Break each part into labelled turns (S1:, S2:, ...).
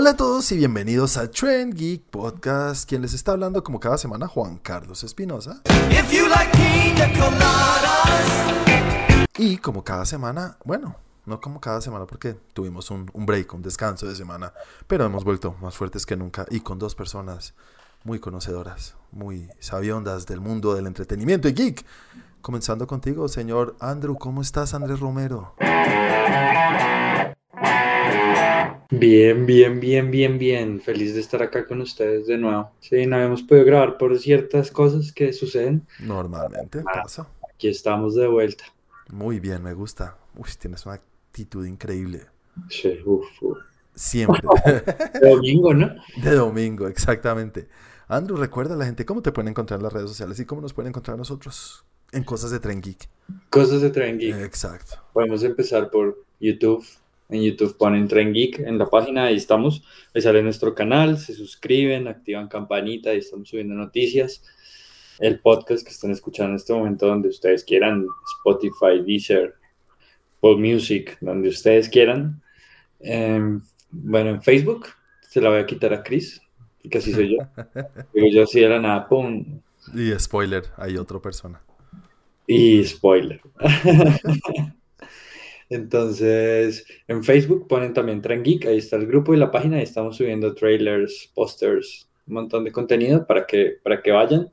S1: Hola a todos y bienvenidos a Trend Geek Podcast. Quien les está hablando como cada semana, Juan Carlos Espinosa. Y como cada semana, bueno, no como cada semana porque tuvimos un, un, break, un descanso de semana, pero hemos vuelto más fuertes que nunca y con dos personas muy conocedoras, muy sabiondas del mundo del entretenimiento y geek. Comenzando contigo, señor Andrew, ¿cómo estás, Andrés Romero?
S2: Bien, bien, bien, bien, bien. Feliz de estar acá con ustedes de nuevo. Sí, no habíamos podido grabar por ciertas cosas que suceden.
S1: Normalmente
S2: Ah,
S1: pasa.
S2: Aquí estamos de vuelta.
S1: Muy bien, me gusta. Uy, tienes una actitud increíble.
S2: Sí, uf, uf.
S1: Siempre.
S2: De domingo, ¿no?
S1: de domingo, exactamente. Andrew, recuerda a la gente cómo te pueden encontrar en las redes sociales y cómo nos pueden encontrar nosotros en Cosas de Tren Geek.
S2: Cosas de Tren Geek.
S1: Exacto.
S2: Podemos empezar por YouTube. En YouTube ponen Tren Geek en la página, ahí estamos. Ahí sale nuestro canal, se suscriben, activan campanita, ahí estamos subiendo noticias. El podcast que están escuchando en este momento, donde ustedes quieran, Spotify, Deezer, Pod Music, donde ustedes quieran. Em, bueno, en Facebook se la voy a quitar a Chris, porque así soy yo. Digo yo así de la nada, pum,
S1: Y spoiler, hay otra persona.
S2: y spoiler. Entonces, en Facebook ponen también Tren Geek, ahí está el grupo y la página, y estamos subiendo trailers, posters, un montón de contenido para que, para que vayan.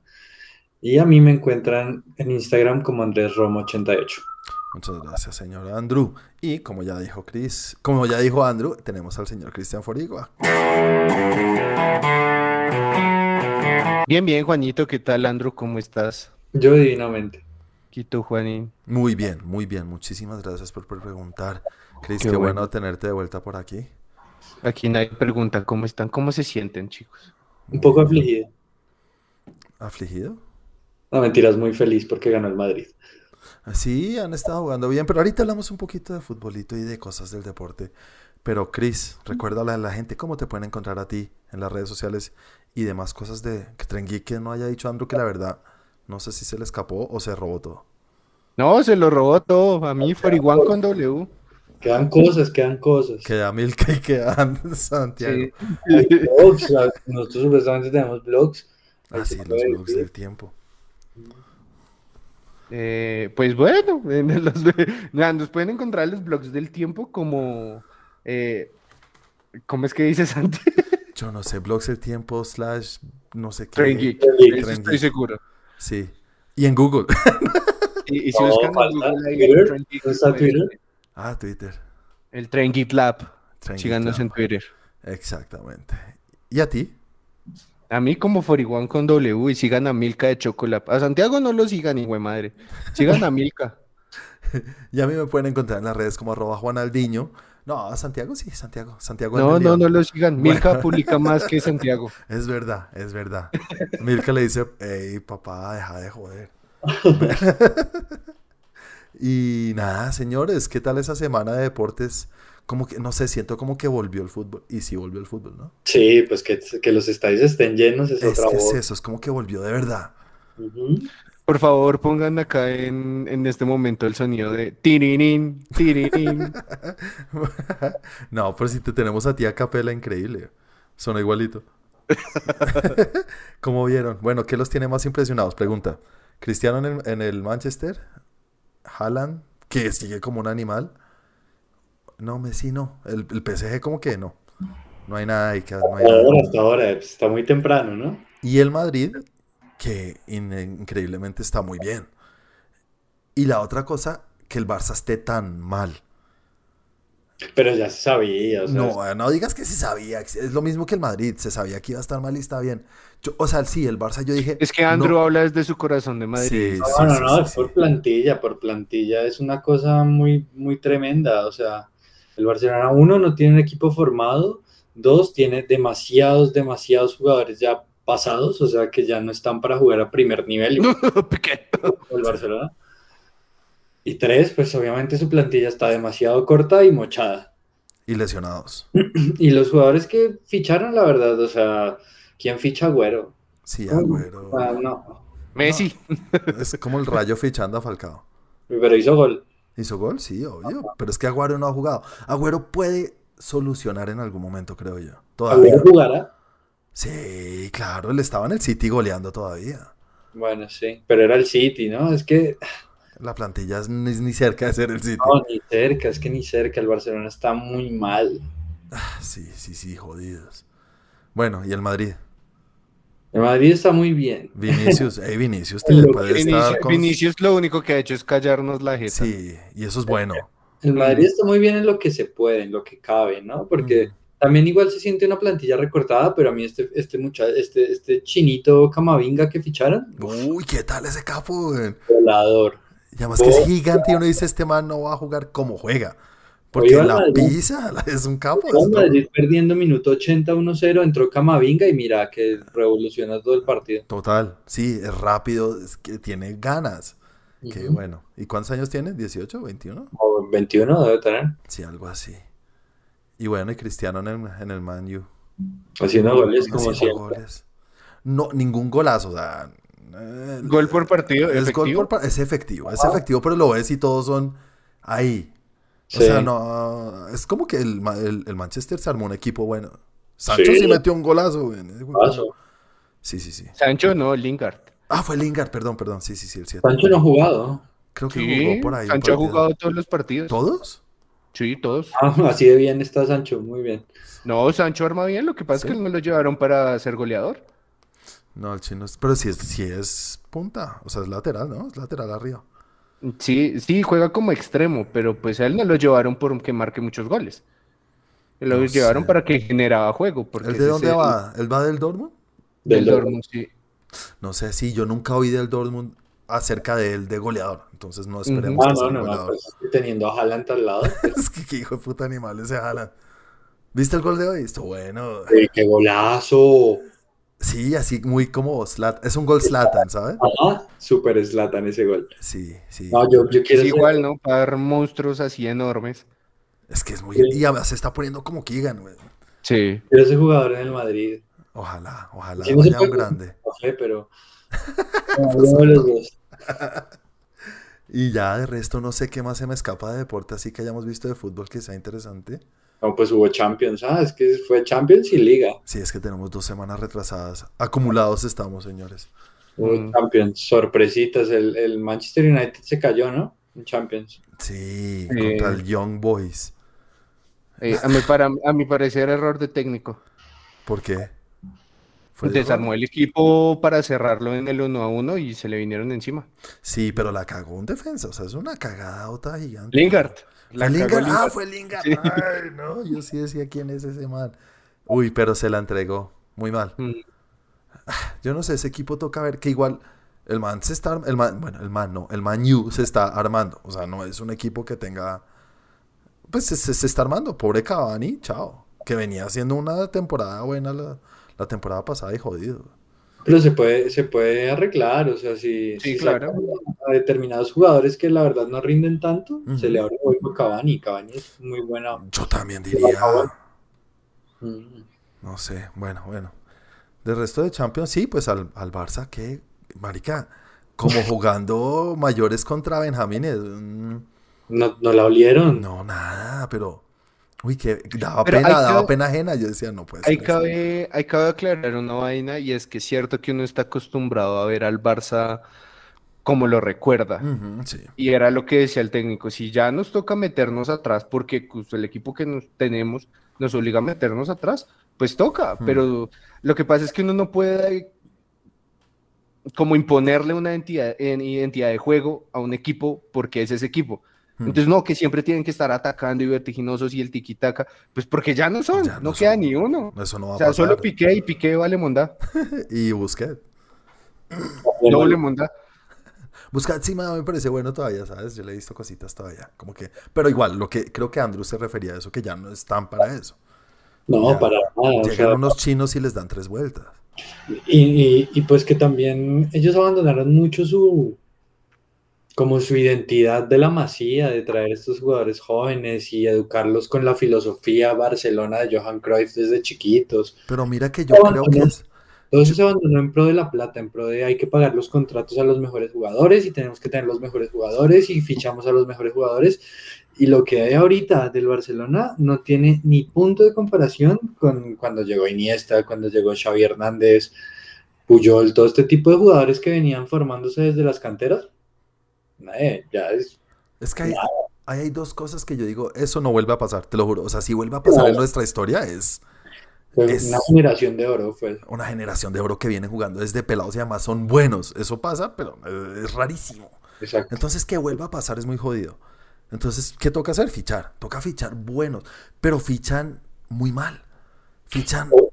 S2: Y a mí me encuentran en Instagram como Andrés Romo 88.
S1: Muchas gracias, señor Andrew. Y como ya dijo Chris, como ya dijo Andrew, tenemos al señor Cristian Forigua.
S3: Bien, bien, Juanito, ¿qué tal, Andrew? ¿Cómo estás?
S2: Yo divinamente.
S3: ¿Y tú, Juanín?
S1: Muy bien, muy bien. Muchísimas gracias por, por preguntar. Chris,
S3: Qué
S1: qué, bueno.
S3: bueno.
S1: tenerte de vuelta por aquí.
S3: Aquí nadie pregunta cómo están, cómo se sienten, chicos.
S2: Un poco afligido.
S1: ¿Afligido?
S2: No, mentiras, muy feliz porque ganó el Madrid.
S1: Sí, han estado jugando bien, pero ahorita hablamos un poquito de futbolito y de cosas del deporte. Pero Chris, recuérdale a la gente cómo te pueden encontrar a ti en las redes sociales y demás cosas de que Tren Geek que no haya dicho Andrew que la verdad no sé si se le escapó o se robó todo.
S3: No, se lo robó todo. A mí, Foriguan con W.
S2: Quedan cosas, quedan cosas.
S1: Queda Milka y queda Santiago.
S3: Sí.
S2: Blogs, nosotros supuestamente tenemos blogs. Ahí
S1: Ah, sí, los blogs del tiempo.
S3: Eh, pues bueno, en los- nada, nos pueden encontrar en los blogs del tiempo como... eh, ¿cómo es que dice Santi?
S1: Yo no sé, blogs del tiempo slash no sé qué.
S3: Tren Geek,
S2: Tren Geek.
S3: eso
S1: Tren
S3: estoy seguro.
S1: Sí. Y en Google.
S3: Y, y si
S2: No,
S3: buscan en
S2: falta
S3: Google ahí,
S2: Twitter.
S3: Tren Geek,
S2: ¿No está
S3: pueden-
S2: Twitter?
S1: ah, Twitter.
S3: El Tren Geek Lab.
S1: Tren Geek
S3: Síganos en Twitter.
S1: Exactamente. ¿Y a ti?
S3: A mí como Foriguan con W y sigan a Milka de Chocolate. A Santiago no lo sigan, hijo de madre. Sigan a Milka.
S1: Y a mí me pueden encontrar en las redes como arroba Juanaldiño. No, a Santiago sí, Santiago. Santiago
S3: No, no, no lo sigan. Milka publica más que Santiago.
S1: Es verdad, es verdad. Milka le dice, hey, papá, deja de joder. y nada, señores, ¿qué tal esa semana de deportes? Como que, no sé, siento como que volvió el fútbol. Y sí volvió el fútbol, ¿no?
S2: Sí, pues que, que los estadios estén llenos es,
S1: Es
S2: otra
S1: que es
S2: voz.
S1: eso, es como que volvió de verdad.
S2: Ujú.
S3: Por favor, pongan acá en, en este momento el sonido de tirirín, tirirín.
S1: no, pero si te tenemos a ti a capela, increíble. Suena igualito. ¿Cómo vieron? Bueno, ¿qué los tiene más impresionados? Pregunta. ¿Cristiano en el, en el Manchester? ¿Haaland? Que sigue como un animal. No, Messi no. El, el PSG como que no. No hay nada ahí que... no hay nada.
S2: Ahora, hasta ahora, está muy temprano, ¿no?
S1: Y el Madrid, que in- increíblemente está muy bien. Y la otra cosa, que el Barça esté tan mal.
S2: Pero ya se sabía, o sea,
S1: No, no digas que se sabía. Es lo mismo que el Madrid. Se sabía que iba a estar mal y está bien. Yo, o sea, sí, el Barça yo dije.
S3: Es que Andrew
S1: no.
S3: habla desde su corazón de Madrid.
S1: Sí,
S2: No,
S1: sí,
S2: no, no,
S1: sí,
S2: es
S1: sí.
S2: por plantilla, por plantilla es una cosa muy, muy tremenda. O sea, el Barcelona, uno, no tiene un equipo formado, dos, tiene demasiados, demasiados jugadores ya pasados, o sea, que ya no están para jugar a primer nivel, el Barcelona. Y tres, pues obviamente su plantilla está demasiado corta y mochada.
S1: Y lesionados.
S2: Y los jugadores que ficharon, la verdad, o sea, ¿quién ficha a Güero?
S1: Sí, Agüero.
S2: Ah, no,
S3: Messi.
S1: Es como el rayo fichando a Falcao.
S2: pero hizo gol.
S1: ¿Hizo gol? Sí, obvio. Pero es que Agüero no ha jugado. Agüero puede solucionar en algún momento, creo yo.
S2: ¿Ahora
S1: Todavía.
S2: jugará?
S1: Sí, claro, él estaba en el City goleando todavía.
S2: Bueno, sí, pero era el City, ¿no? Es que
S1: La plantilla es ni, ni cerca de ser el City.
S2: no, ni cerca, es que ni cerca, el Barcelona está muy mal.
S1: Sí, sí, sí, jodidos. Bueno, y el Madrid.
S2: El Madrid está muy bien.
S1: Vinicius, hey, Vinicius te
S2: Lo
S1: puede
S3: Vinicius,
S1: estar con...
S3: Vinicius lo único que ha hecho es callarnos la jeta.
S1: Sí, y eso es bueno.
S2: El Madrid está muy bien en lo que se puede, en lo que cabe, ¿no? Porque también igual se siente una plantilla recortada, pero a mí este, este muchacho, este, este chinito Camavinga que ficharon,
S1: Uy, ¿qué tal ese capo, güey?
S2: volador.
S1: Y además que es gigante y uno dice, este man no va a jugar como juega. Porque la pisa es un capo. Es.
S2: Madrid perdiendo minuto 80 1-0, entró Camavinga y mira que revoluciona todo el partido.
S1: Total, sí, es rápido, es que tiene ganas. Qué bueno. ¿Y cuántos años tiene? ¿18, 21?
S2: O 21 debe tener,
S1: Sí, algo así. Y bueno, y Cristiano en el, en el Man U.
S2: haciendo goles como
S1: Haciendo goles. No, ningún golazo, o sea... eh,
S3: Gol por partido,
S1: es, gol
S3: efectivo.
S1: por pa- es efectivo, es efectivo, pero lo ves y todos son ahí. O
S2: Sí.
S1: sea, no, es como que el, el- el Manchester se armó un equipo bueno. Sancho sí,
S2: Sí.
S1: metió un golazo, güey.
S2: Paso.
S1: Sí, sí, sí.
S3: Sancho no, Lingard.
S1: Ah, fue Lingard, perdón, perdón. Sí, sí, sí, el 7.
S2: Sancho no ha jugado.
S1: Creo que
S3: Sí,
S1: jugó por ahí.
S3: Sancho ha jugado todos los partidos.
S1: ¿Todos?
S3: Sí, todos.
S2: Ah, así de bien está Sancho, muy bien.
S3: No, Sancho arma bien, lo que pasa
S1: Sí.
S3: es que no lo llevaron para ser goleador.
S1: No, el chino es... Pero sí es, sí es punta. O sea, es lateral, ¿no? Es lateral arriba.
S3: Sí, sí, juega como extremo, pero pues a él no lo llevaron por que marque muchos goles. Lo
S1: No
S3: llevaron
S1: sé.
S3: para que generaba juego. Porque
S1: ¿El de dónde
S3: el-
S1: va? ¿Él va del Dortmund?
S3: Del
S2: Del
S3: Dortmund, sí.
S1: No sé, sí, yo nunca oí del Dortmund acerca de él de goleador. Entonces no esperemos
S2: Ah,
S1: que sea
S2: no, no, no, pues, teniendo a Haaland al lado.
S1: es que qué hijo de puta animal ese Haaland. ¿Viste el gol de hoy? Estuvo bueno.
S2: ¡Ey, ¡Qué golazo!
S1: Sí, así muy como Zlatan. Es un gol Slatan, ¿sabes?
S2: Ajá, súper Zlatan ese gol.
S1: Sí, sí.
S2: No, yo, yo quiero
S3: Es
S2: ser-
S3: igual, ¿no? Para dar monstruos así enormes.
S1: Es que es muy...
S2: Sí.
S1: Y además se está poniendo como Keegan, güey.
S3: Sí.
S2: quiero ser jugador en el Madrid.
S1: Ojalá, ojalá
S2: Sí, no
S1: vaya un grande.
S2: No sé, pero. Los dos.
S1: Y ya de resto no sé qué más se me escapa de deporte, así que hayamos visto de fútbol que sea interesante.
S2: No, pues hubo Champions, ¿ah? Es que fue Champions y Liga.
S1: Sí, es que tenemos dos semanas retrasadas. Acumulados estamos, señores.
S2: Hubo
S3: Mm.
S2: Champions, sorpresitas. El, el Manchester United se cayó, ¿no? En Champions.
S1: Sí,
S3: Eh.
S1: contra el Young Boys.
S3: Eh, a, mi para, a mi parecer, error de técnico.
S1: ¿Por qué? ¿Fue de
S3: Desarmó el equipo para cerrarlo en el 1 a 1 y se le vinieron encima.
S1: Sí, pero la cagó en defensa. O sea, es una cagada otra gigante.
S3: Lingard.
S1: ¿Fue
S3: La
S1: Lingard? Ah, fue Lingard.
S3: Sí.
S1: Ay, no, yo sí decía quién es ese man. Uy, pero se la entregó. Muy mal.
S3: Mm.
S1: Yo no sé, ese equipo toca ver que igual el man se está, el man, bueno, el man no, el man U se está armando. O sea, no es un equipo que tenga, pues se, se- se está armando. Pobre Cavani, chao. Que venía haciendo una temporada buena la, la temporada pasada y jodido.
S2: Pero se puede, se puede arreglar, o sea, si,
S3: Sí,
S2: si
S3: claro.
S2: a determinados jugadores que la verdad no rinden tanto, se le abre hueco a Cavani. Cavani es muy buena.
S1: Yo también diría,
S2: Mm.
S1: no sé, bueno, bueno. Del resto de Champions, sí, pues al, al Barça, que, marica, como jugando mayores contra Benjamines. mm,
S2: No, no la olieron.
S1: No, nada, pero. Uy, que daba
S3: Pero
S1: pena, daba pena ajena. Yo decía, no puede ser.
S3: Ahí cabe, ahí cabe aclarar una vaina y es que es cierto que uno está acostumbrado a ver al Barça como lo recuerda.
S1: Sí.
S3: Y era lo que decía el técnico, si ya nos toca meternos atrás porque pues, el equipo que nos tenemos nos obliga a meternos atrás, pues toca, pero lo que pasa es que uno no puede como imponerle una identidad, en identidad de juego a un equipo porque es ese equipo.
S1: Mm.
S3: Entonces, no, que siempre tienen que estar atacando y vertiginosos y el tiki-taka, pues porque ya no son,
S1: Ya
S3: no,
S1: no
S3: queda ni uno.
S1: Eso no va
S3: O
S1: a
S3: sea,
S1: pasar.
S3: solo Piqué y Piqué vale monda.
S1: Y Busquets.
S3: Doble monda.
S1: Busquets sí me me parece bueno todavía, ¿sabes? Yo le he visto cositas todavía. Como que. Pero igual, lo que creo que Andrew se refería a eso, que ya no están para eso.
S2: No,
S1: Ya.
S2: para nada. o
S1: Llegan
S2: sea,
S1: unos chinos y les dan tres vueltas.
S2: y, y- y pues que también ellos abandonaron mucho su como su identidad de la masía, de traer estos jugadores jóvenes y educarlos con la filosofía Barcelona de Johan Cruyff desde chiquitos.
S1: Pero mira que yo creo que es.
S2: Todo se abandonó en pro de la plata, en pro de hay que pagar los contratos a los mejores jugadores y tenemos que tener los mejores jugadores y fichamos a los mejores jugadores Y lo que hay ahorita del Barcelona no tiene ni punto de comparación con cuando llegó Iniesta, cuando llegó Xavi Hernández, Puyol, todo este tipo de jugadores que venían formándose desde las canteras. Eh, ya es.
S1: Es que hay, dos cosas que yo digo, eso no vuelve a pasar, te lo juro. O sea, si vuelve a pasar en nuestra historia es...
S2: Una generación de oro, fue.
S1: una generación de oro que viene jugando desde pelados y además son buenos. Eso pasa, pero eh, es rarísimo.
S2: Exacto.
S1: Entonces, que vuelva a pasar es muy jodido. Entonces, ¿qué toca hacer? Fichar. Toca fichar buenos, pero fichan muy mal. Fichan...
S2: O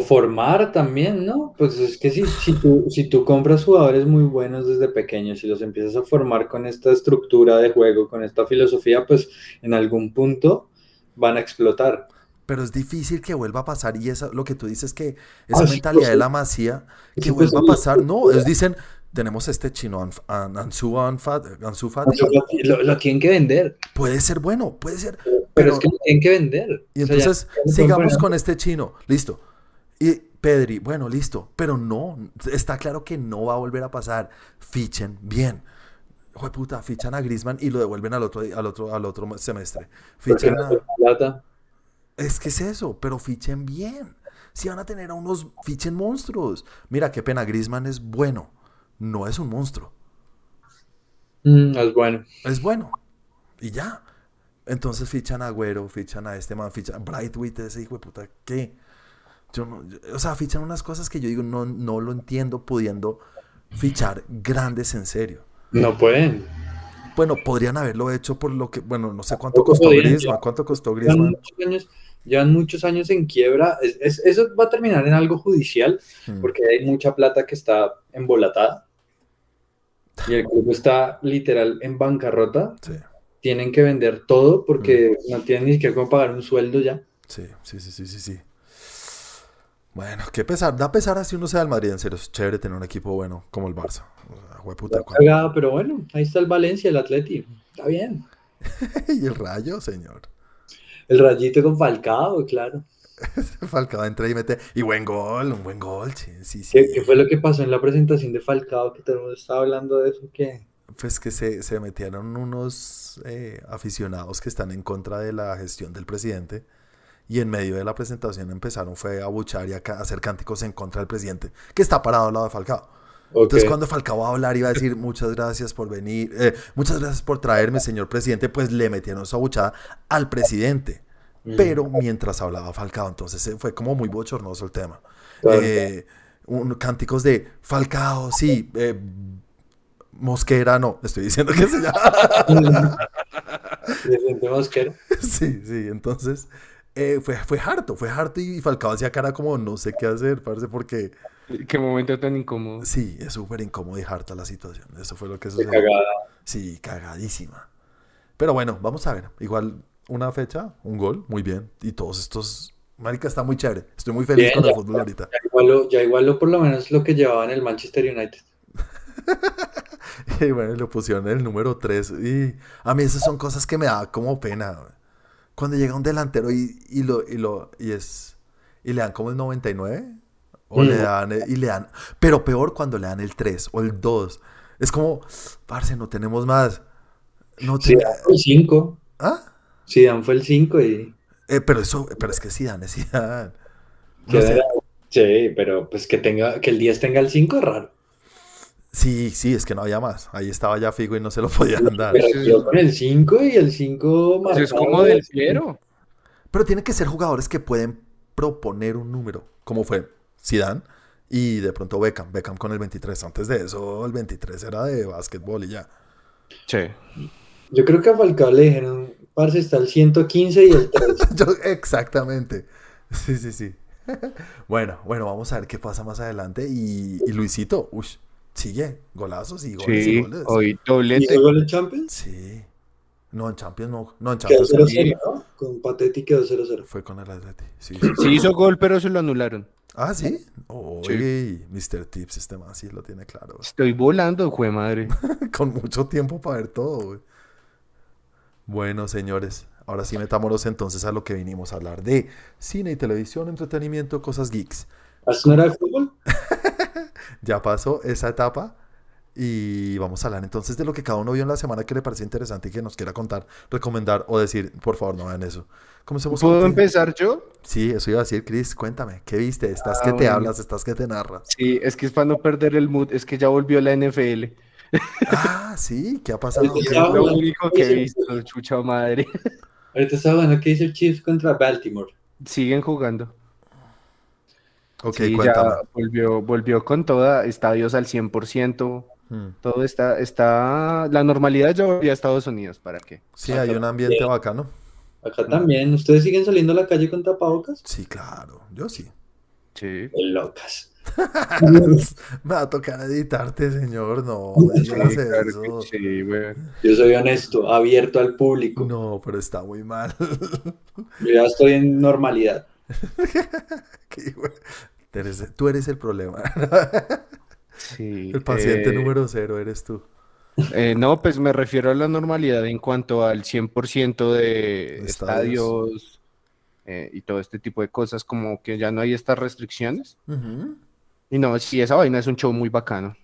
S2: formar también, ¿no? Pues es que si, si, tú, si tú compras jugadores muy buenos desde pequeños y los empiezas a formar con esta estructura de juego, con esta filosofía, pues en algún punto van a explotar.
S1: Pero es difícil que vuelva a pasar y esa, lo que tú dices que esa
S2: Ah,
S1: mentalidad
S2: pues,
S1: de
S2: sí.
S1: la masía, que
S2: Sí, pues,
S1: vuelva a
S2: sí.
S1: pasar. No, ellos dicen, tenemos este chino, Ansu Ansu Fati,
S2: Lo, lo tienen que vender,
S1: puede ser bueno, puede ser.
S2: pero,
S1: Pero-
S2: es que lo tienen que vender.
S1: Y
S2: O sea, ya-
S1: entonces, sigamos con este chino, listo. Y Pedri, bueno, listo, pero no, está claro que no va a volver a pasar. Fichen bien. Joder, puta, fichan a Griezmann y lo devuelven al otro, al otro, al otro semestre. Fichan a...
S2: plata.
S1: Es que es eso, pero fichen bien. Si van a tener a unos, fichen monstruos. Mira, qué pena, Griezmann es bueno, no es un monstruo.
S2: Mm, es bueno.
S1: Es bueno. Y ya. Entonces fichan a Agüero, fichan a este man, fichan a Brightwit, ese hijo de puta, ¿qué? Yo no, yo- o sea, fichan unas cosas que yo digo, no, no lo entiendo pudiendo fichar grandes en serio.
S2: No pueden.
S1: Bueno, podrían haberlo hecho por lo que, bueno, no sé cuánto costó Griezmann, cuánto costó
S2: Llevan
S1: Griezmann.
S2: muchos años, llevan muchos años en quiebra. Es- es- eso va a terminar en algo judicial.
S1: Hmm.
S2: porque hay mucha plata que está embolatada y el club está literal en bancarrota.
S1: Sí,
S2: Tienen que vender todo porque
S1: Mm.
S2: no tienen ni siquiera cómo pagar un sueldo ya.
S1: sí, sí, sí, sí, sí, sí. Bueno, qué pesar, da pesar así uno sea del Madrid, en serio, es chévere tener un equipo bueno como el Barça. O sea,
S2: Cagada, pero bueno, ahí está el Valencia, el Atleti. Está bien.
S1: y el rayo, señor.
S2: El rayito con Falcao, claro.
S1: Falcao entra y mete. Y buen gol, un buen gol. Sí, sí, sí.
S2: ¿Qué, qué fue lo que pasó en la presentación de Falcao? Que todo el mundo estaba hablando de eso. ¿Qué?
S1: Pues que se, se metieron unos eh, aficionados que están en contra de la gestión del presidente. Y en medio de la presentación empezaron fue a buchar y a hacer cánticos en contra del presidente, que está parado al lado de Falcao. Entonces cuando Falcao va a hablar iba a decir muchas gracias por venir, eh, muchas gracias por traerme, señor presidente, pues le metieron esa buchada al presidente.
S2: Mm.
S1: Pero mientras hablaba Falcao, entonces eh, fue como muy bochornoso el tema.
S2: Claro.
S1: Eh, un- cánticos de Falcao, sí, eh, Mosquera, no, estoy diciendo que se llama.
S2: Presidente Mosquera.
S1: sí, sí, entonces eh, fue, fue harto, fue harto y Falcao hacía cara como no sé qué hacer, parce, porque
S3: Qué momento tan incómodo.
S1: sí, es súper incómodo y harta la situación. Eso fue lo que
S2: Qué
S1: sucedió.
S2: cagada.
S1: Sí, cagadísima. Pero bueno, vamos a ver. Igual una fecha, un gol, muy bien. Y todos estos. Marica, está muy chévere. Estoy muy feliz
S2: Bien,
S1: con el
S2: ya,
S1: fútbol ahorita.
S2: Ya igualó, ya igualó por lo menos lo que llevaba en el Manchester United.
S1: Y bueno, le pusieron el número 3. Y a mí esas son cosas que me da como pena. Cuando llega un delantero y, y lo, y lo, y es, y le dan como el 99. O le
S2: Mm.
S1: dan, eh, y le dan, pero peor cuando le dan el 3 o el 2. Es como, parce, no tenemos más. No
S2: Sí,
S1: te-
S2: fue el 5.
S1: ¿Ah?
S2: Zidane fue el 5 y...
S1: Eh, pero eso, pero es que Zidane es Zidane. No
S2: Sí, pero pues que tenga, que el 10 tenga el 5 es raro.
S1: Sí, sí, es que no había más. Ahí estaba ya Figo y no se lo podían dar.
S2: Pero
S3: Sí,
S2: yo con el 5 y el 5
S3: Eso es
S2: marcado.
S3: como del Piero.
S1: Pero tiene que ser jugadores que pueden proponer un número, como fue Zidane y de pronto Beckham. Beckham con el 23. Antes de eso, el 23 era de básquetbol y ya.
S3: Sí.
S2: Yo creo que a Falcao le dijeron, parce, está el 115 y el 3.
S1: Yo- exactamente. Sí, sí, sí. Bueno, bueno, vamos a ver qué pasa más adelante. Y, y Luisito, uy, sigue. Golazos y goles y
S3: Sí,
S1: goles.
S3: hoy doblete.
S2: ¿Hizo gol en Champions?
S1: Sí. No, en Champions no. No, en
S2: Quedó
S1: Champions
S2: 0-0, ¿no? Con Patetti quedó 0-0.
S1: fue con el Atleti. Sí, sí,
S3: Sí hizo gol, pero se lo anularon.
S1: Ah, sí. Uy,
S3: Sí.
S1: Mr. Tips, este man sí lo tiene claro.
S3: Estoy volando, jue madre.
S1: Con mucho tiempo para ver todo, güey. Bueno, señores, ahora sí metámonos entonces a lo que vinimos a hablar de cine y televisión, entretenimiento, cosas geeks.
S2: ¿Esto no era de fútbol?
S1: Ya pasó esa etapa Y vamos a hablar entonces de lo que cada uno vio en la semana que le parece interesante y que nos quiera contar, recomendar o decir, por favor, no vean eso.
S3: ¿Puedo
S1: contigo.
S3: empezar yo?
S1: Sí, eso iba a decir, Chris, cuéntame, ¿qué viste? ¿Estás
S3: Ah,
S1: que te
S3: bueno.
S1: hablas? ¿Estás que te narras?
S3: Sí, es que es para no perder el mood, es que ya volvió la NFL.
S1: Ah, sí, ¿qué ha pasado?
S2: Ahorita
S1: ¿Qué-
S3: Es lo
S2: bueno.
S3: único que he visto, chucha madre.
S2: Ahorita estaba hablando que hizo Chiefs contra Baltimore.
S3: Siguen jugando.
S1: Ok,
S3: Sí,
S1: cuéntame.
S3: ya volvió, volvió con toda, estadios al 100%,
S1: Mm.
S3: todo está, está, la normalidad ya volvió a Estados Unidos, ¿para qué?
S1: Sí, hay un ambiente bacano.
S2: Acá también. ¿Ustedes siguen saliendo a la calle con tapabocas?
S1: Sí, claro, yo sí.
S3: Sí.
S2: Locas.
S1: Me va a tocar editarte, señor. No,
S3: Sí,
S1: no
S3: claro
S1: eso.
S3: sí.
S2: Yo soy honesto, abierto al público.
S1: No, pero está muy mal.
S2: Yo ya estoy en normalidad.
S1: Qué güey. Eres- tú eres el problema.
S3: Sí,
S1: El paciente
S3: eh,
S1: número cero eres tú.
S3: eh, no, pues me refiero a la normalidad en cuanto al 100% de
S1: Estadios.
S3: estadios eh, y todo este tipo de cosas, como que ya no hay estas restricciones. Y no, sí, esa vaina es un show muy bacano.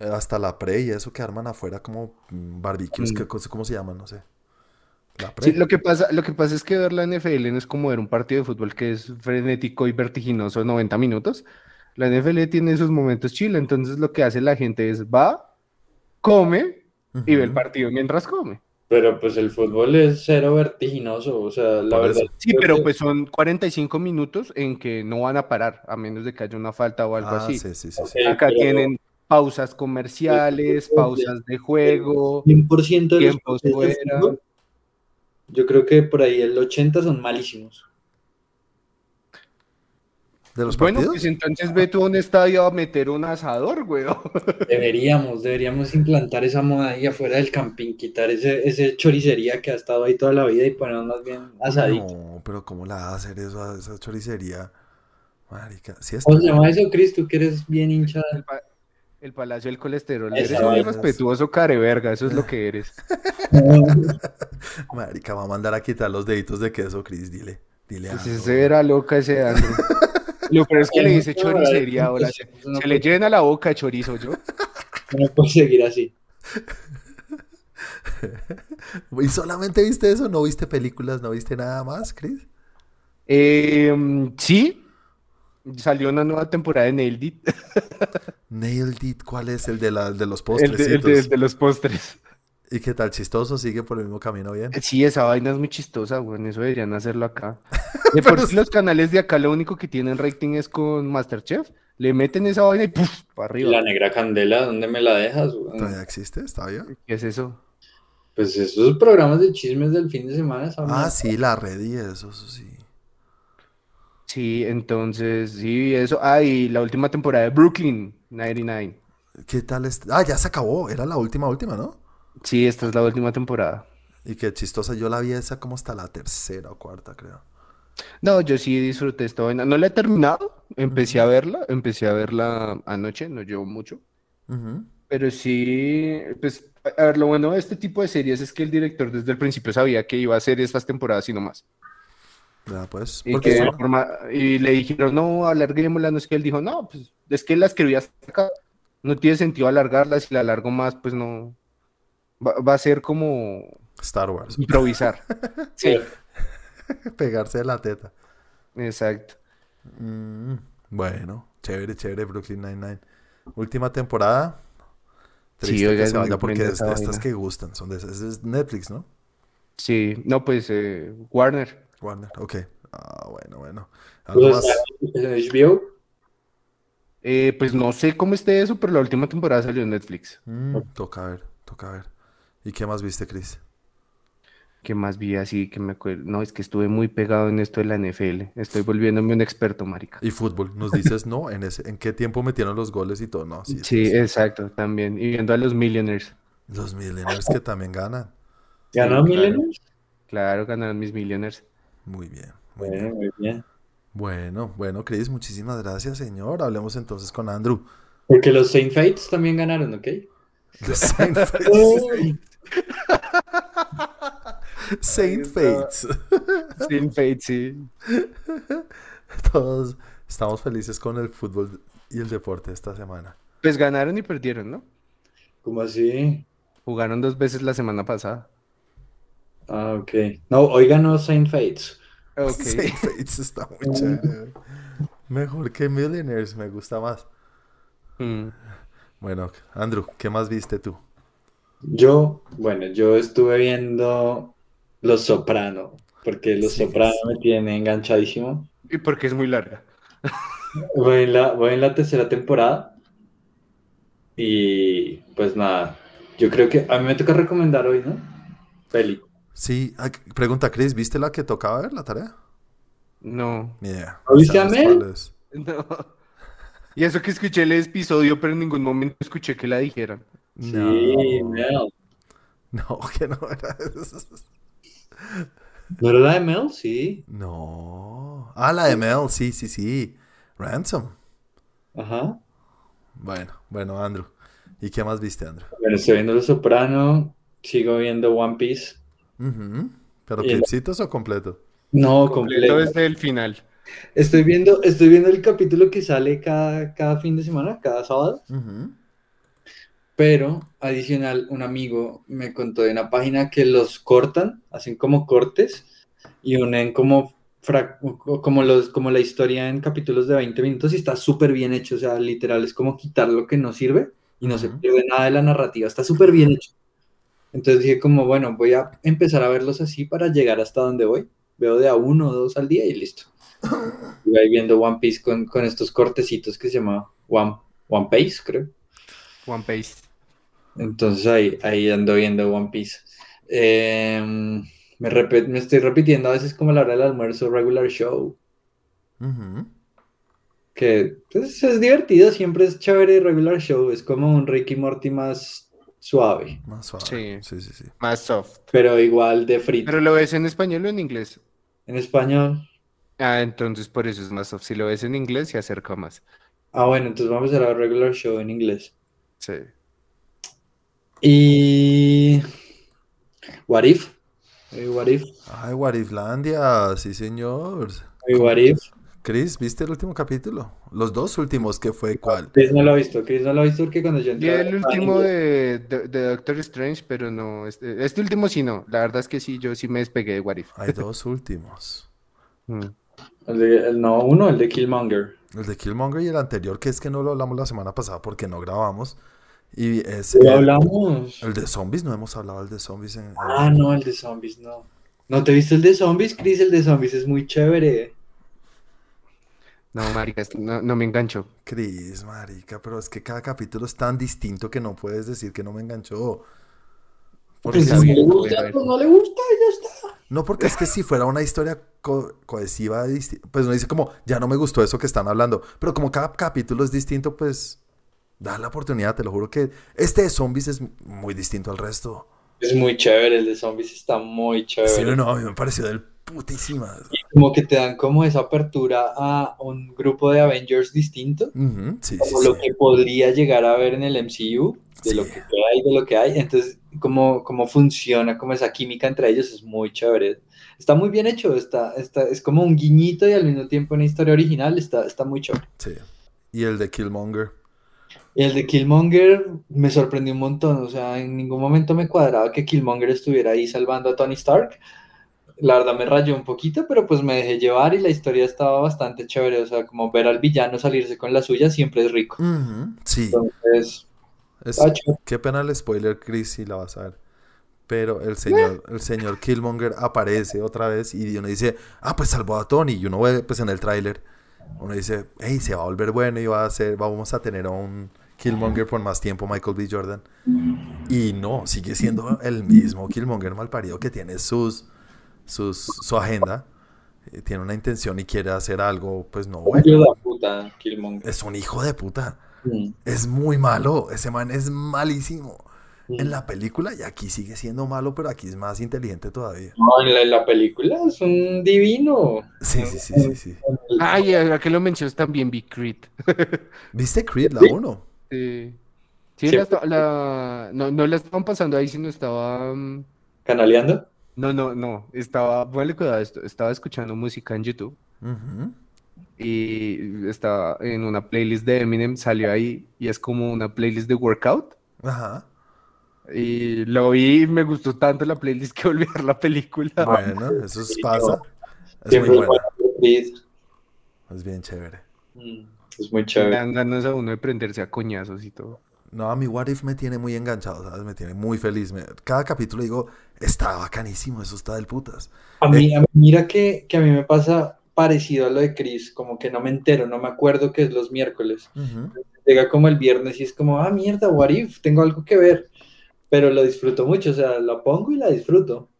S1: Hasta la pre y eso que arman afuera como mm, barbecues,
S3: Mm.
S1: ¿qué cosa- ¿cómo se llaman? No sé.
S3: Sí, lo que pasa, lo que pasa es que ver la NFL no es como ver un partido de fútbol que es frenético y vertiginoso 90 minutos. La NFL tiene sus momentos chill, entonces lo que hace la gente es va, come y ve el partido mientras come.
S2: Pero pues el fútbol es cero vertiginoso. O sea, la
S1: Por
S2: verdad.
S3: Sí, pero
S2: que-
S3: pues son 45 minutos en que no van a parar, a menos de que haya una falta o algo
S1: Ah,
S3: así.
S1: sí, sí, sí,
S2: Ok,
S1: sí.
S3: Acá
S2: pero
S3: tienen pausas comerciales, pausas de juego,
S2: 100% de los
S3: tiempos fuera.
S2: fútbol, Yo creo que por ahí el 80 son malísimos.
S1: ¿De los
S3: Bueno,
S1: partidos?
S3: pues entonces ve tú a un estadio a meter un asador, güey.
S2: Deberíamos, deberíamos implantar esa moda ahí afuera del camping, quitar ese, ese choricería que ha estado ahí toda la vida y ponernos más bien asadito.
S1: No, pero ¿cómo la va a hacer eso a esa choricería? Marica, sí está.
S2: ¿Cómo se llama eso, Chris? Tú que eres bien hincha.
S3: El, el Palacio del Colesterol.
S2: Esa
S3: Eres un irrespetuoso careverga, eso es lo que eres.
S1: Marica, va a mandar a quitar los deditos de queso, Chris, dile. Dile
S3: Pues
S1: algo.
S3: ese era loca ese Andrew. Lo peor es que le dice choricería ahora. Se,
S2: No
S3: se le llena la boca de chorizo, yo.
S2: No puedo seguir así.
S1: ¿Y solamente viste eso? ¿No viste películas? ¿No viste nada más, Chris?
S3: Eh, sí, salió una nueva temporada de Nailed It.
S1: Nailed It, ¿cuál es? El de, la, de los
S3: El de, el de- los postres.
S1: ¿Y qué tal? ¿Chistoso? ¿Sigue por el mismo camino bien?
S3: Sí, esa vaina es muy chistosa, güey. Eso deberían hacerlo acá. De por sí los canales de acá lo único que tienen rating es con Masterchef. Le meten esa vaina y ¡puf! para arriba.
S2: La negra candela, ¿dónde me la dejas? weón?
S1: ¿Todavía existe? ¿Está bien?
S3: ¿Qué es eso?
S2: Pues esos programas de chismes del fin de semana. esa
S1: Ah, sí, la red y eso, eso sí.
S3: Sí, entonces, sí, eso. Ah, y la última temporada de Brooklyn 99.
S1: ¿Qué tal? est- Ah, ya se acabó. Era la última, última, ¿no?
S3: Sí, esta es la última temporada.
S1: Y qué chistosa. Yo la vi esa como hasta la tercera o cuarta, creo.
S3: No, yo sí disfruté esta vaina. No la he terminado. Empecé a verla, empecé a verla anoche, no llevo mucho. Pero sí, pues, a ver, lo bueno de este tipo de series es que el director desde el principio sabía que iba a hacer estas temporadas y no más.
S1: Pues.
S3: Y,
S1: Porque
S3: que
S1: son-
S3: de forma- y le dijeron, no, alarguémosla, no es que él dijo, no, pues es que la escribí hasta acá. No tiene sentido alargarla, si la alargo más, pues no. Va, va a ser como
S1: Star Wars.
S3: improvisar. Sí,
S1: Pegarse de la teta.
S3: exacto.
S1: Mm, bueno, chévere, chévere, Brooklyn Nine-Nine. Última temporada.
S3: Sí,
S1: Triste
S3: oiga,
S1: que se vaya porque es de estas que gustan. Son de. Es Netflix, ¿no?
S3: Sí, no, pues eh, Warner.
S1: Warner, ok. Ah, bueno, bueno. Algo más.
S2: ¿En HBO?
S3: Eh, pues no sé cómo esté eso, pero la última temporada salió en Netflix.
S1: Mm, toca ver, toca ver. ¿Y qué más viste, Chris?
S3: ¿Qué más vi así que me acuerdo? No, es que estuve muy pegado en esto de la NFL. Estoy volviéndome un experto, marica.
S1: Y fútbol. Nos dices, no, en ese, en qué tiempo metieron los goles y todo. No, sí.
S3: Sí,
S1: sí.
S3: exacto, también. Y viendo a los Millionaires.
S1: Los Millionaires que también ganan.
S2: ¿Ganó
S3: Sí, claro.
S2: Millennials?
S3: Claro, ganaron mis Millionaires.
S1: Muy bien, muy
S2: Bueno,
S1: bien.
S2: muy bien.
S1: Bueno, bueno, Chris, muchísimas gracias, señor. Hablemos entonces con Andrew.
S2: Porque los Saint Fates también ganaron, ¿ok?
S1: The Saint Fates. Saint Fates.
S3: Sin Fate, sí.
S1: Todos estamos felices con el fútbol y el deporte esta semana.
S3: Pues ganaron y perdieron, ¿no?
S2: ¿Cómo así?
S3: Jugaron dos veces la semana pasada.
S2: Ah, ok. No, hoy ganó Saint Fates.
S3: Ok.
S1: Sí, Fates está muy chévere. Mejor que Millionaires, me gusta más.
S3: Mm.
S1: Bueno, Andrew, ¿qué más viste tú?
S2: Yo, bueno, yo estuve viendo Los Soprano, porque Los
S1: Sí,
S2: Soprano
S1: sí.
S2: me tiene enganchadísimo.
S3: Y porque es muy larga.
S2: Voy en la, voy en la tercera temporada y pues nada, yo creo que a mí me toca recomendar hoy, ¿no? Peli.
S1: Sí, pregunta Chris, ¿viste la que tocaba ver la tarea?
S3: No.
S1: Ni idea.
S2: ¿No viste a
S1: ¿Sabes
S2: Mel?
S3: No. Y eso que escuché el episodio, pero en ningún momento escuché que la dijeran.
S2: Sí,
S1: No,
S2: Mel.
S1: no, que no era eso.
S2: ¿No era la de Mel? Sí.
S1: No. Ah, la de Mel, sí, sí, sí. Ransom.
S2: Ajá.
S1: Bueno, bueno, Andrew. ¿Y qué más viste, Andrew?
S2: Bueno, estoy viendo Los Soprano, sigo viendo One Piece.
S1: ¿Pero clipsitos o completo?
S2: No,
S3: Completo
S2: completo.
S3: desde el final.
S2: Estoy viendo, estoy viendo el capítulo que sale cada, cada fin de semana, cada sábado. Pero adicional, un amigo me contó de una página que los cortan, hacen como cortes y unen como, frac- como, los, como la historia en capítulos de 20 minutos y está súper bien hecho. O sea, literal, es como quitar lo que no sirve y no se pierde nada de la narrativa. Está súper bien hecho. Entonces dije como, bueno, voy a empezar a verlos así para llegar hasta donde voy. Veo de a uno o dos al día y listo. Y ahí viendo One Piece con, con estos cortecitos que se llama One, One Piece, creo.
S3: One Piece.
S2: Entonces ahí, ahí ando viendo One Piece. Em, me, me estoy repitiendo a veces como la hora del almuerzo regular show, que pues, es divertido, siempre es chévere regular show, es como un Ricky Morty más suave,
S1: Más suave.
S3: Sí.
S1: Sí, sí, sí.
S3: Más soft.
S2: pero igual de frito.
S3: ¿Pero lo ves en español o en inglés?
S2: En español.
S3: Ah, entonces por eso es más soft. Si lo ves en inglés, se acerca más.
S2: Ah, bueno, entonces vamos a ver regular show en inglés.
S3: Sí.
S2: Y... What If? What If?
S1: Ay, Wariflandia, sí, señor.
S2: Eh, What If?
S1: Chris, ¿viste el último capítulo? Los dos últimos, ¿qué fue? ¿Cuál?
S2: Chris no lo ha visto, Chris no lo ha visto porque cuando yo entré a
S3: el último de, de, de Doctor Strange, pero no. Este, este último sí no. La verdad es que sí, yo sí me despegué de What If.
S1: Hay dos últimos.
S3: Mm.
S2: El de- el- no, uno, el de Killmonger.
S1: El de Killmonger y el anterior, que es que no lo hablamos la semana pasada porque no grabamos. Y es
S2: ¿Lo
S1: el,
S2: hablamos?
S1: el de zombies, no hemos hablado del de zombies. En, en-
S2: Ah, no, el de zombies, no. ¿No te viste el de zombies, Chris? El de zombies es muy chévere.
S3: No, marica, es- no, no me engancho.
S1: Chris, marica, pero es que cada capítulo es tan distinto que no puedes decir que no me enganchó. Porque
S2: Pues si no le gusta, pues no le gusta, y ya está.
S1: no, porque es que si fuera una historia co- cohesiva, pues uno dice como, ya no me gustó eso que están hablando. Pero como cada capítulo es distinto, pues da la oportunidad, te lo juro que este de zombies es muy distinto al resto.
S2: Es muy chévere, el de zombies está muy chévere.
S1: Sí, no, a mí me pareció del putísima.
S2: Como que te dan como esa apertura a un grupo de Avengers distinto,
S1: Ujú, sí, sí,
S2: como lo
S1: sí.
S2: que podría llegar a ver en el MCU, de
S1: Sí.
S2: lo que queda y de lo que hay. Entonces, cómo, cómo funciona, como esa química entre ellos es muy chévere. Está muy bien hecho, está, está, es como un guiñito y al mismo tiempo una historia original, está, está muy chévere.
S1: Sí. Y el de Killmonger.
S2: Y el de Killmonger me sorprendió un montón, o sea, en ningún momento me cuadraba que Killmonger estuviera ahí salvando a Tony Stark. La verdad me rayó un poquito, pero pues me dejé llevar y la historia estaba bastante chévere, o sea, como ver al villano salirse con la suya siempre es rico.
S1: Sí.
S2: Entonces,
S1: Es- qué pena el spoiler, Chris, si la vas a ver. Pero el señor, el señor Killmonger aparece otra vez y uno dice, ah, pues salvó a Tony. Y uno ve, pues en el tráiler, uno dice, hey, se va a volver bueno y va a ser, vamos a tener a un Killmonger por más tiempo, Michael B. Jordan. Y no, sigue siendo el mismo Killmonger malparido que tiene sus, sus, su agenda. eh, Tiene una intención y quiere hacer algo, pues no bueno.
S2: Hijo de puta, Killmonger.
S1: Es un hijo de puta.
S2: Mm,
S1: Es muy malo. Ese man es malísimo.
S2: mm.
S1: En la película y aquí sigue siendo malo, pero aquí es más inteligente todavía.
S2: No, en la, en la película es un divino.
S1: Sí, sí, sí, sí, sí.
S3: Ay, ahora que lo mencionas también vi Creed.
S1: ¿Viste Creed, la 1?
S3: Sí. Sí,
S2: Sí.
S3: la esta- la- no, no la estaban pasando ahí, sino estaba... mm,
S2: ¿Canaleando?
S3: No, no, no. Estaba... Ponle cuidado a esto. Estaba escuchando música en YouTube y estaba en una playlist de Eminem, salió ahí y es como una playlist de workout.
S1: Ajá.
S3: Y lo vi y me gustó tanto la playlist que volví a ver la película.
S1: Bueno, eso es- pasa. Es muy
S2: es
S1: buena.
S2: bueno.
S1: Es bien chévere.
S2: Mm, Es muy
S3: Le
S2: chévere.
S3: dan ganas a uno de prenderse a coñazos y todo.
S1: No, a mi What If me tiene muy enganchado, ¿sabes? Me tiene muy feliz. Me- Cada capítulo digo, está bacanísimo, eso está del putas.
S2: A mí, a mí- mira que, que a mí me pasa parecido a lo de Chris, como que no me entero, no me acuerdo que es los miércoles.
S1: Ujú.
S2: Llega como el viernes y es como, ah, mierda, what if, tengo algo que ver. Pero lo disfruto mucho, o sea, la pongo y la disfruto.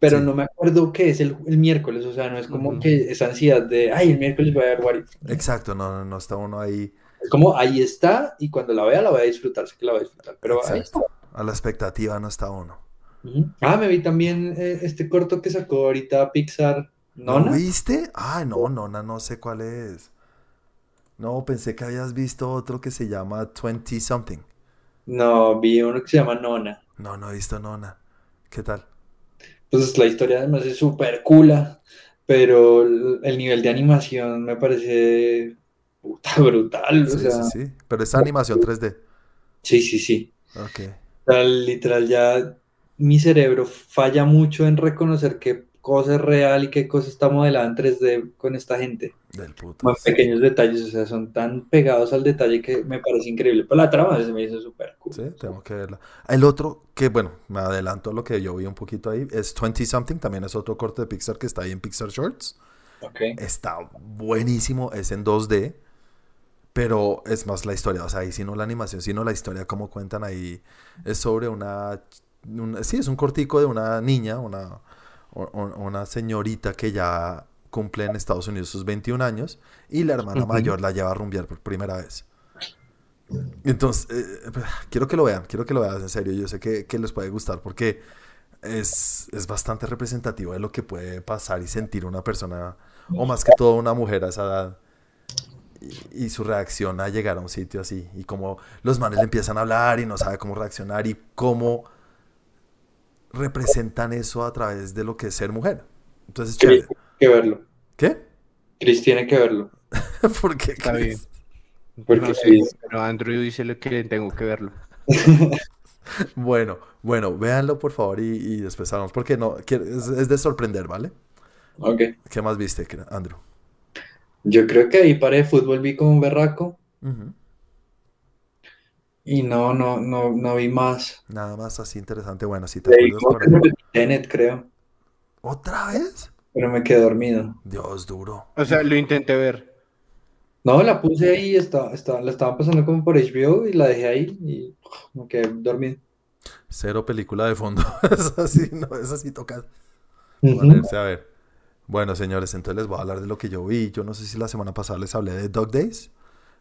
S2: Pero
S1: Sí.
S2: no me acuerdo qué es el, el miércoles, o sea, no es como
S3: Ujú.
S2: que esa ansiedad de, ay, el miércoles voy a ver what if.
S1: Exacto, no, no, no está uno ahí
S2: Es como, ahí está, y cuando la vea la voy a disfrutar, sé que la voy a disfrutar, pero ahí está.
S1: A la expectativa, no está uno.
S2: Ah, me vi también eh, este corto que sacó ahorita Pixar,
S1: ¿No
S2: Nona.
S1: viste? Ay, no, Nona, no sé cuál es. No, pensé que habías visto otro que se llama 20 something.
S2: No, vi uno que se llama Nona.
S1: No, no he visto Nona. ¿Qué tal?
S2: Pues la historia además es súper cool, pero el nivel de animación me parece puta brutal. O sea,
S1: sí, sí. Pero es animación 3D.
S2: sí, sí, sí.
S1: Ok.
S2: O sea, literal, ya mi cerebro falla mucho en reconocer qué cosa es real y qué cosa está modelada en 3D con esta gente.
S1: Del puto.
S2: En pequeños detalles, o sea, son tan pegados al detalle que me parece increíble. Pero la trama se me hizo súper cool.
S1: Sí, tengo que verla. El otro, que bueno, me adelanto a lo que yo vi un poquito ahí, es 20 something. También es otro corte de Pixar que está ahí en Pixar Shorts.
S2: Ok.
S1: Está buenísimo, es en 2D, pero es más la historia, o sea, ahí sí no la animación, sino la historia, como cuentan ahí, es sobre una, una- sí, es un cortico de una niña, una, una señorita que ya cumple en Estados Unidos sus 21 años y la hermana mayor la lleva a rumbear por primera vez. Entonces, eh, quiero que lo vean, quiero que lo vean en serio, yo sé que, que les puede gustar porque es, es bastante representativo de lo que puede pasar y sentir una persona, o más que todo una mujer a esa edad, y, y su reacción a llegar a un sitio así, y como los manes le empiezan a hablar y no sabe cómo reaccionar y cómo representan eso a través de lo que es ser mujer. Entonces,
S2: Chris
S1: chévere.
S2: tiene que verlo.
S1: ¿Qué?
S2: Chris tiene que verlo.
S1: ¿Por qué?
S3: Está bien.
S2: Porque
S3: No
S2: Chris-
S3: pero Andrew dice lo que tengo que verlo.
S1: Bueno, bueno, véanlo por favor y, y después hablamos, porque no, quiero- es, es de sorprender, ¿vale?
S2: Ok.
S1: ¿Qué más viste, Andrew?
S2: Yo creo que ahí para de fútbol vi como un berraco y no, no, no, no vi más.
S1: Nada más así interesante. Bueno, si te
S2: Leí
S1: acuerdas por
S2: Tenet, creo,
S1: ¿Otra vez?
S2: pero me quedé dormido.
S1: Dios, duro.
S3: O sea, lo intenté ver.
S2: No, la puse ahí, está, está, la estaban pasando como por HBO y la dejé ahí y me quedé dormido.
S1: Cero película de fondo. Es así, no, es así toca a ver. Bueno, señores, entonces les voy a hablar de lo que yo vi. Yo no sé si la semana pasada les hablé de Dog Days,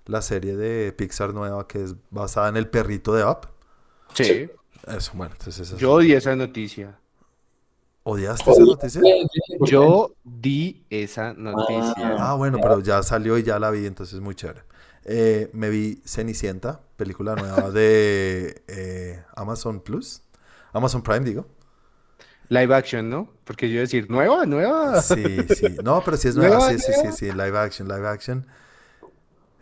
S1: la serie de Pixar nueva que es basada en el perrito de Up.
S3: Sí.
S1: Eso, bueno, entonces eso.
S3: Yo di esa noticia.
S1: ¿Odiaste esa noticia?
S3: Yo di esa noticia.
S1: Ah, bueno, pero ya salió y ya la vi, entonces muy chévere. Eh, me vi Cenicienta, película nueva de eh, Amazon Plus. Amazon Prime, digo.
S3: Live action, ¿no? Porque yo iba a decir, nueva, nueva.
S1: Sí, sí. No, pero sí es nueva.
S3: Nueva,
S1: Sí, sí, sí, sí. Live action, live action.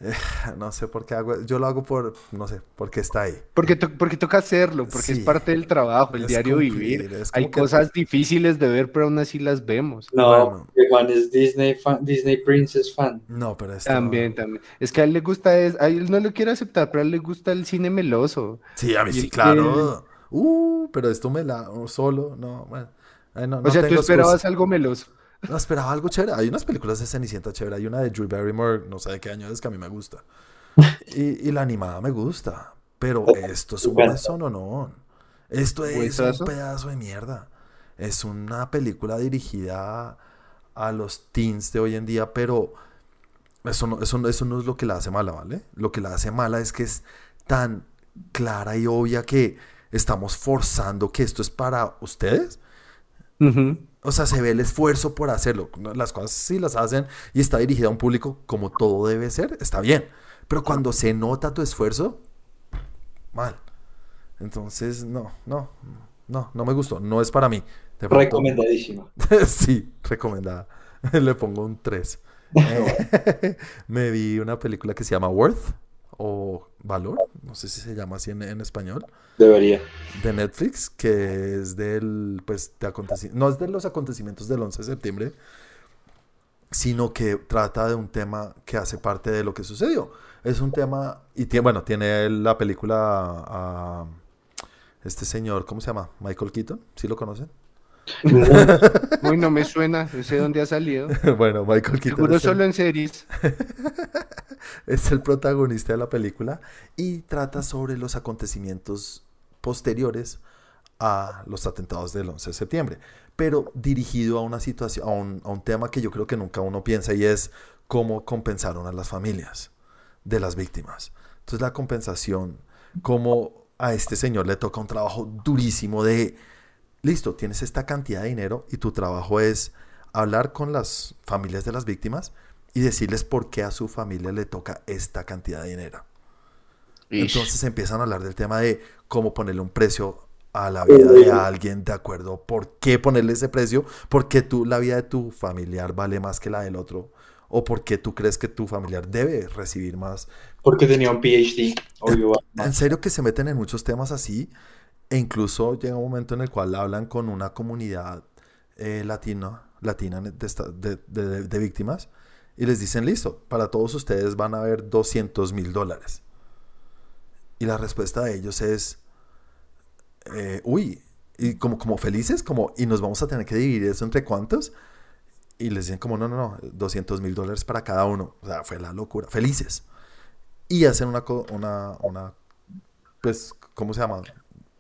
S1: Eh, no sé por qué hago. Yo lo hago por. No sé, porque está ahí.
S3: Porque, to- porque toca hacerlo, porque
S1: Sí.
S3: es parte del trabajo, el
S1: Es
S3: diario
S1: cumplir,
S3: vivir.
S1: es
S3: Hay
S1: que-
S3: cosas difíciles de ver, pero aún así las vemos.
S2: No,
S1: Bueno.
S2: Juan es Disney fan, Disney Princess fan.
S1: No, pero esto.
S3: También, también. Es que a él le gusta, es, a él no lo quiere aceptar, pero a él le gusta el cine meloso.
S1: Sí, a mí
S3: Y
S1: sí,
S3: es
S1: claro. Uh, pero esto me la. Solo, no, bueno. Ay, no,
S3: O
S1: no
S3: sea, tú esperabas
S1: excusa.
S3: algo meloso.
S1: No, esperaba algo chévere. Hay unas películas de Cenicienta chévere. Hay una de Drew Barrymore, no sé de qué año es, que a mí me gusta. Y, y la animada me gusta. Pero esto es un no, no. Esto es un pedazo de mierda. Es una película dirigida a los teens de hoy en día, pero eso no, eso, no- eso no es lo que la hace mala, ¿vale? Lo que la hace mala es que es tan clara y obvia que estamos forzando que esto es para ustedes. O sea, se ve el esfuerzo por hacerlo. Las cosas sí las hacen y está dirigida a un público como todo debe ser, está bien. Pero cuando se nota tu esfuerzo, mal. Entonces, no, no, no, no me gustó. No es para mí.
S2: Recomendadísima.
S1: sí, recomendada. Le pongo un 3. me vi una película que se llama Worth, o Valor, no sé si se llama así en, en español,
S2: Debería.
S1: de Netflix, que es del, pues, de no es de los acontecimientos del 11 de septiembre, sino que trata de un tema que hace parte de lo que sucedió. Es un tema, y tiene, bueno, tiene la película a este señor, ¿cómo se llama? Michael Keaton, ¿sí lo conocen?
S3: Uy, no me suena, ese dónde ha salido.
S1: bueno, Michael Keaton
S3: Seguro solo en series.
S1: es el protagonista de la película y trata sobre los acontecimientos posteriores a los atentados del 11 de septiembre, pero dirigido a una situación, a un, tema que yo creo que nunca uno piensa y es cómo compensaron a las familias de las víctimas. Entonces la compensación, cómo a este señor le toca un trabajo durísimo de, listo, tienes esta cantidad de dinero y tu trabajo es hablar con las familias de las víctimas y decirles por qué a su familia le toca esta cantidad de dinero. Entonces empiezan a hablar del tema de cómo ponerle un precio a la vida de alguien de acuerdo, por qué ponerle ese precio, por qué tú, la vida de tu familiar vale más que la del otro, o por qué tú crees que tu familiar debe recibir más.
S2: Porque tenía un PhD. Obvio.
S1: En serio que se meten en muchos temas así, e incluso llega un momento en el cual hablan con una comunidad eh, latina, latina de, esta- de- de- de- de víctimas y les dicen, listo, para todos ustedes van a haber 200 mil dólares. Y la respuesta de ellos es, eh, uy, y como, como felices, como, y nos vamos a tener que dividir eso entre cuántos. Y les dicen como, no, no, no, 200 mil dólares para cada uno. O sea, fue la locura. Felices. Y hacen una, una, una pues, ¿cómo se llama?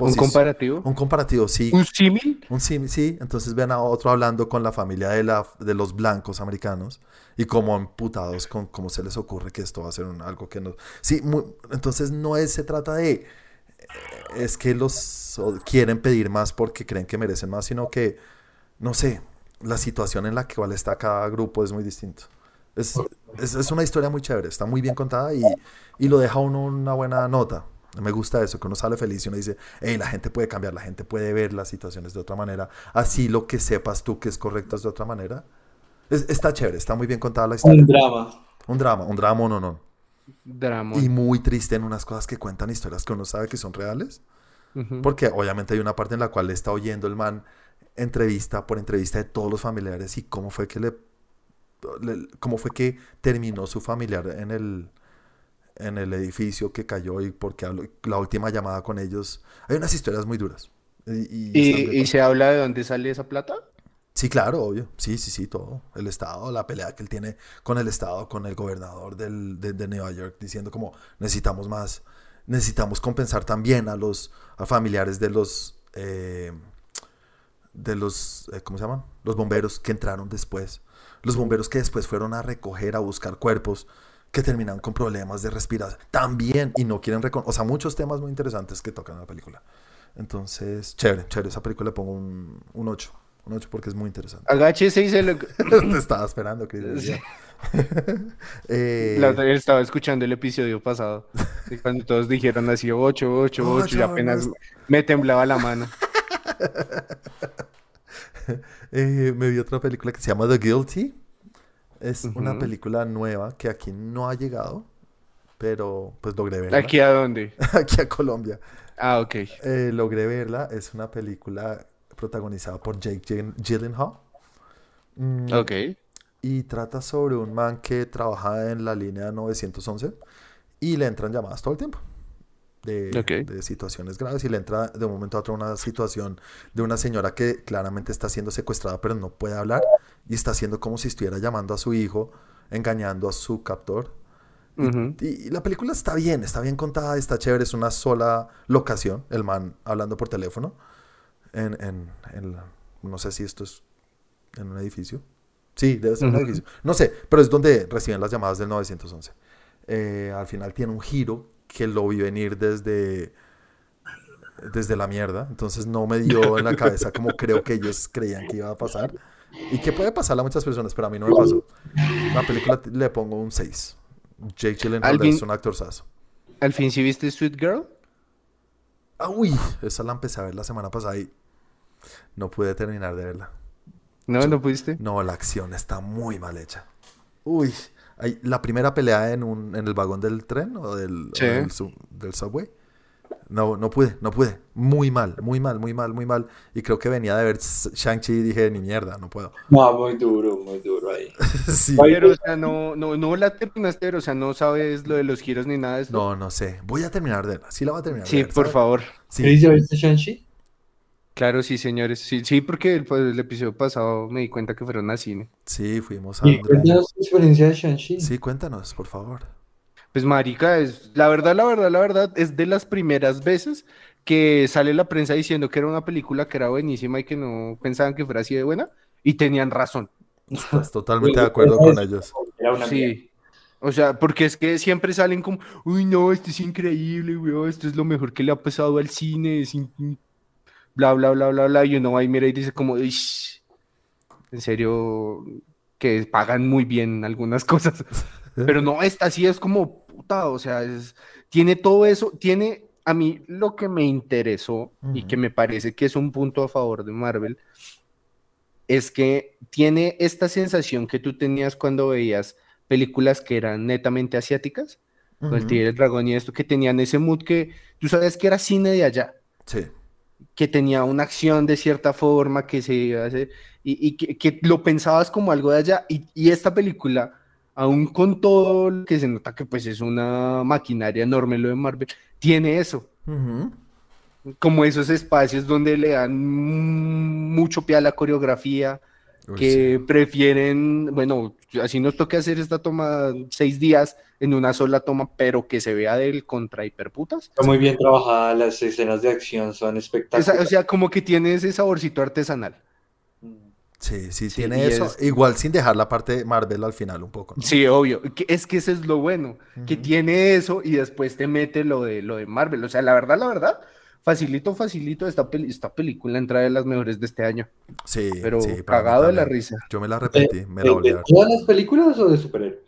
S3: ¿Un
S1: Posis-
S3: comparativo?
S1: Un comparativo, sí.
S3: ¿Un símil?
S1: Un sí, sí, entonces ven a otro hablando con la familia de, la, de los blancos americanos y como amputados con cómo se les ocurre que esto va a ser un- algo que no... Sí, mu- entonces no es, se trata de... eh, Es que los quieren pedir más porque creen que merecen más, sino que, no sé, la situación en la cual está cada grupo es muy distinto. Es, es, es una historia muy chévere, está muy bien contada y, y lo deja a uno una buena nota. Me gusta eso, que uno sale feliz y uno dice, hey, la gente puede cambiar, la gente puede ver las situaciones de otra manera. Así lo que sepas tú que es correcto es de otra manera. Es- está chévere, está muy bien contada la historia.
S2: Un drama.
S1: Un drama, un drama, no, no.
S3: Drama.
S1: Y muy triste en unas cosas que cuentan historias que uno sabe que son reales. Porque obviamente hay una parte en la cual está oyendo el man entrevista por entrevista de todos los familiares y cómo fue que le, le- cómo fue que terminó su familiar en el en el edificio que cayó y porque habló- la última llamada con ellos. Hay unas historias muy duras. Y, y están bien
S3: ¿Y, y se habla de dónde sale esa plata?
S1: Sí, claro, obvio. Sí, sí, sí, todo. El Estado, la pelea que él tiene con el Estado, con el gobernador del, de, de Nueva York, diciendo como necesitamos más, necesitamos compensar también a los a familiares de los, eh, de los, eh, ¿cómo se llaman? Los bomberos que entraron después. Los bomberos que después fueron a recoger, a buscar cuerpos que terminan con problemas de respiración también y no quieren reconocer, o sea, muchos temas muy interesantes que tocan en la película. Entonces, chévere, chévere, esa película le pongo un, un 8, un 8 porque es muy interesante.
S3: Agáchese y se lo...
S1: Te estaba esperando, Chris.
S3: Sí.
S1: Eh,
S3: La otra vez estaba escuchando el episodio pasado. y cuando todos dijeron así 8, 8, 8, y apenas
S1: no
S3: me temblaba la mano.
S1: eh, me vi otra película que se llama The Guilty. Es una película nueva que aquí no ha llegado, pero pues logré verla.
S3: ¿Aquí a dónde?
S1: Aquí a Colombia.
S3: Ah, ok.
S1: Eh, logré verla. Es una película protagonizada por Jake Gyllen- Gyllenhaal. Mm,
S3: Ok.
S1: Y trata sobre un man que trabaja en la línea 911 y le entran llamadas todo el tiempo de,
S3: Ok.
S1: de situaciones graves y le entra de un momento a otro una situación de una señora que claramente está siendo secuestrada pero no puede hablar y está haciendo como si estuviera llamando a su hijo, engañando a su captor.
S3: Ujú.
S1: Y, y la película está bien, está bien contada, está chévere, es una sola locación, el man hablando por teléfono en, en, en la- no sé si esto es en un edificio. Sí, debe ser un
S3: Ujú.
S1: edificio. No sé, pero es donde reciben las llamadas del 911. Eh, al final tiene un giro que lo vi venir desde, desde la mierda, entonces no me dio en la cabeza como creo que ellos creían que iba a pasar. Y que puede pasarle a muchas personas, pero a mí no me pasó. La película le pongo un 6. Jake Gyllenhaal
S3: ¿Alguien-
S1: es un actor sazo.
S3: ¿Al fin sí viste Sweet Girl?
S1: Ah, uy, esa la empecé a ver la semana pasada y no pude terminar de verla.
S3: No, no pudiste.
S1: No, la acción está muy mal hecha. Uy, Hay- la primera pelea en, un, en el vagón del tren o del, o
S3: Sí.
S1: del, su- del subway. No, no pude, no pude. Muy mal, muy mal, muy mal, muy mal. Y creo que venía de ver Shang-Chi y dije, ni mierda, no puedo.
S2: No, muy duro, muy duro ahí.
S1: sí.
S2: Oye,
S3: Pero, o sea, no, no, no la terminaste, ver, o sea, no sabes lo de los giros ni nada de esto.
S1: No, no sé. Voy a terminar de verla. Sí la voy a terminar de
S3: Sí,
S1: ver,
S3: por
S1: ¿sabe?
S3: favor.
S1: Sí.
S2: ¿Chris, ya viste Shang-Chi?
S3: Claro, sí, señores. Sí, sí, porque el, pues, el episodio pasado me di cuenta que fueron a cine.
S1: Sí, fuimos a
S2: Y cuéntanos tu experiencia de Shang-Chi.
S1: Sí, cuéntanos, por favor.
S3: Pues marica, es la verdad, la verdad, la verdad, es de las primeras veces que sale la prensa diciendo que era una película que era buenísima y que no pensaban que fuera así de buena y tenían razón.
S1: Estás totalmente de acuerdo con ellos.
S2: Era una mierda.
S3: Sí. O sea, porque es que siempre salen como, uy, no, esto es increíble, weón, esto es lo mejor que le ha pasado al cine, es bla, bla, bla, bla, bla, y uno va y mira y dice como, "Ish, en serio, que pagan muy bien algunas cosas, pero no, esta sí es como, puta, o sea, es, tiene todo eso, tiene, a mí lo que me interesó y
S1: Ujú.
S3: que me parece que es un punto a favor de Marvel, es que tiene esta sensación que tú tenías cuando veías películas que eran netamente asiáticas, con el. Tigre y el Dragón y esto, que tenían ese mood que tú sabes que era cine de allá,
S1: Sí.
S3: Que tenía una acción de cierta forma, que se iba a hacer, y, y que, que lo pensabas como algo de allá, y, y esta película, aún con todo lo que se nota que pues es una maquinaria enorme lo de Marvel, tiene eso, como esos espacios donde le dan mucho pie a la coreografía,
S1: Uy,
S3: que
S1: sí.
S3: prefieren, bueno, así nos toca hacer esta toma seis días en una sola toma, pero que se vea del contra hiperputas.
S2: Está muy bien trabajada, las escenas de acción son
S3: Esa-
S2: espectaculares.
S3: o sea, como que tiene ese saborcito artesanal.
S1: Sí, sí,
S3: Sí,
S1: tiene eso.
S3: es-
S1: Igual sin dejar la parte de Marvel al final un poco, ¿no?
S3: Sí, obvio. es que eso es lo bueno, que tiene eso y después te mete lo de, lo de Marvel. O sea, la verdad, la verdad, facilito, facilito, esta, peli- esta película entra de las mejores de este año,
S1: Sí,
S3: pero
S1: sí,
S3: cagado de la risa.
S1: Yo me la
S2: ¿De,
S1: repetí, me la
S2: de-
S1: a
S2: de todas las películas o de superhéroes?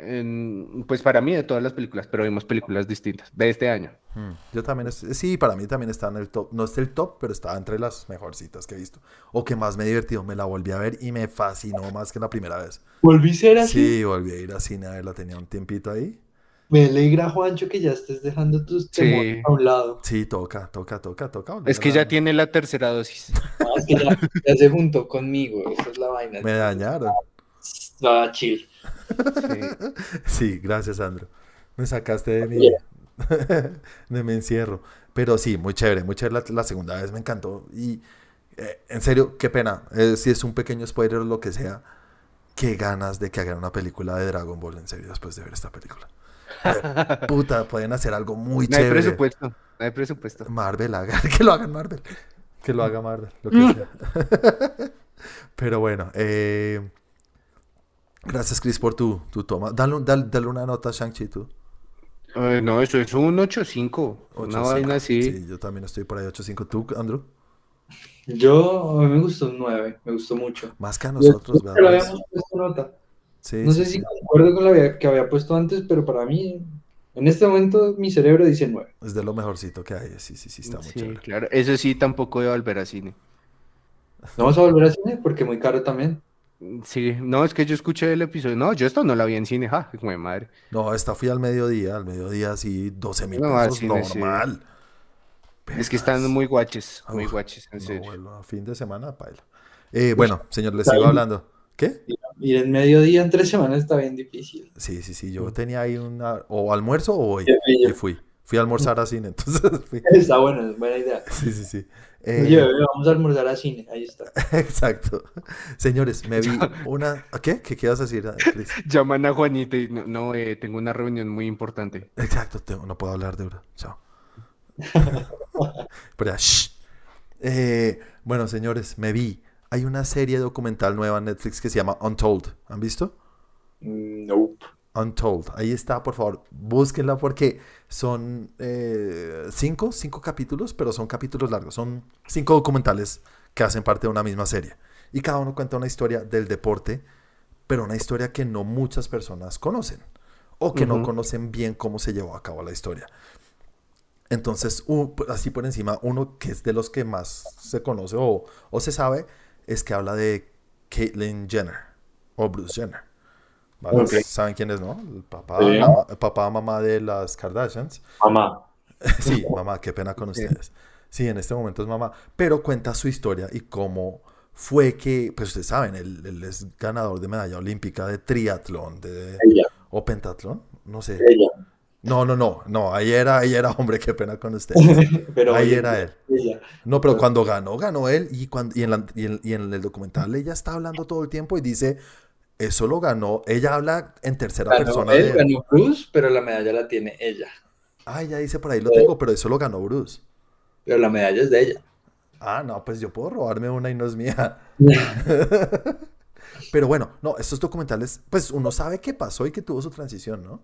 S3: En- pues para mí de todas las películas, pero vimos películas distintas de este año.
S1: Mm, Yo también, es- sí, para mí también está en el top. No es el top, pero está entre las mejorcitas que he visto. O que más me divertido. Me la volví a ver y me fascinó más que la primera vez.
S2: ¿Volví a ser así?
S1: Sí, volví a ir a cine a verla. Tenía un tiempito ahí.
S2: Me alegra, Juancho, que ya estés dejando tus
S3: Sí.
S2: temores a un lado.
S1: Sí, toca, toca, toca, toca.
S3: Es que ya tiene la tercera dosis.
S2: Ah, es que ya, ya se juntó conmigo, esa es la vaina.
S1: Me dañaron.
S2: Va chill.
S3: Sí.
S1: Sí, gracias, Sandro. Me sacaste de mi, de mi encierro. Pero sí, muy chévere, muy chévere. La, la segunda vez me encantó. Y eh, en serio, qué pena. Eh, si es un pequeño spoiler o lo que sea, qué ganas de que hagan una película de Dragon Ball, en serio, después de ver esta película. Eh, Puta, pueden hacer algo muy
S3: No hay
S1: chévere.
S3: presupuesto, no hay presupuesto.
S1: Marvel, haga, que lo hagan Marvel. Que lo haga Marvel, lo que sea. Pero bueno, eh, gracias Chris por tu, tu toma. Dale, dale, dale una nota a Shang-Chi tú.
S3: Eh, no, eso es un 8-5, una
S1: 8.5.
S3: vaina así.
S1: Sí, yo también estoy por ahí 8.5. ¿Tú, Andrew?
S2: Yo, a mí me gustó un 9, me gustó mucho.
S1: Más que a nosotros, ¿verdad?
S2: habíamos puesto nota.
S1: Sí,
S2: No
S1: sí,
S2: sé si
S1: sí.
S2: concuerdo con la que había puesto antes, pero para mí, en este momento, mi cerebro dice 9.
S1: Es de lo mejorcito que hay. Sí, sí, sí, está muy chévere.
S3: claro. Eso sí, tampoco de volver a cine.
S2: No vamos a volver al cine porque muy caro también.
S3: Sí, no, es que yo escuché el episodio. No, yo esto no la vi en cine, ja, de madre.
S1: No, esta fui al mediodía. Al mediodía sí, 12 mil
S3: No,
S1: pesos.
S3: cine, sí.
S1: normal.
S3: Es que están muy guaches, muy
S1: Uf,
S3: guaches, en
S1: No,
S3: serio.
S1: bueno, fin de semana, paila. Eh, bueno, señor, les sigo hablando. ¿Qué?
S2: Y en mediodía, en tres semanas, está bien difícil.
S1: Sí, sí, sí. Yo tenía ahí una. O almuerzo o hoy. Y fui. Fui a almorzar a cine. Entonces fui.
S2: Está bueno, es buena idea.
S1: Sí, sí, sí. Eh,
S2: Oye, bebé, vamos a almorzar a cine, ahí está.
S1: exacto. Señores, me vi una. ¿Qué? ¿Qué quieras decir, Chris?
S3: Llaman a Juanita y no, no, eh, tengo una reunión muy importante.
S1: Exacto, tengo- no puedo hablar de euro. Chao. Pero ya, shh. Eh, bueno, señores, me vi. Hay una serie documental nueva en Netflix que se llama Untold. ¿Han visto?
S2: Mm, Nope.
S1: Untold. Ahí está, por favor, búsquenla porque son eh, cinco, cinco capítulos, pero son capítulos largos. Son cinco documentales que hacen parte de una misma serie. Y cada uno cuenta una historia del deporte, pero una historia que no muchas personas conocen o que no conocen bien cómo se llevó a cabo la historia. Entonces, así por encima, uno que es de los que más se conoce o, o se sabe es que habla de Caitlyn Jenner o Bruce Jenner ¿vale?
S2: Ok.
S1: ¿Saben quién es, no? El papá,
S2: Sí.
S1: mamá- el papá, mamá de las Kardashians.
S2: Mamá.
S1: Sí, mamá, qué pena con ustedes. Sí, en este momento es mamá, pero cuenta su historia y cómo fue que, pues ustedes saben, él, él es ganador de medalla olímpica de triatlón, de,
S2: Ella.
S1: o pentatlón, no sé.
S2: Ella.
S1: No, no, no, no, ahí era, ahí era hombre, qué pena con ustedes.
S2: Pero
S1: Ahí
S2: oye,
S1: era él.
S2: Ella.
S1: No, pero cuando ganó, ganó él y, cuando, y, en la- y en, y en el documental ella está hablando todo el tiempo y dice, eso lo ganó, ella habla en tercera
S2: Ganó
S1: persona
S2: él,
S1: de...
S2: ganó Bruce, pero la medalla la tiene ella.
S1: Ah, ella dice por ahí lo tengo, pero eso lo ganó Bruce.
S2: Pero la medalla es de ella.
S1: Ah, no, pues yo puedo robarme una y no es mía. Pero bueno, no, estos documentales, pues uno sabe qué pasó y que tuvo su transición, ¿no?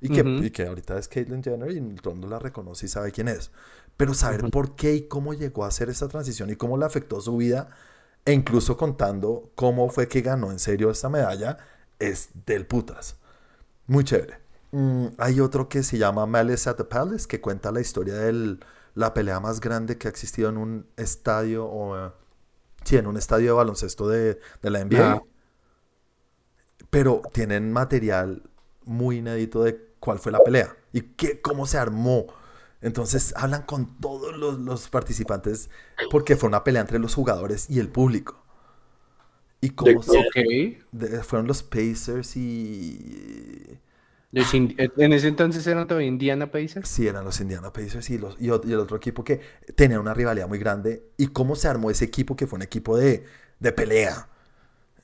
S1: Y que, y que ahorita es Caitlyn Jenner y todo el mundo la reconoce y sabe quién es. Pero saber por qué y cómo llegó a hacer esta transición y cómo le afectó su vida, e incluso contando cómo fue que ganó en serio esta medalla, es del putas. Muy chévere. Mm, hay otro que se llama Malice at the Palace, que cuenta la historia de la pelea más grande que ha existido en un estadio, o, eh, sí, en un estadio de baloncesto de, de la NBA.
S3: Ah.
S1: Pero tienen material muy inédito de cuál fue la pelea y qué, cómo se armó. Entonces hablan con todos los, los participantes porque fue una pelea entre los jugadores y el público. Y cómo
S2: De-
S1: se-
S3: Ok.
S1: de- fueron los Pacers y...
S3: Los En ese entonces eran todavía Indiana Pacers.
S1: Sí, eran los Indiana Pacers y, los, y el otro equipo que tenía una rivalidad muy grande. ¿Y cómo se armó ese equipo que fue un equipo de, de pelea?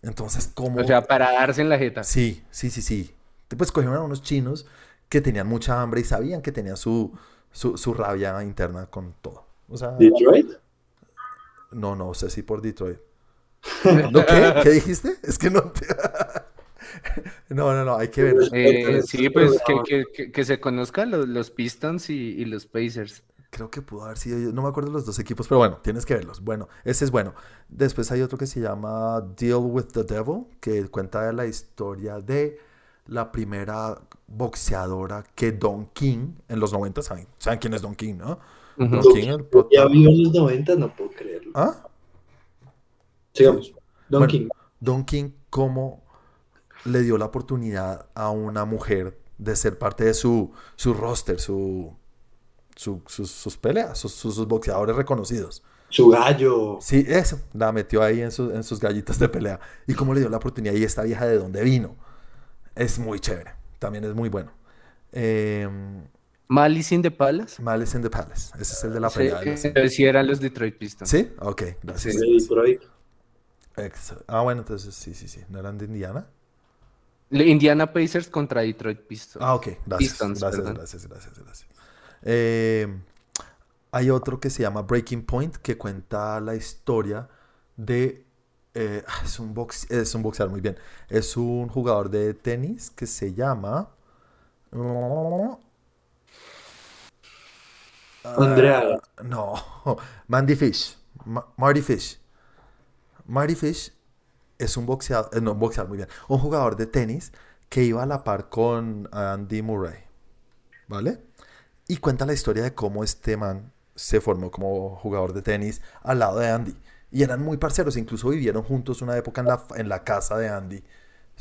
S1: Entonces, ¿cómo...?
S3: O sea, para darse en la jeta.
S1: Sí, sí, sí, sí. Pues cogieron a unos chinos que tenían mucha hambre y sabían que tenían su, su, su rabia interna con todo. O sea,
S2: Detroit.
S1: no, no sé si por Detroit. ¿No qué? ¿Qué dijiste? Es que no te... No, no, no, hay que ver.
S3: Eh, sí, pues que, que- que- se conozcan los, los Pistons y, y los Pacers.
S1: Creo que pudo haber sido yo. No me acuerdo de los dos equipos, pero bueno, tienes que verlos. Bueno, ese es bueno. Después hay otro que se llama Deal with the Devil, que cuenta la historia de la primera boxeadora que Don King en los 90, ¿saben? ¿Saben quién es Don King, no? Don King, el prota-
S2: Ya vivo en los 90, no puedo creerlo.
S1: ¿Ah?
S2: Sigamos. Don
S1: Bueno,
S2: King.
S1: Don King, ¿cómo le dio la oportunidad a una mujer de ser parte de su, su roster, su, su- sus, sus peleas, sus, sus- sus boxeadores reconocidos?
S2: Su gallo.
S1: Sí, eso, la metió ahí en, su- en sus gallitas de pelea. ¿Y cómo le dio la oportunidad? Y esta vieja de dónde vino. Es muy chévere, también es muy bueno. Eh,
S3: Malice in the Palace.
S1: Malice in the Palace, ese es el de la
S3: Sí,
S1: pelea. de
S3: que
S1: los-
S3: entonces sí eran los Detroit Pistons.
S1: ¿Sí? Ok, gracias.
S2: Detroit.
S1: Ah, bueno, entonces sí, sí, sí. ¿No eran de Indiana?
S3: Indiana Pacers contra Detroit Pistons.
S1: Ah, ok, gracias.
S3: Pistons,
S1: gracias,
S3: perdón.
S1: gracias, gracias, gracias. Eh, hay otro que se llama Breaking Point que cuenta la historia de. Eh, es, un box, es un boxeador, muy bien. Es un jugador de tenis que se llama.
S2: Andrea.
S1: No, Mandy Fish. Ma- Marty Fish. Marty Fish es un boxeador, eh, no, un boxeador, muy bien, un jugador de tenis que iba a la par con Andy Murray, ¿vale? Y cuenta la historia de cómo este man se formó como jugador de tenis al lado de Andy. Y eran muy parceros, incluso vivieron juntos una época en la, en la casa de Andy.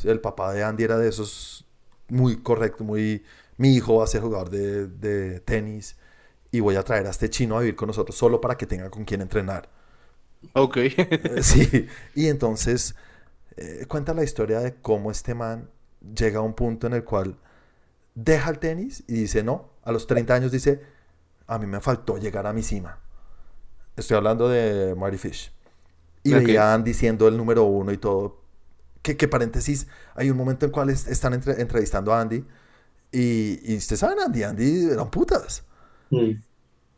S1: El papá de Andy era de esos muy correcto, muy... Mi hijo va a ser jugador de, de tenis y voy a traer a este chino a vivir con nosotros solo para que tenga con quien entrenar.
S3: Ok.
S1: Sí, y entonces eh, cuenta la historia de cómo este man llega a un punto en el cual deja el tenis y dice, no, a los 30 años dice, a mí me faltó llegar a mi cima. Estoy hablando de Marty Fish. Y
S3: Ok.
S1: veía a Andy siendo el número uno y todo. Que, que paréntesis, hay un momento en el cual es- están entre- entrevistando a Andy y, y ustedes saben, Andy, Andy eran putas.
S2: Mm.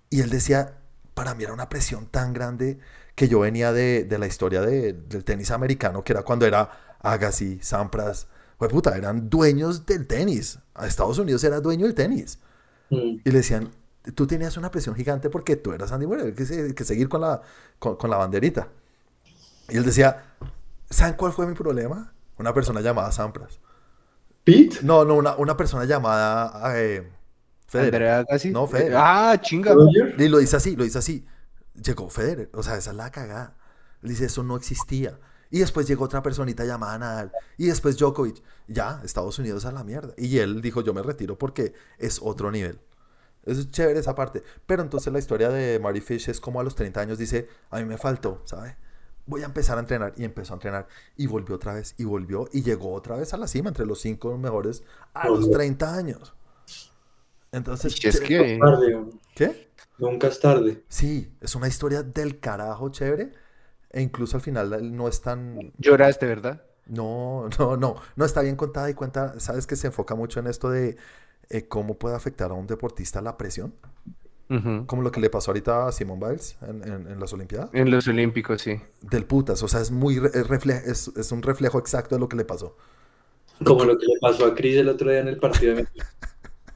S1: Y él decía, para mí era una presión tan grande que yo venía de, de la historia de- del tenis americano, que era cuando era Agassi, Sampras, pues puta, eran dueños del tenis. A Estados Unidos era dueño del tenis.
S2: Mm.
S1: Y le decían, tú tenías una presión gigante porque tú eras Andy Murray, que, que seguir con la, con, con la banderita. Y él decía, ¿saben cuál fue mi problema? Una persona llamada Sampras.
S2: Pete.
S1: No, no, una, una persona llamada eh, Federer.
S3: Agassi.
S1: No, Federer.
S3: Ah, chinga.
S1: Y lo dice así, lo dice así. Llegó Federer, o sea, esa es la cagada. Él dice, eso no existía. Y después llegó otra personita llamada Nadal. Y después Djokovic. Ya, Estados Unidos a la mierda. Y él dijo, yo me retiro porque es otro nivel. Eso es chévere esa parte. Pero entonces la historia de Mary Fish es como a los 30 años dice, a mí me faltó, ¿sabe? Voy a empezar a entrenar. Y empezó a entrenar. Y volvió otra vez. Y volvió. Y llegó otra vez a la cima, entre los cinco mejores, a los 30 años. Entonces...
S3: Y es que...
S2: Tarde, hombre.
S1: ¿Qué?
S2: Nunca es tarde.
S1: Sí, es una historia del carajo chévere. E incluso al final no es tan...
S3: Lloraste, ¿verdad?
S1: No, no, no, no está bien contada y cuenta, sabes que se enfoca mucho en esto de eh, cómo puede afectar a un deportista la presión, Como lo que le pasó ahorita a Simone Biles en, en- en las Olimpiadas,
S3: En los Olímpicos, sí.
S1: del putas, o sea, es muy, re- es, refle- es, es un reflejo exacto de lo que le pasó.
S2: Como lo que le pasó a Chris el otro día en el partido de.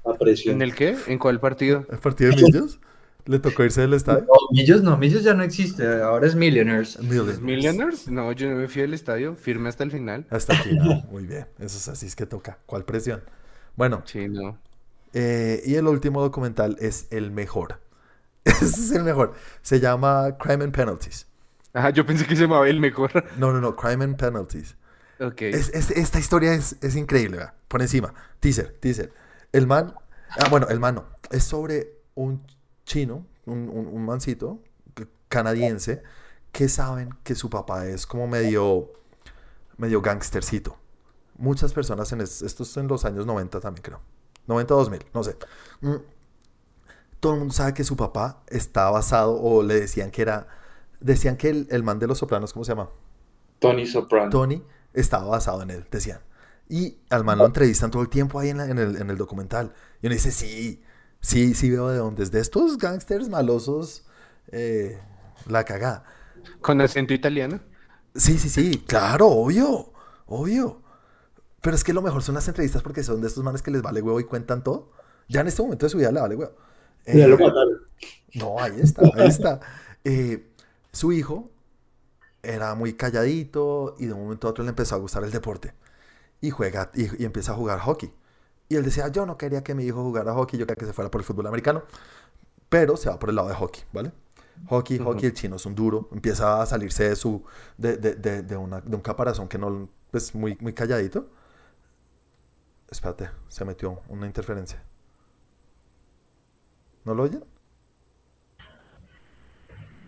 S2: La presión.
S3: ¿En el qué? ¿En cuál partido?
S1: ¿El partido de Millos? ¿Le tocó irse del estadio?
S2: No, Millos no, Millos ya no existe, ahora es Millionaires.
S1: Millionaires.
S3: ¿Los Millionaires? No, yo no me fui al estadio, firme hasta el final.
S1: Hasta el final, muy bien, eso es así es que toca. ¿Cuál presión? Bueno,
S3: Sí, no.
S1: Eh, y el último documental es el mejor. Ese es el mejor. Se llama Crime and Penalties.
S3: Ajá, yo pensé que se llamaba el mejor.
S1: No, no, no, Crime and Penalties.
S3: Ok.
S1: Es- es- esta historia es, es increíble, vea. Por encima. Teaser, teaser. El man. Ah, bueno, el man no. Es sobre un chino, un, un, un mancito canadiense, que saben que su papá es como medio. medio gangstercito. Muchas personas en es- esto es en los años 90 también, creo. 90 2000, no sé. Mm. Todo el mundo sabe que su papá está basado, o le decían que era. Decían que el, el man de los sopranos, ¿cómo se llama?
S2: Tony Soprano.
S1: Tony estaba basado en él, decían. Y al man lo entrevistan todo el tiempo ahí en, la- en el, en el documental. Y uno dice, sí, sí, sí veo de dónde es. De estos gángsters malosos, eh, la cagada.
S3: ¿Con acento italiano?
S1: Sí, sí, sí, claro, obvio, obvio. Pero es que lo mejor son las entrevistas porque son de estos manes que les vale huevo y cuentan todo. Ya en este momento de su vida le vale huevo.
S2: Ya
S1: Eh,
S2: lo mataron.
S1: no, ahí está, ahí está. Eh, su hijo era muy calladito y de un momento a otro le empezó a gustar el deporte. Y juega y, y empieza a jugar hockey. Y él decía, yo no quería que mi hijo jugara hockey, yo quería que se fuera por el fútbol americano. Pero se va por el lado de hockey, ¿vale? Hockey, hockey, el chino es un duro. Empieza a salirse de su, de, de, de, de una, de un caparazón que no, es muy, muy calladito. Espérate, se metió una interferencia. ¿No lo oyen?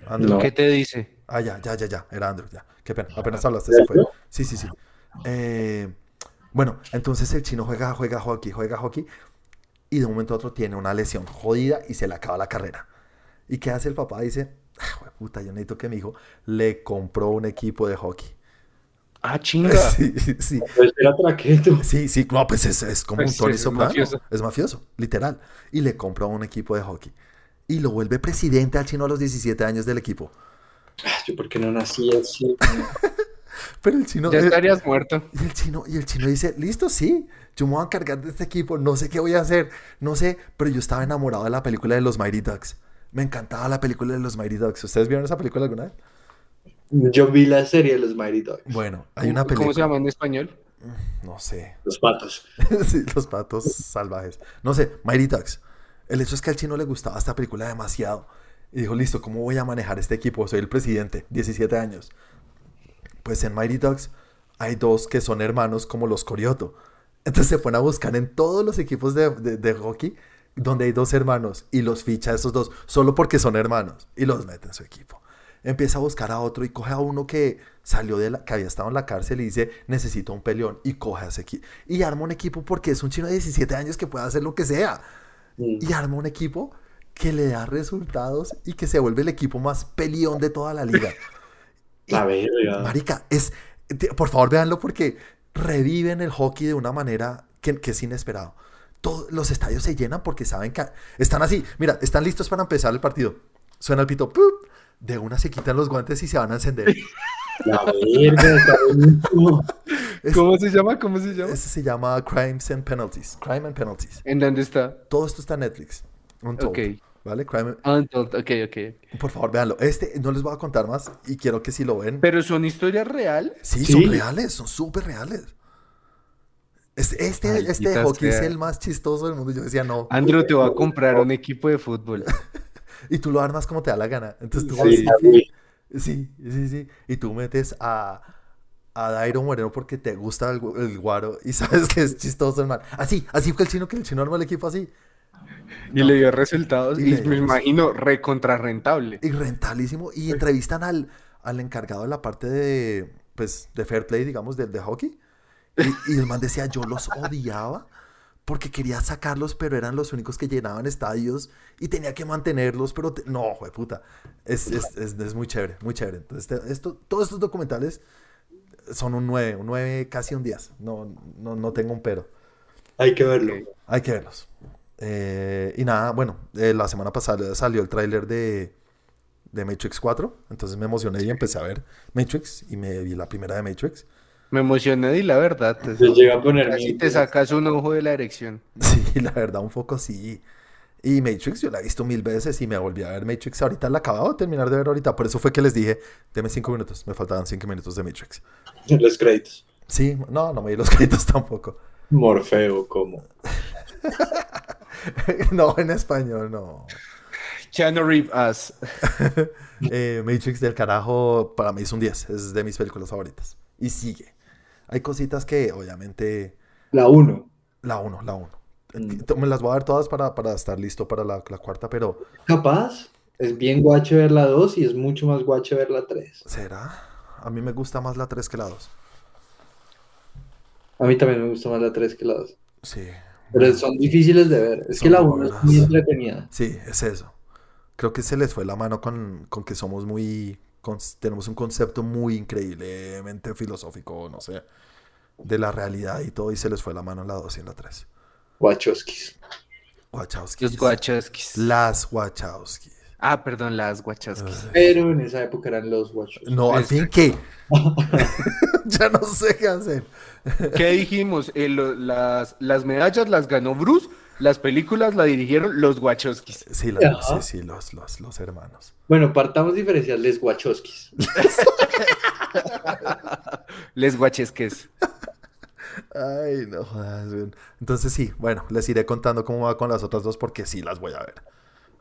S1: Andrew.
S2: No.
S3: ¿Qué te dice?
S1: Ah, ya, ya, ya, ya. Era Andrew, ya. Qué pena. Apenas hablaste,
S2: ¿Ya
S1: se fue. Sí, sí, sí. Eh, bueno, entonces el chino juega, juega hockey, juega hockey. Y de un momento a otro tiene una lesión jodida y se le acaba la carrera. ¿Y qué hace el papá? Dice, "Ah, puta, yo necesito que mi hijo le compró un equipo de hockey.
S3: Ah, chinga.
S1: Sí, sí.
S2: Pues era traqueto.
S1: Sí, sí, no, pues es, es como
S3: Pues
S1: un Tony
S3: es
S1: Soprano.
S3: mafioso.
S1: Es mafioso, literal. Y le compró un equipo de hockey. Y lo vuelve presidente al chino a los 17 años del equipo.
S2: Ah, Yo porque no nací así.
S1: Pero el chino...
S3: Ya
S1: eh,
S3: estarías muerto.
S1: Y el chino, y el chino dice, listo, sí, yo me voy a encargar de este equipo, no sé qué voy a hacer, no sé, pero yo estaba enamorado de la película de los Mighty Ducks. Me encantaba la película de los Mighty Ducks. ¿Ustedes vieron esa película alguna vez?
S2: Yo vi la serie de los Mighty Ducks.
S1: Bueno, hay una película.
S3: ¿Cómo se llama en español?
S1: No sé.
S2: Los patos.
S1: Sí, los patos salvajes. No sé, Mighty Ducks. El hecho es que al chino le gustaba esta película demasiado. Y dijo, listo, ¿cómo voy a manejar este equipo? Soy el presidente, 17 años. Pues en Mighty Ducks hay dos que son hermanos como los Corioto. Entonces se pone a buscar en todos los equipos de, de- de hockey donde hay dos hermanos y los ficha a esos dos solo porque son hermanos y los mete en su equipo. Empieza a buscar a otro y coge a uno que salió de la, que había estado en la cárcel y dice, necesito un peleón y coge a ese equipo. Y arma un equipo porque es un chino de 17 años que puede hacer lo que sea.
S2: Mm.
S1: Y arma un equipo que le da resultados y que se vuelve el equipo más peleón de toda la liga.
S2: La verga.
S1: Marica, es, te- por favor véanlo porque reviven el hockey de una manera que, que es inesperado. Todos los estadios se llenan porque saben que están así. Mira, están listos para empezar el partido. Suena el pito. ¡pup! De una se quitan los guantes y se van a encender.
S2: La verga,
S3: ¿Cómo se llama? ¿Cómo se llama?
S1: Ese se llama Crimes and Penalties. Crime and Penalties.
S3: ¿En dónde está?
S1: Todo esto está en Netflix. Untold,
S3: Ok.
S1: ¿Vale? Crime
S3: Untold, ok, ok.
S1: Por favor, véanlo. Este no les voy a contar más y quiero que si lo ven.
S3: Pero son historias reales.
S1: Sí,
S2: Sí.
S1: son reales, son súper reales. Este, este, este de hockey es el más chistoso del mundo. Yo decía, no.
S3: Andrew te va a comprar un equipo de fútbol.
S1: Y tú lo armas como te da la gana. Entonces tú
S2: Sí,
S1: vas-
S2: sí.
S1: sí, sí, sí. Y tú metes a, a Dairo Moreno porque te gusta el, el guaro y sabes que es chistoso, hermano. Así, así fue el chino que el chino armó el equipo así.
S3: Y le dio resultados.
S1: Y
S3: Y,
S1: dio
S3: me imagino recontrarrentable.
S1: Y rentabilísimo. Y entrevistan al, al encargado de la parte de, pues, de fair play, digamos, de, de hockey. Y, y el man decía, yo los odiaba porque quería sacarlos, pero eran los únicos que llenaban estadios y tenía que mantenerlos, pero te- no, de puta. Es, es, es, es muy chévere, muy chévere. Entonces, esto, todos estos documentales son un 9, un 9, casi un 10. No, no, no tengo un pero.
S2: Hay que verlo.
S1: Hay que verlos. Eh, y nada, bueno, eh, la semana pasada salió el tráiler de, de Matrix 4, entonces me emocioné y empecé a ver Matrix y me vi la primera de Matrix.
S3: Me emocioné y la verdad. te-
S2: Yo llegué a poner
S3: Casi te sacas un ojo de la erección.
S1: Sí, la verdad, un poco sí. Y Matrix yo la he visto mil veces y me volví a ver Matrix. Ahorita la acababa de terminar de ver ahorita, por eso fue que les dije, deme cinco minutos, me faltaban cinco minutos de Matrix.
S2: los créditos.
S1: Sí, no, no me di los créditos tampoco.
S2: Morfeo, como.
S1: no, en español, no.
S3: Keanu Reeves.
S1: Eh, Matrix del carajo para mí es un 10, es de mis películas favoritas. Y sigue. Hay cositas que obviamente...
S2: La 1.
S1: La 1, la 1.
S2: Mm.
S1: Me las voy a dar todas para, para estar listo para la, la cuarta, pero
S2: Capaz. Es bien guache ver la 2 y es mucho más guache ver la 3.
S1: ¿será? A mí me gusta más la 3 que la 2.
S2: A mí también me gusta más la 3 que la 2.
S1: Sí.
S2: Pero son difíciles de ver. Es
S1: Son
S2: que la
S1: muy
S2: 1 es muy entretenida.
S1: Sí, es eso. Creo que se les fue la mano con, con que somos muy... con- tenemos un concepto muy increíblemente filosófico, no sé, de la realidad y todo, y se les fue la mano en la 2 y en la 3.
S2: Wachowskis.
S1: Wachowskis.
S3: Los Wachowskis.
S1: Las Wachowskis.
S3: Ah, perdón, las Wachowskis.
S2: Pero en esa época eran los Wachowskis.
S1: No, al fin, ¿qué? ya no sé qué hacer.
S3: ¿Qué dijimos? Eh, lo- las, las medallas las ganó Bruce, las películas la dirigieron los Wachowskis.
S1: Sí, la-
S2: Ajá.
S1: sí, sí, los, los, los hermanos.
S2: Bueno, partamos diferenciales Wachowskis.
S3: Les Wachesques.
S1: Ay, no jodas. Entonces sí, bueno, les iré contando cómo va con las otras dos porque sí las voy a ver.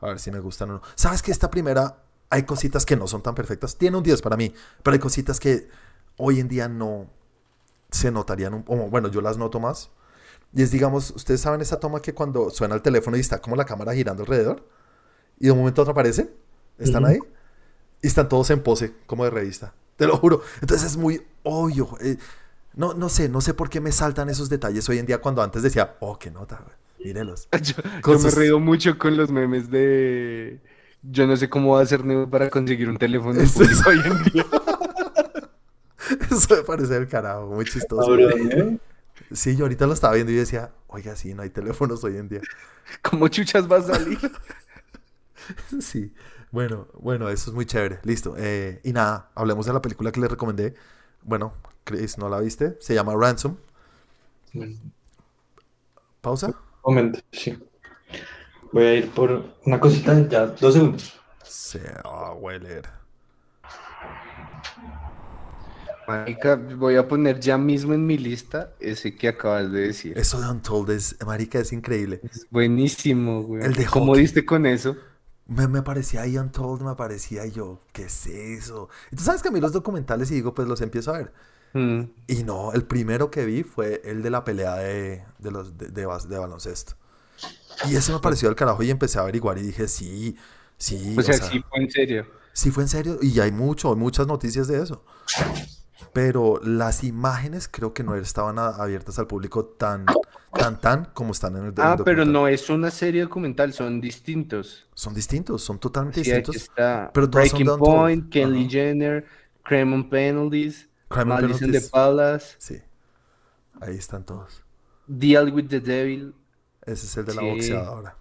S1: A ver si me gustan o no. ¿Sabes que esta primera hay cositas que no son tan perfectas? Tiene un 10 para mí, pero hay cositas que hoy en día no se notarían, un- o bueno, yo las noto más. Y es, digamos, ustedes saben esa toma que cuando suena el teléfono y está como la cámara girando alrededor y de un momento a otro aparecen, están ahí y están todos en pose, como de revista. Te lo juro. Entonces es muy obvio. eh, no, no sé, no sé por qué me saltan esos detalles hoy en día cuando antes decía, oh, qué nota, güey. Mírenlos.
S3: Yo, yo me río mucho con los memes de... Yo no sé cómo va a ser Neo para conseguir un teléfono
S1: Eso
S3: público hoy en día.
S1: Eso me parece el carajo, muy chistoso.
S2: Cabrón, ¿eh?
S1: Sí, yo ahorita lo estaba viendo y decía, oiga, sí, no hay teléfonos hoy en día.
S3: ¿Cómo chuchas va a salir?
S1: Sí, bueno, bueno, eso es muy chévere. Listo. eh, y nada, hablemos de la película que les recomendé. Bueno, Chris, ¿no la viste? Se llama Ransom. ¿Pausa?
S2: Momento, sí. Voy a ir por una cosita, ya, dos segundos.
S1: Se va a hueler.
S3: Marica, voy a poner ya mismo en mi lista ese que acabas de decir.
S1: Eso de Untold es, marica, es increíble.
S3: Es buenísimo, güey.
S1: El de
S3: ¿Cómo diste con eso?
S1: Me, me parecía ahí Untold, me parecía yo, ¿qué es eso? Tú sabes que a mí los documentales y digo, pues los empiezo a ver.
S3: Mm.
S1: Y no, el primero que vi fue el de la pelea de, de los, de, de baloncesto. Y ese me pareció el carajo y empecé a averiguar y dije, sí, sí,
S3: O sea,
S1: o sea,
S3: sí fue en serio.
S1: sí fue en serio. Y hay mucho, hay muchas noticias de eso. Pero las imágenes creo que no estaban abiertas al público tan, tan, tan como están en el, en el
S3: Ah, pero
S1: documental.
S3: no es una serie documental, son distintos.
S1: Son distintos, son totalmente
S3: Sí,
S1: distintos.
S3: está
S1: pero son
S3: Breaking
S1: Untold.
S3: Point, Kelly. Jenner, Crime and Penalties,
S1: Crime
S3: the
S1: Penalties.
S3: Palace,
S1: Sí, ahí están todos.
S3: Deal with the Devil.
S1: Ese es el de la boxeadora.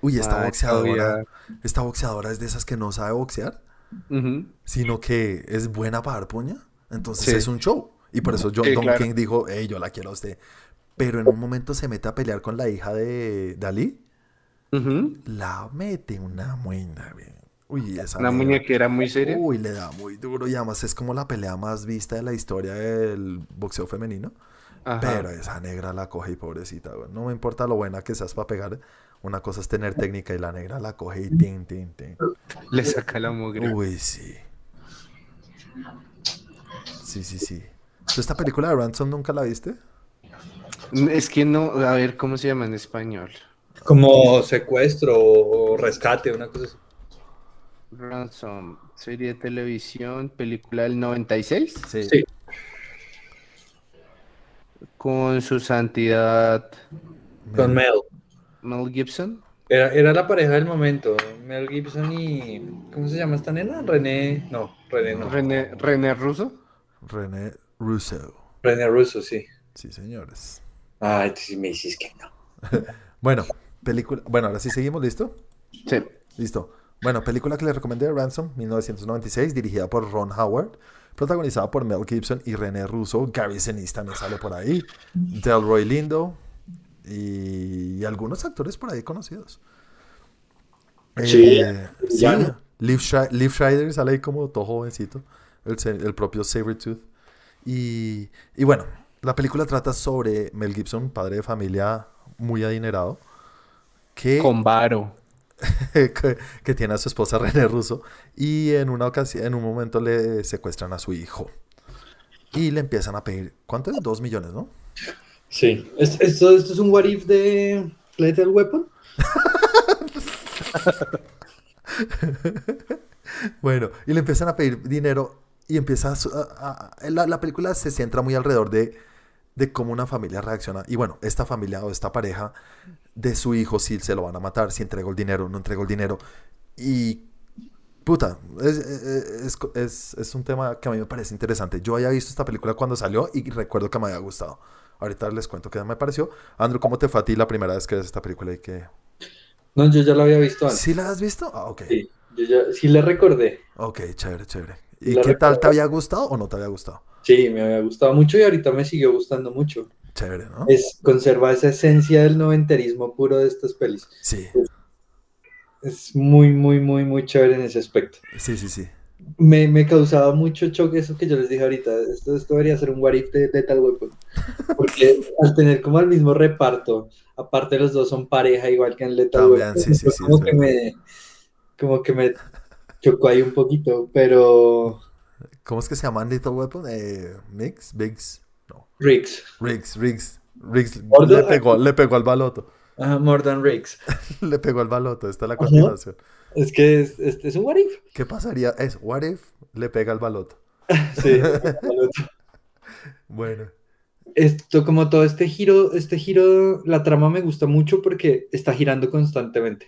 S1: Uy, esta
S3: Ah,
S1: boxeadora, esta boxeadora es de esas que no sabe boxear,
S3: Ujú.
S1: sino que es buena para dar puña. Entonces
S3: Sí.
S1: es un show. Y por eso John
S3: Sí,
S1: Don
S3: claro.
S1: King dijo, hey, yo la quiero a usted. Pero en un momento se mete a pelear con la hija de Dalí.
S3: Ujú.
S1: La mete una güey. Uy, esa
S3: Una
S1: negra.
S3: muñequera muy seria.
S1: Uy, le da muy duro. Y además es como la pelea más vista de la historia del boxeo femenino.
S3: Ajá.
S1: Pero esa negra la coge y pobrecita, güey. No me importa lo buena que seas para pegar. Una cosa es tener técnica y la negra la coge y tin, tin, tin.
S3: Le saca la mugre.
S1: Uy, sí. Sí, sí, sí. ¿Tú esta película de Ransom nunca la viste?
S3: Es que no, a ver, ¿cómo se llama en español?
S2: Como secuestro o rescate, una cosa así.
S3: Ransom, serie de televisión, película del 96,
S1: Sí.
S2: Sí.
S3: con su santidad
S2: Con Mel.
S3: Mel Gibson.
S2: Era, era la pareja del momento. Mel Gibson y. ¿Cómo se llama esta nena? René. No, René no.
S3: René, René Russo.
S1: René Russo.
S2: René Russo, sí.
S1: Sí, señores.
S2: Ay, tú sí me dices que no.
S1: Bueno, película. Bueno, ahora sí seguimos, ¿listo?
S3: Sí.
S1: Listo. Bueno, película que le recomendé, Ransom, 1996, dirigida por Ron Howard, protagonizada por Mel Gibson y René Russo. Gary Sinise también sale por ahí. Delroy Lindo y, y algunos actores por ahí conocidos.
S2: Sí,
S1: Eh, sí. Liv, Schri- Liv Schreider sale ahí como todo jovencito, el, propio Sabretooth. Y, y bueno, la película trata sobre Mel Gibson, padre de familia muy adinerado, que
S3: Con Varo.
S1: que, que tiene a su esposa René Russo y en una ocasión, en un momento le secuestran a su hijo y le empiezan a pedir, ¿cuánto es? Dos millones, ¿no?
S2: Sí. ¿Es- ¿Esto, esto es un what if de Lethal Weapon?
S1: Bueno, y le empiezan a pedir dinero y empieza a, la, la película se centra muy alrededor de, de cómo una familia reacciona. Y bueno, esta familia o esta pareja de su hijo, si se lo van a matar, si entregó el dinero, no entregó el dinero. Y puta, es, es- es un tema que a mí me parece interesante. Yo había visto esta película cuando salió y recuerdo que me había gustado. Ahorita les cuento qué me pareció. Andrew, ¿cómo te fue a ti la primera vez que ves esta película y que...
S2: No, yo ya lo había visto antes.
S1: ¿Sí la has visto? Ah, ok.
S2: Sí, yo ya, sí le recordé.
S1: Ok, chévere, chévere. ¿Y
S2: La
S1: qué tal? ¿Te había gustado o no te había gustado?
S2: Sí, me había gustado mucho y ahorita me siguió gustando mucho.
S1: Chévere, ¿no?
S2: Es, conserva esa esencia del noventerismo puro de estas pelis.
S1: Sí,
S2: Es muy, muy, muy, muy chévere en ese aspecto.
S1: sí, sí, sí.
S2: Me, me causaba mucho choque eso que yo les dije ahorita. Esto, esto debería ser un what if de Lethal Weapon. Porque al tener como el mismo reparto, aparte los dos son pareja igual que en Lethal
S1: También,
S2: Weapon,
S1: sí, sí, sí,
S2: como que me como que me chocó ahí un poquito, pero
S1: ¿Cómo es que se llaman Little Weapon? Eh, Mix, Bigs, no.
S2: Riggs,
S1: Riggs, Riggs, Riggs. Le pegó, le pegó al baloto.
S2: ajá, more than Riggs.
S1: Le pegó al baloto. Esta es la continuación.
S2: Es que es, es, es un what if.
S1: ¿Qué pasaría? Es, what if le pega al baloto?
S2: Sí.
S1: Bueno,
S2: Esto, como todo este giro, este giro, la trama me gusta mucho porque está girando constantemente.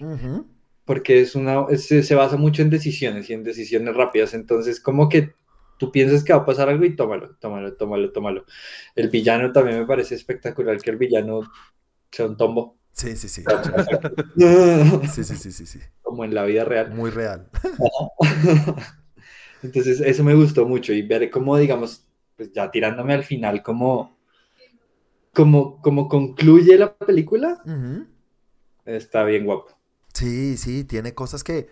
S2: Porque es una, es- se basa mucho en decisiones y en decisiones rápidas, entonces como que tú piensas que va a pasar algo y tómalo, tómalo, tómalo, tómalo. El villano también me parece espectacular que el villano sea un tombo,
S1: Sí, sí, sí.
S2: como
S1: Sí, sí, sí, sí, sí.
S2: en la vida real.
S1: Muy real.
S2: Entonces eso me gustó mucho y ver cómo, digamos, pues ya tirándome al final, cómo, cómo, cómo concluye la película, está bien guapo.
S1: Sí, sí, tiene cosas que.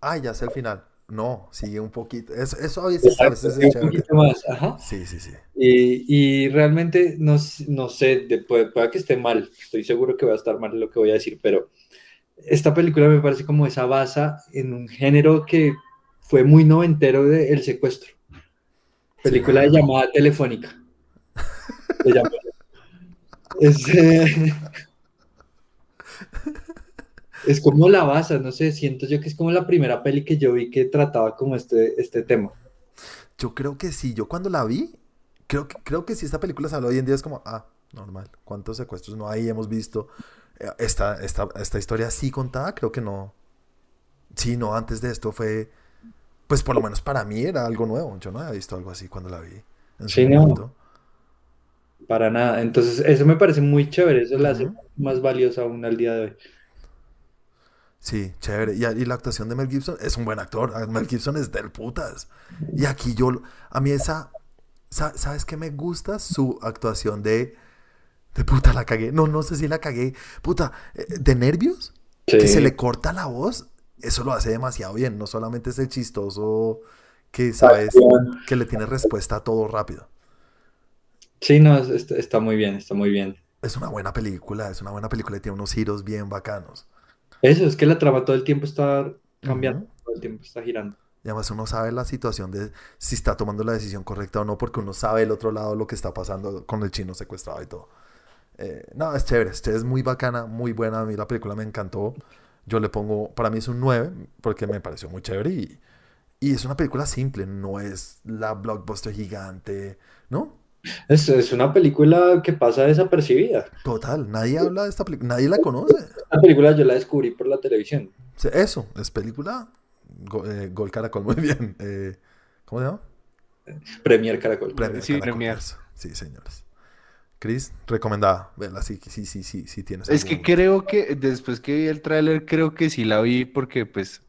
S1: Ay, ya sé el final. No, sigue un poquito. Eso, eso a veces, a veces
S2: un
S1: es chévere.
S2: poquito más, ajá.
S1: Sí, sí, sí.
S2: Y, y realmente no, no sé, de, que esté mal, estoy seguro que va a estar mal lo que voy a decir, pero esta película me parece como esa basa en un género que fue muy noventero de El Secuestro. Película de llamada telefónica. Es, eh, es como la base, no sé, siento yo que es como la primera peli que yo vi que trataba como este, este tema.
S1: Yo creo que sí. Yo cuando la vi, creo que, creo que si esta película sale hoy en día es como, ah, normal. ¿Cuántos secuestros no hay? Hemos visto. Eh, Esta, esta, esta historia así contada, creo que no. Sí, no, antes de esto fue. Pues por lo menos para mí era algo nuevo. Yo no había visto algo así cuando la vi. En su
S2: Sí, no.
S1: momento.
S2: Para nada. Entonces, eso me parece muy chévere. Eso la hace más valiosa aún al día de hoy.
S1: Sí, chévere. Y, y la actuación de Mel Gibson es un buen actor. Ah, Mel Gibson es del putas. Y aquí yo, a mí esa, sa- ¿sabes qué me gusta? Su actuación de, de puta, la cagué. No, no sé si la cagué. Puta, eh, de nervios, que se le corta la voz. Eso lo hace demasiado bien. No solamente es el chistoso que sabes que le tiene respuesta a todo rápido.
S2: Sí, no, es- está, está muy bien, está muy bien.
S1: Es una buena película, es una buena película y tiene unos giros bien bacanos.
S2: Eso, es que la trama todo el tiempo está cambiando, todo el tiempo está girando.
S1: Y además uno sabe la situación de si está tomando la decisión correcta o no, porque uno sabe el otro lado lo que está pasando con el chino secuestrado y todo. Eh, no, es chévere, es, chévere, es muy bacana, muy buena. A mí la película me encantó. Yo le pongo, para mí es un 9, porque me pareció muy chévere y, y es una película simple, no es la blockbuster gigante, ¿no?
S2: Es, es una película que pasa desapercibida.
S1: Total, nadie habla de esta película, nadie la conoce.
S2: La película yo la descubrí por la televisión.
S1: Eso, es película Go- eh, Gol Caracol, muy bien. Eh, ¿Cómo se llama?
S2: Premier Caracol.
S1: Premier
S3: Sí,
S1: Caracol,
S3: Premier.
S1: eso. Sí, señores. Chris, recomendada. Vela, sí, sí, sí, sí, sí tienes.
S3: Es que creo que después que vi el tráiler, creo que sí la vi porque pues,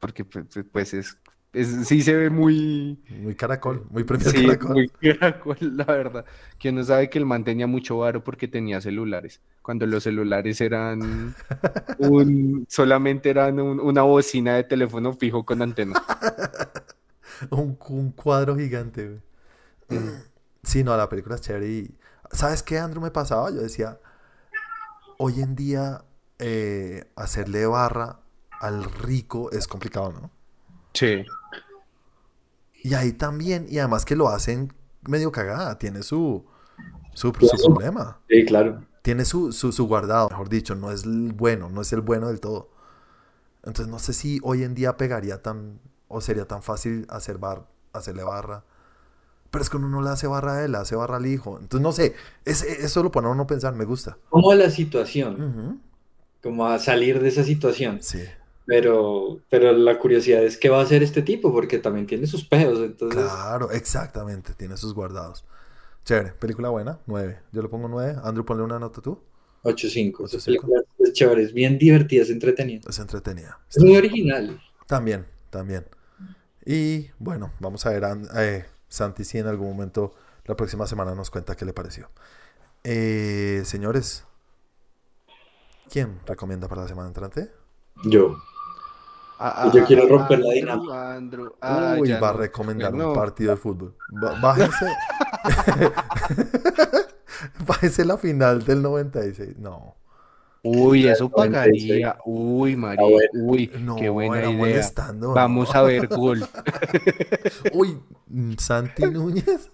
S3: porque pues, pues es, es- sí se ve muy,
S1: Muy caracol, muy
S3: sí,
S1: Caracol.
S3: muy caracol, la verdad. Que no sabe que el man tenía mucho varo porque tenía celulares. Cuando los celulares eran un, solamente eran un- una bocina de teléfono fijo con antena.
S1: Un, un cuadro gigante, güey. Sí, no, la película es chévere y... ¿Sabes qué, Andrew, me pasaba? Yo decía, hoy en día eh, hacerle barra al rico es complicado, ¿no?
S3: Sí.
S1: Y ahí también, y además que lo hacen medio cagada, tiene su, su, su problema.
S2: Sí, claro.
S1: Tiene su, su, su guardado, mejor dicho, no es el bueno, no es el bueno del todo. Entonces no sé si hoy en día pegaría tan, o sería tan fácil hacer bar, hacerle barra. Pero es que uno no le hace barra a él, le hace barra al hijo. Entonces no sé, es- eso lo pone a uno a pensar, me gusta.
S2: Como la situación,
S1: Ujú,
S2: como a salir de esa situación.
S1: Sí,
S2: Pero, pero la curiosidad es qué va a hacer este tipo, porque también tiene sus pedos. Entonces,
S1: claro, exactamente, tiene sus guardados. Chévere, película buena, 9. Yo le pongo 9. Andrew, ponle una nota tú.
S2: 8-5. Esa
S1: 8-5.
S2: película es chévere, es bien divertida, es entretenida.
S1: Es entretenida.
S2: Es muy original.
S1: También, también. Y bueno, vamos a ver, an- eh, Santi, si en algún momento la próxima semana nos cuenta qué le pareció. Eh, señores, ¿quién recomienda para la semana entrante?
S2: Yo.
S3: Ah,
S2: Yo quiero
S3: ah,
S2: romper la dinámica.
S3: Andrew. Ah,
S1: Uy, va a
S3: no.
S1: recomendar
S3: No.
S1: un partido de fútbol. Bájese. Bájese la final del 96. No.
S3: Uy, eso
S2: 96.
S3: pagaría. Uy, María. Uy,
S1: No,
S3: qué buena
S1: era
S3: idea.
S1: molestando.
S3: Vamos
S1: no.
S3: a ver gol.
S1: Uy, mm, Santi Núñez.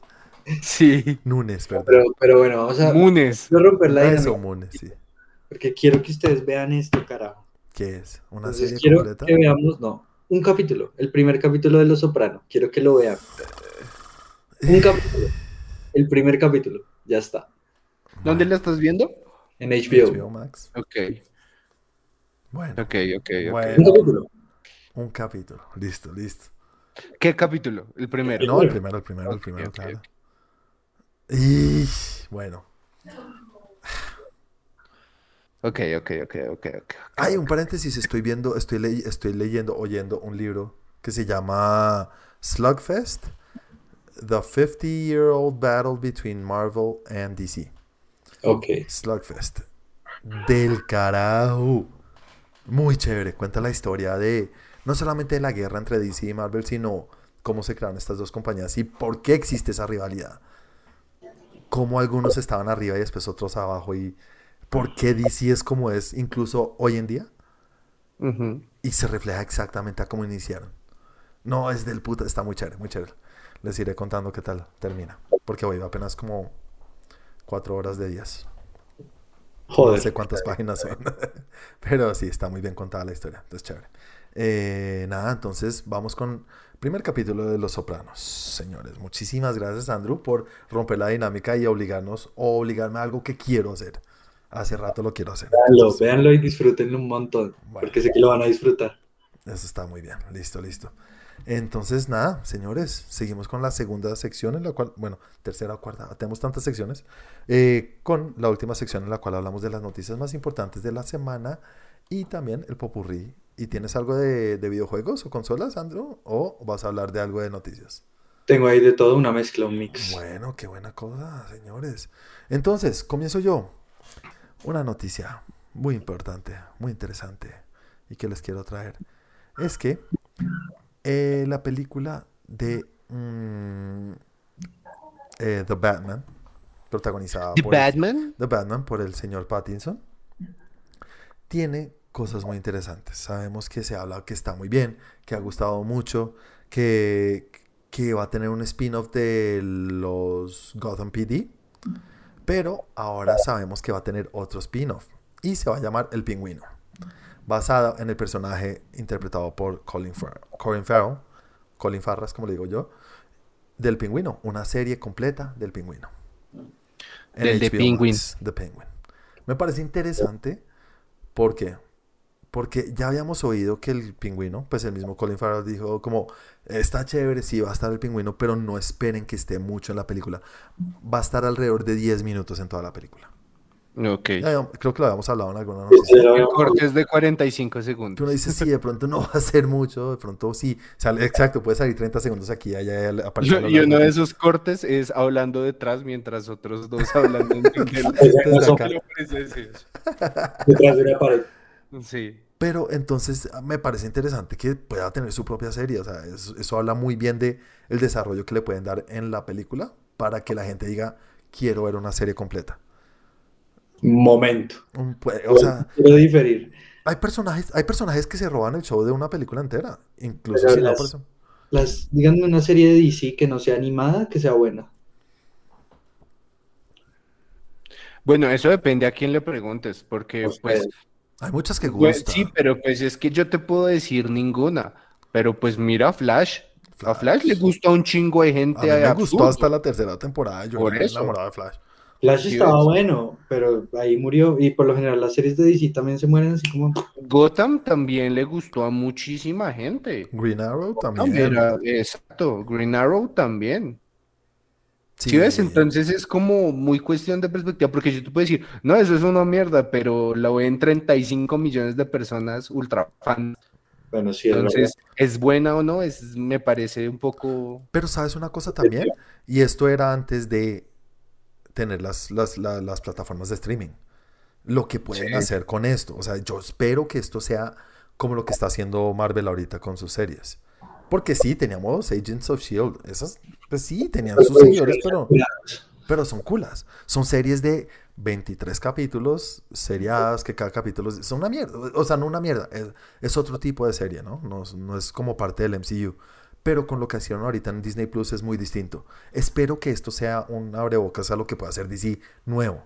S3: Sí.
S1: Núñez, perdón.
S2: Pero, pero bueno, vamos a
S3: Munes.
S2: quiero romper la
S1: Eso,
S2: dinámica,
S1: Núñez, sí.
S2: porque quiero que ustedes vean esto, carajo.
S1: ¿Qué es? ¿una
S2: Entonces
S1: serie
S2: quiero
S1: completa?
S2: que veamos, no, un capítulo, el primer capítulo de Los Soprano. Quiero que lo vean. Un capítulo. El primer capítulo. Ya está.
S3: ¿Dónde la estás viendo?
S2: En HBO.
S1: HBO Max.
S3: Ok,
S1: Bueno,
S3: ok, ok, ok.
S1: Bueno.
S2: Un capítulo.
S1: un capítulo. Listo, listo.
S3: ¿Qué capítulo? El primero.
S1: No, el primero, el primero, el primero, claro. Y bueno,
S3: Ok, ok, ok, ok, ok.
S1: hay un paréntesis. Estoy viendo, estoy, ley- estoy leyendo, oyendo un libro que se llama Slugfest: The 50-Year-Old Battle Between Marvel and DC.
S2: Ok.
S1: Slugfest. Del carajo. Muy chévere. Cuenta la historia de no solamente de la guerra entre DC y Marvel, sino cómo se crearon estas dos compañías y por qué existe esa rivalidad. Cómo algunos estaban arriba y después otros abajo y por qué DC es como es incluso hoy en día y se refleja exactamente a cómo iniciaron. No, es del puta, está muy chévere, muy chévere. Les iré contando qué tal termina. Porque hoy va apenas como cuatro horas de días. No
S2: Joder.
S1: sé cuántas páginas son. Pero sí, está muy bien contada la historia. Entonces, chévere. Eh, nada, entonces vamos con primer capítulo de Los Sopranos. Señores, muchísimas gracias, Andrew, por romper la dinámica y obligarnos o obligarme a algo que quiero hacer. Hace rato lo quiero hacer.
S2: Véanlo,
S1: Entonces,
S2: véanlo y disfrútenlo un montón.
S1: Bueno.
S2: Porque sé que lo van a disfrutar.
S1: Eso está muy bien. Listo, listo. Entonces, nada, señores, seguimos con la segunda sección en la cual, bueno, tercera o cuarta, tenemos tantas secciones, eh, con la última sección en la cual hablamos de las noticias más importantes de la semana y también el popurrí. ¿Y tienes algo de, de videojuegos o consolas, Andrew? ¿O vas a hablar de algo de noticias?
S2: Tengo ahí de todo una mezcla, un mix.
S1: Bueno, qué buena cosa, señores. Entonces, comienzo yo. Una noticia muy importante, muy interesante y que les quiero traer. Es que eh, la película de mm, eh, The Batman, protagonizada
S3: ¿The
S1: por el-
S3: Batman?
S1: The Batman por el señor Pattinson, tiene cosas muy interesantes. Sabemos que se habla que está muy bien, que ha gustado mucho, que, que va a tener un spin-off de los Gotham PD, pero ahora sabemos que va a tener otro spin-off y se va a llamar El Pingüino, basado en el personaje interpretado por Colin, Farrell, Colin Farrell, Colin Farras, como le digo yo, del Pingüino, una serie completa del Pingüino.
S3: Del The
S1: HBO
S3: Penguin.
S1: The Penguin. Me parece interesante porque porque ya habíamos oído que el pingüino, pues el mismo Colin Farrell dijo como, está chévere, sí, va a estar el pingüino, pero no esperen que esté mucho en la película. Va a estar alrededor de 10 minutos en toda la película.
S3: Ok.
S1: Ya creo que lo habíamos hablado en alguna noticia.
S3: El corte es de 45
S1: Que
S3: segundos.
S1: uno dice, sí, de pronto no va a ser mucho, de pronto sí. Sale, exacto, puede salir 30 segundos aquí, allá aparece.
S3: Y y uno de esos cortes es hablando detrás mientras otros dos eso.
S2: Detrás de una pared.
S3: Sí.
S1: Pero entonces ah, me parece interesante que pueda tener su propia serie. O sea, eso, eso habla muy bien de el desarrollo que le pueden dar en la película para que la gente diga, quiero ver una serie completa.
S2: Momento.
S1: Un- pues, o sea,
S2: Quiero diferir.
S1: hay personajes, hay personajes que se roban el show de una película entera. Incluso
S2: Pero
S1: si no
S2: las-
S1: aparecen-
S2: Las, díganme una serie de DC que no sea animada, que sea buena.
S3: Bueno, eso depende a quién le preguntes, porque
S2: Ustedes.
S3: pues,
S1: Hay muchas que
S3: pues,
S1: gustan.
S3: sí, pero pues es que yo te puedo decir ninguna, pero pues mira Flash, a Flash le gusta a un chingo de
S1: A
S3: gente
S1: mí me gustó hasta la tercera temporada. Yo
S3: Por eso.
S1: enamorado de Flash.
S2: Flash estaba bueno, pero ahí murió. Y por lo general las series de DC también se mueren así como...
S3: Gotham también le gustó a muchísima gente.
S1: Green Arrow también.
S3: era- exacto, Green Arrow también.
S1: Sí.
S3: Si ves, entonces es como muy cuestión de perspectiva, porque yo te puedo decir, no, eso es una mierda, pero la ven 35 millones de personas ultra fans.
S2: Bueno, sí, es
S3: Entonces, ¿es buena o no? Es, me parece un poco...
S1: Pero sabes una cosa también, y esto era antes de tener las, las, la- las plataformas de streaming. Lo que pueden
S3: Sí.
S1: hacer con esto. O sea, yo espero que esto sea como lo que está haciendo Marvel ahorita con sus series. Porque sí, teníamos Agents of Shield. Esas, pues sí, tenían sus seguidores, pero, pero son culas. Son series de 23 capítulos, seriadas, que cada capítulo es- son una mierda. O sea, no una mierda, es, es otro tipo de serie, ¿no? ¿no? no es como parte del MCU. Pero con lo que hicieron ahorita en Disney Plus es muy distinto. Espero que esto sea un abrebocas a lo que pueda hacer DC nuevo.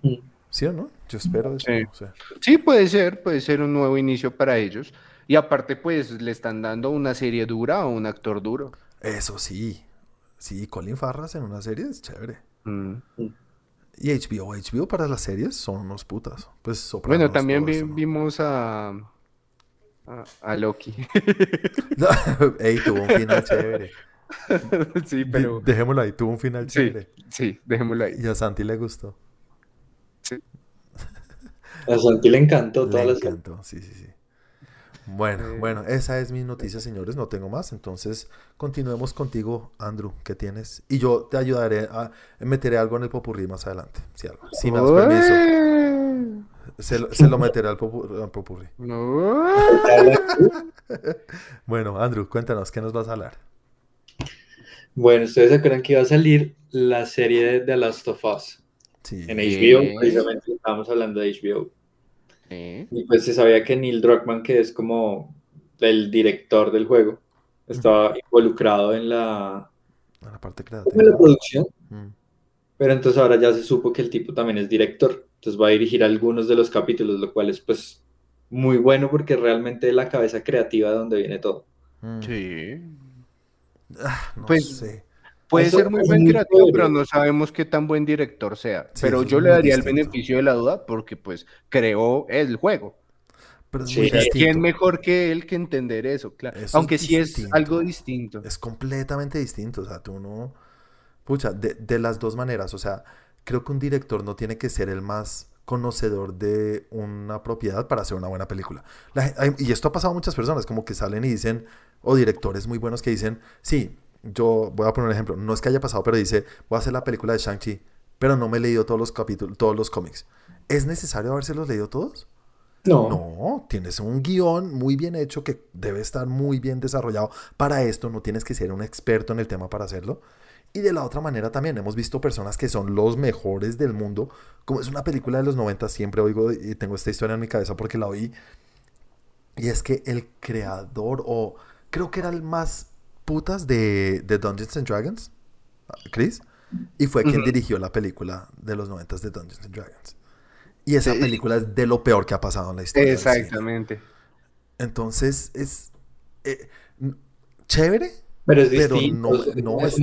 S2: Mm.
S1: ¿Sí o no? Yo espero eso.
S3: Sí.
S1: o sea.
S3: Sí, puede ser, puede ser un nuevo inicio para ellos. Y aparte, pues, le están dando una serie dura a un actor duro.
S1: Eso sí. Sí, Colin Farras en una serie es chévere.
S3: Mm.
S1: Y HBO, HBO para las series son unos putas. Pues Sopranos,
S3: Bueno, también
S1: todo
S3: vi-
S1: eso, ¿no?
S3: vimos a, a, a Loki.
S1: Ey, tuvo un final chévere.
S3: sí,
S1: De-
S3: pero...
S1: Dejémoslo ahí, tuvo un final
S3: Sí,
S1: chévere.
S3: sí, dejémoslo ahí.
S1: Y a Santi le gustó.
S2: A Santi le encantó
S1: Le
S2: todas las
S1: encantó, sí, sí, sí. Bueno,
S3: Eh.
S1: bueno, esa es mi noticia, señores. No tengo más. Entonces, continuemos contigo, Andrew. ¿Qué tienes? Y yo te ayudaré a meteré algo en el popurrí más adelante. Si, algo- si me das permiso, se, lo- se lo meteré al, popu- al popurrí.
S3: No.
S1: Bueno, Andrew, cuéntanos, ¿qué nos vas a hablar?
S2: Bueno, ¿ustedes se acuerdan que iba a salir la serie de The Last of Us
S1: Sí.
S2: en. HBO? Precisamente estábamos hablando de HBO.
S3: Sí.
S2: Y pues se sabía que Neil Druckmann, que es como el director del juego, estaba involucrado en la,
S1: En la parte
S2: en la
S1: creativa.
S2: producción. Pero entonces ahora ya se supo que el tipo también es director. Entonces va a dirigir algunos de los capítulos, lo cual es pues muy bueno porque realmente es la cabeza creativa de donde viene todo.
S3: Sí.
S1: Ah, no
S3: Pues,
S1: sé.
S3: Puede
S2: Eso
S3: ser muy buen
S2: muy
S3: creativo, pero no sabemos qué tan buen director sea.
S1: Sí,
S3: pero yo le daría el beneficio de la duda porque pues creó el juego.
S1: Pero es
S2: Sí.
S3: ¿Quién mejor que él que entender eso? Claro.
S1: Eso es
S3: Aunque sí es algo distinto.
S1: Es completamente distinto. O sea, tú no. Pucha, de, de las dos maneras. O sea, creo que un director no tiene que ser el más conocedor de una propiedad para hacer una buena película. La gen- hay- y esto ha pasado a muchas personas, como que salen y dicen, o directores muy buenos que dicen, sí, yo voy a poner un ejemplo, no es que haya pasado, pero dice, voy a hacer la película de Shang-Chi, pero no me he leído todos los capítulos, todos los cómics. ¿Es necesario habérselos leído todos?
S2: No.
S1: No, tienes un guion muy bien hecho que debe estar muy bien desarrollado. Para esto no tienes que ser un experto en el tema para hacerlo. Y de la otra manera también hemos visto personas que son los mejores del mundo. Como es una película de los 90, siempre oigo y tengo esta historia en mi cabeza porque la oí. Y es que el creador, o creo que era el más putas de, de Dungeons and Dragons, Chris, y fue quien dirigió la película de los 90 de Dungeons and Dragons. Y esa
S3: Sí.
S1: película es de lo peor que ha pasado en la historia.
S3: Exactamente.
S1: Entonces es eh, chévere,
S2: Pero es
S1: Pero
S2: distinto.
S1: no-
S2: es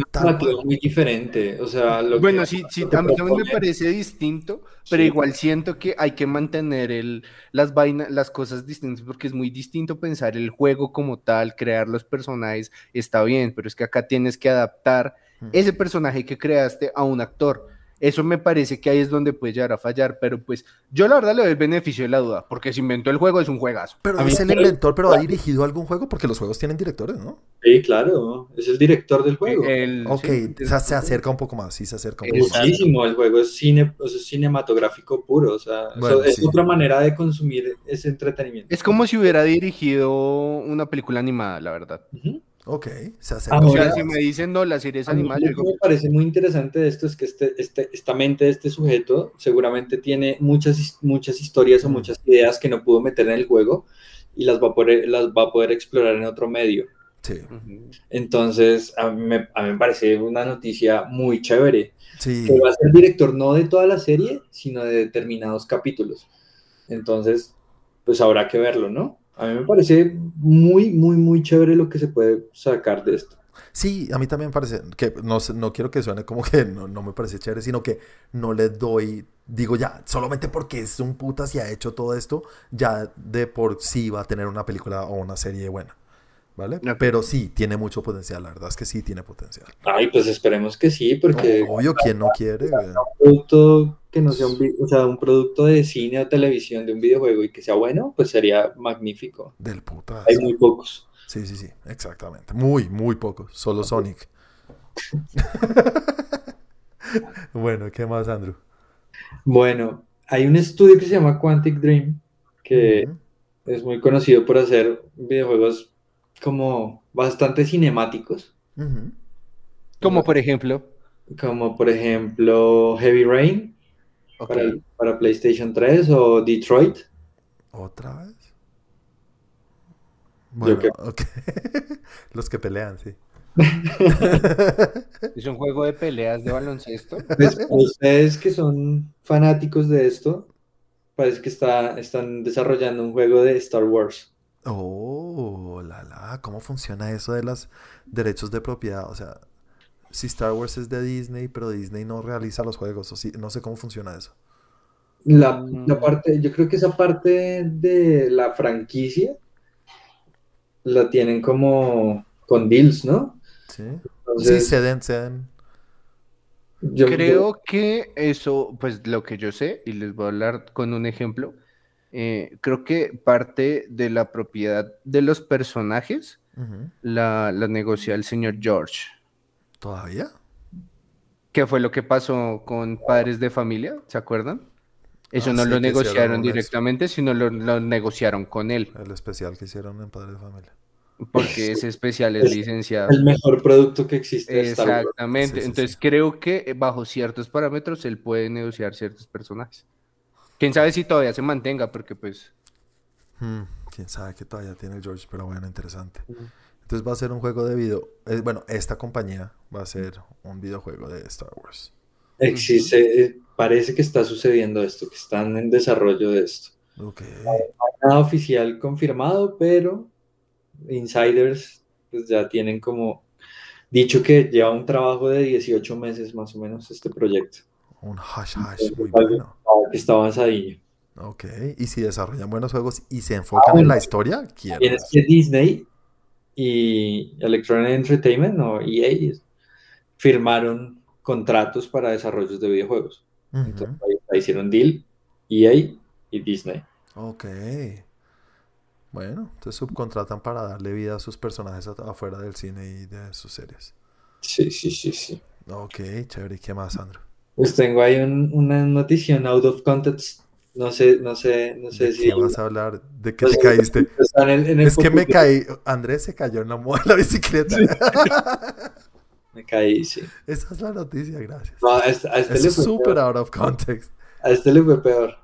S2: muy diferente. O sea, lo
S3: Bueno,
S2: que-
S3: sí, sí, a mí también me parece distinto, pero
S2: Sí.
S3: igual siento que hay que mantener el, las vainas, las cosas distintas, porque es muy distinto pensar el juego como tal, crear los personajes, está bien, pero es que acá tienes que adaptar
S1: Mm.
S3: ese personaje que creaste a un actor. Eso me parece que ahí es donde puede llegar a fallar, pero pues yo la verdad le doy el beneficio de la duda, porque si inventó el juego es un juegazo.
S1: pero
S2: A mí
S1: es el inventor, pero ha dirigido algún juego porque los juegos tienen directores, ¿no?
S2: Sí, claro. Es el director del juego.
S3: El-
S1: Ok,
S3: sí,
S1: o sea, se acerca un poco más, sí se acerca un poco más.
S2: Muchísimo, el juego es cine, o sea, es cinematográfico puro, o sea, es
S1: sí.
S2: otra manera de consumir ese entretenimiento.
S3: Es como si hubiera dirigido una película animada, la verdad.
S1: Ok, se acerca.
S3: O sea, si me dicen, no, la serie es
S2: A mí
S3: animada,
S2: lo que me parece muy interesante de esto es que este, este, esta mente de este sujeto seguramente tiene muchas, muchas historias o
S1: Mm.
S2: muchas ideas que no pudo meter en el juego y las va a poder, las va a poder explorar en otro medio.
S1: Sí.
S2: Entonces, a mí, me, a mí me parece una noticia muy chévere.
S1: sí.
S2: que va a ser director no de toda la serie, sino de determinados capítulos. Entonces, pues habrá que verlo, ¿no? A mí me parece muy, muy, muy chévere lo que se puede sacar de esto.
S1: Sí, a mí también me parece que no, no quiero que suene como que no, no me parece chévere, sino que no le doy, digo ya, solamente porque es un putas y ha hecho todo esto, ya de por sí va a tener una película o una serie buena, ¿vale? Pero sí, tiene mucho potencial, la verdad es que sí tiene potencial.
S2: Ay, pues esperemos que sí, porque
S1: Obvio, ¿quién no quiere?
S2: un producto que no sea un, vi- o sea, un producto de cine o televisión de un videojuego y que sea bueno, pues sería magnífico.
S1: Del putas.
S2: Hay muy pocos.
S1: Sí, sí, sí, exactamente. Muy, muy pocos. Solo Sonic. bueno, ¿qué más, Andrew?
S2: Bueno, hay un estudio que se llama Quantic Dream, que es muy conocido por hacer videojuegos como bastante cinemáticos.
S3: Como por ejemplo,
S2: como por ejemplo Heavy Rain
S3: ok,
S2: para, para PlayStation 3 o Detroit.
S1: ¿Otra vez? Bueno,
S2: qué-
S1: ok. Los que pelean, sí.
S3: es un juego de peleas de baloncesto.
S2: Pues, para ustedes que son fanáticos de esto, parece que está, están desarrollando un juego de Star Wars.
S1: Oh, la la, ¿cómo funciona eso de los derechos de propiedad? O sea, si Star Wars es de Disney, pero Disney no realiza los juegos, o sí, no sé cómo funciona eso.
S2: La,
S3: Mm.
S2: la parte, yo creo que esa parte de la franquicia la tienen como con deals, ¿no?
S1: Sí, sí,
S2: Entonces,
S1: ceden, ceden.
S2: yo-
S3: Creo que eso, pues lo que yo sé, y les voy a hablar con un ejemplo, eh, creo que parte de la propiedad de los personajes la, la negocia el señor George.
S1: ¿Todavía?
S3: ¿Qué fue lo que pasó con Padres de Familia? ¿Se acuerdan? Eso
S1: Ah,
S3: no
S1: sí,
S3: lo negociaron directamente, sino lo, lo negociaron con él,
S1: El especial que hicieron en Padre de Familia.
S3: porque ese especial es
S2: Es
S3: licenciado.
S2: el mejor producto que existe.
S3: Exactamente.
S1: Sí, sí,
S3: Entonces
S1: sí.
S3: creo que eh, bajo ciertos parámetros él puede negociar ciertos personajes. Quién sabe si todavía se mantenga, porque pues
S1: Hmm, Quién sabe que todavía tiene George, pero bueno, interesante. Entonces va a ser un juego de video. eh, bueno, esta compañía va a ser un videojuego de Star Wars.
S2: Existe, eh, parece que está sucediendo esto, que están en desarrollo de esto.
S1: Ok.
S2: Nada oficial confirmado, pero insiders pues ya tienen como dicho que lleva un trabajo de 18 meses más o menos este proyecto,
S1: Un hash hash muy bueno.
S2: que está avanzadillo.
S1: Ok. Y si desarrollan buenos juegos y se enfocan en la historia, quiero.
S2: Tienes que Disney y Electronic Entertainment o EA firmaron contratos para desarrollos de videojuegos. Entonces ahí, hicieron deal EA y Disney.
S1: Ok. Bueno, entonces subcontratan para darle vida a sus personajes afuera del cine y de sus series.
S2: Sí, sí, sí, sí.
S1: Ok, chévere. ¿Y qué más, Sandro?
S2: Pues tengo ahí un- una noticia, un out of context, No sé, no sé, no sé
S1: ¿De
S2: si.
S1: qué vas a hablar? ¿De qué
S2: no
S1: te caíste?
S2: si están en- en el
S1: Es que me caí. Andrés se cayó en la moda de la bicicleta.
S2: Me caí, sí.
S1: Esa es la noticia, gracias.
S2: No, a este, a este
S1: Eso es
S2: fue
S1: súper
S2: peor.
S1: out of context.
S2: A este le fue peor.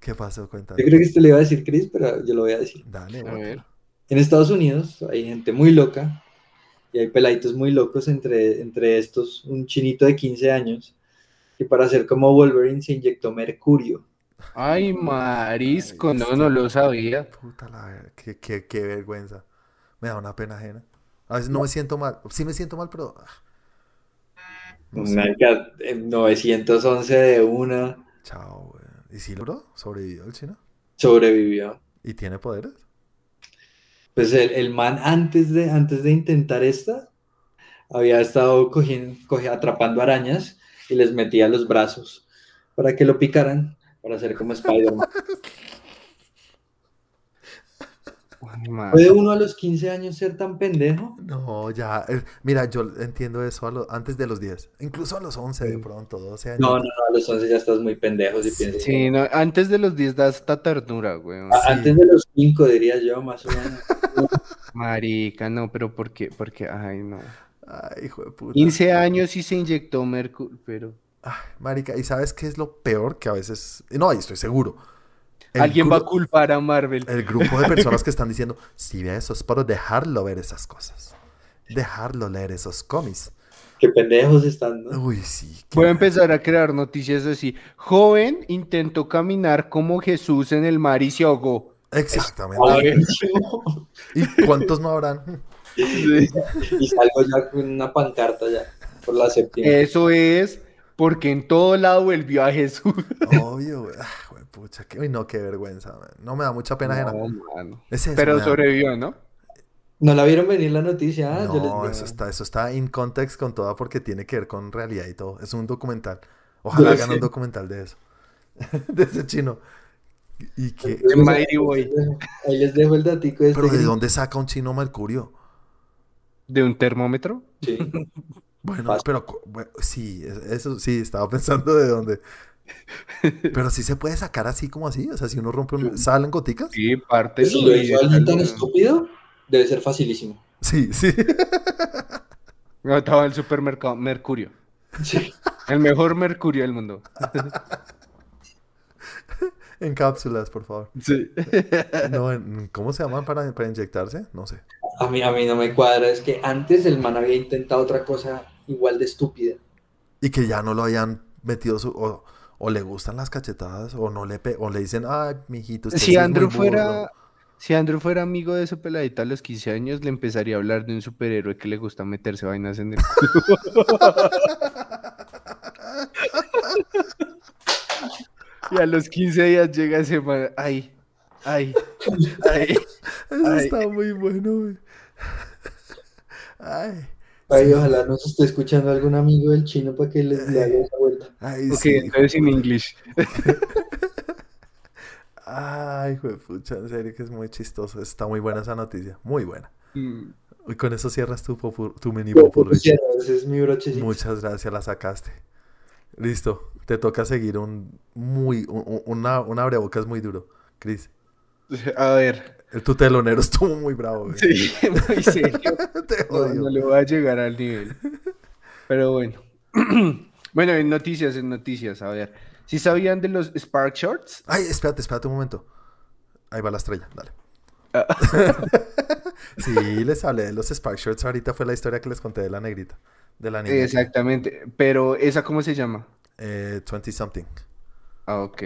S1: ¿Qué pasó?
S2: Yo
S1: Cuéntame.
S2: creo que este le iba a decir Chris, pero yo lo voy a decir.
S1: Dale,
S3: A ver.
S2: En Estados Unidos hay gente muy loca y hay peladitos muy locos entre, entre estos. Un chinito de 15 años que para ser como Wolverine se inyectó mercurio.
S3: Ay, marisco, no, no lo sabía.
S1: Puta la ver- qué, qué, qué vergüenza. Me da una pena ajena. A veces no me siento mal. Sí me siento mal, pero. ah, No sé.
S2: Marica, en 911 de una
S1: Chao, güey. ¿Y si logró? ¿Sobrevivió el chino?
S2: sobrevivió.
S1: ¿Y tiene poderes?
S2: Pues el, el man antes de, antes de intentar esta, había estado cogiendo, coge- atrapando arañas y les metía los brazos para que lo picaran, para hacer como Spider-Man. ¿Puede uno a los 15 años ser tan pendejo?
S1: No, ya. eh, mira, yo entiendo eso a lo- antes de los 10. Incluso a los 11 de pronto, 12 años.
S2: No, no, no, a los 11 ya estás muy pendejo si piensas.
S3: Sí, no, antes de los 10 da esta ternura, güey.
S2: A- Antes de los 5 diría yo, más o menos.
S3: Marica, no, pero ¿por qué? Porque, ay, no.
S1: Ay, hijo de puta.
S3: 15 años y se inyectó mercurio, pero...
S1: Ay, marica, ¿y sabes qué es lo peor? Que a veces... No, y estoy seguro. El
S3: Alguien va a culpar a Marvel.
S1: El grupo de personas que están diciendo, si ve eso es para dejarlo ver esas cosas. Dejarlo leer esos cómics.
S2: Qué pendejos están, ¿no?
S1: Uy, sí.
S3: Voy a empezar a crear noticias así. Joven intentó caminar como Jesús en el mar y se ahogó.
S1: Exactamente.
S2: A ver,
S1: ¿Y cuántos no habrán?
S2: y salgo ya con una pancarta ya, por la séptima.
S3: Eso es porque en todo lado volvió a Jesús.
S1: Obvio, güey. Ah, güey, pucha, qué... Uy, no, qué vergüenza. man. No me da mucha pena.
S3: No, mano.
S1: Es eso,
S3: Pero sobrevivió, ¿no?
S2: ¿No la vieron venir la noticia? Ah, yo les
S1: No, eso está, eso está in context con toda porque tiene que ver con realidad y todo. Es un documental. Ojalá hagan un documental de eso. de ese chino. Y que...
S3: Mighty Boy.
S2: Ahí les dejo el datico de este
S1: Pero ¿de dónde saca un chino mercurio?
S3: ¿De un termómetro?
S2: Sí.
S1: Bueno,
S2: Fácil.
S1: pero bueno, sí, es- eso sí, estaba pensando de dónde. Pero sí se puede sacar así como así, o sea, si uno rompe un... ¿Salen goticas?
S3: Sí, parte
S2: Si lo hizo alguien tan estúpido, debe ser facilísimo.
S1: Sí, sí.
S3: No, estaba en el supermercado. Mercurio.
S2: Sí.
S3: El mejor mercurio del mundo.
S1: En cápsulas, por favor.
S3: Sí.
S1: No, en- ¿cómo se llaman para, para inyectarse? No sé.
S2: A mí, a mí no me cuadra, es que antes el man había intentado otra cosa igual de estúpida.
S1: Y que ya no lo hayan metido su... O, o le gustan las cachetadas, o no le pe- o le dicen, ay, mijito, usted sí
S3: Si
S1: es muy
S3: Andrew
S1: burro".
S3: fuera, si Andrew fuera amigo de su peladita a los 15 años, le empezaría a hablar de un superhéroe que le gusta meterse vainas en el culo. y a los 15 días llega ese man, ay, ay, ay.
S1: Eso
S3: Ay.
S1: está muy bueno, güey. Ay,
S2: Ay, ojalá nos esté escuchando algún amigo del chino para que les le haga esa vuelta.
S1: ay,
S3: Ok,
S1: sí.
S3: entonces en inglés.
S1: Ay, pucha, en serio que es muy chistoso. Está muy buena esa noticia, muy buena.
S3: Mm,
S1: Y con eso cierras tu, tu mini
S2: Pero,
S1: popurrí.
S2: es mi brochecito.
S1: Muchas gracias, la sacaste. Listo, te toca seguir un muy, un- un- una, un abrebocas muy duro, Chris.
S3: A ver.
S1: El tu telonero estuvo muy bravo, güey.
S3: Sí, muy serio.
S1: Te
S3: No,
S1: odio.
S3: no le voy a llegar al nivel. Pero bueno. bueno, en noticias, en noticias, a ver. ¿Sí sabían de los Spark Shorts?
S1: Ay, espérate, espérate un momento. Ahí va la estrella, dale.
S3: Ah.
S1: sí, les hablé de los Spark Shorts. Ahorita fue la historia que les conté de la negrita. De la niña.
S3: Exactamente. Pero, ¿esa cómo se llama?
S1: Eh, 20 something.
S3: Ah, ok.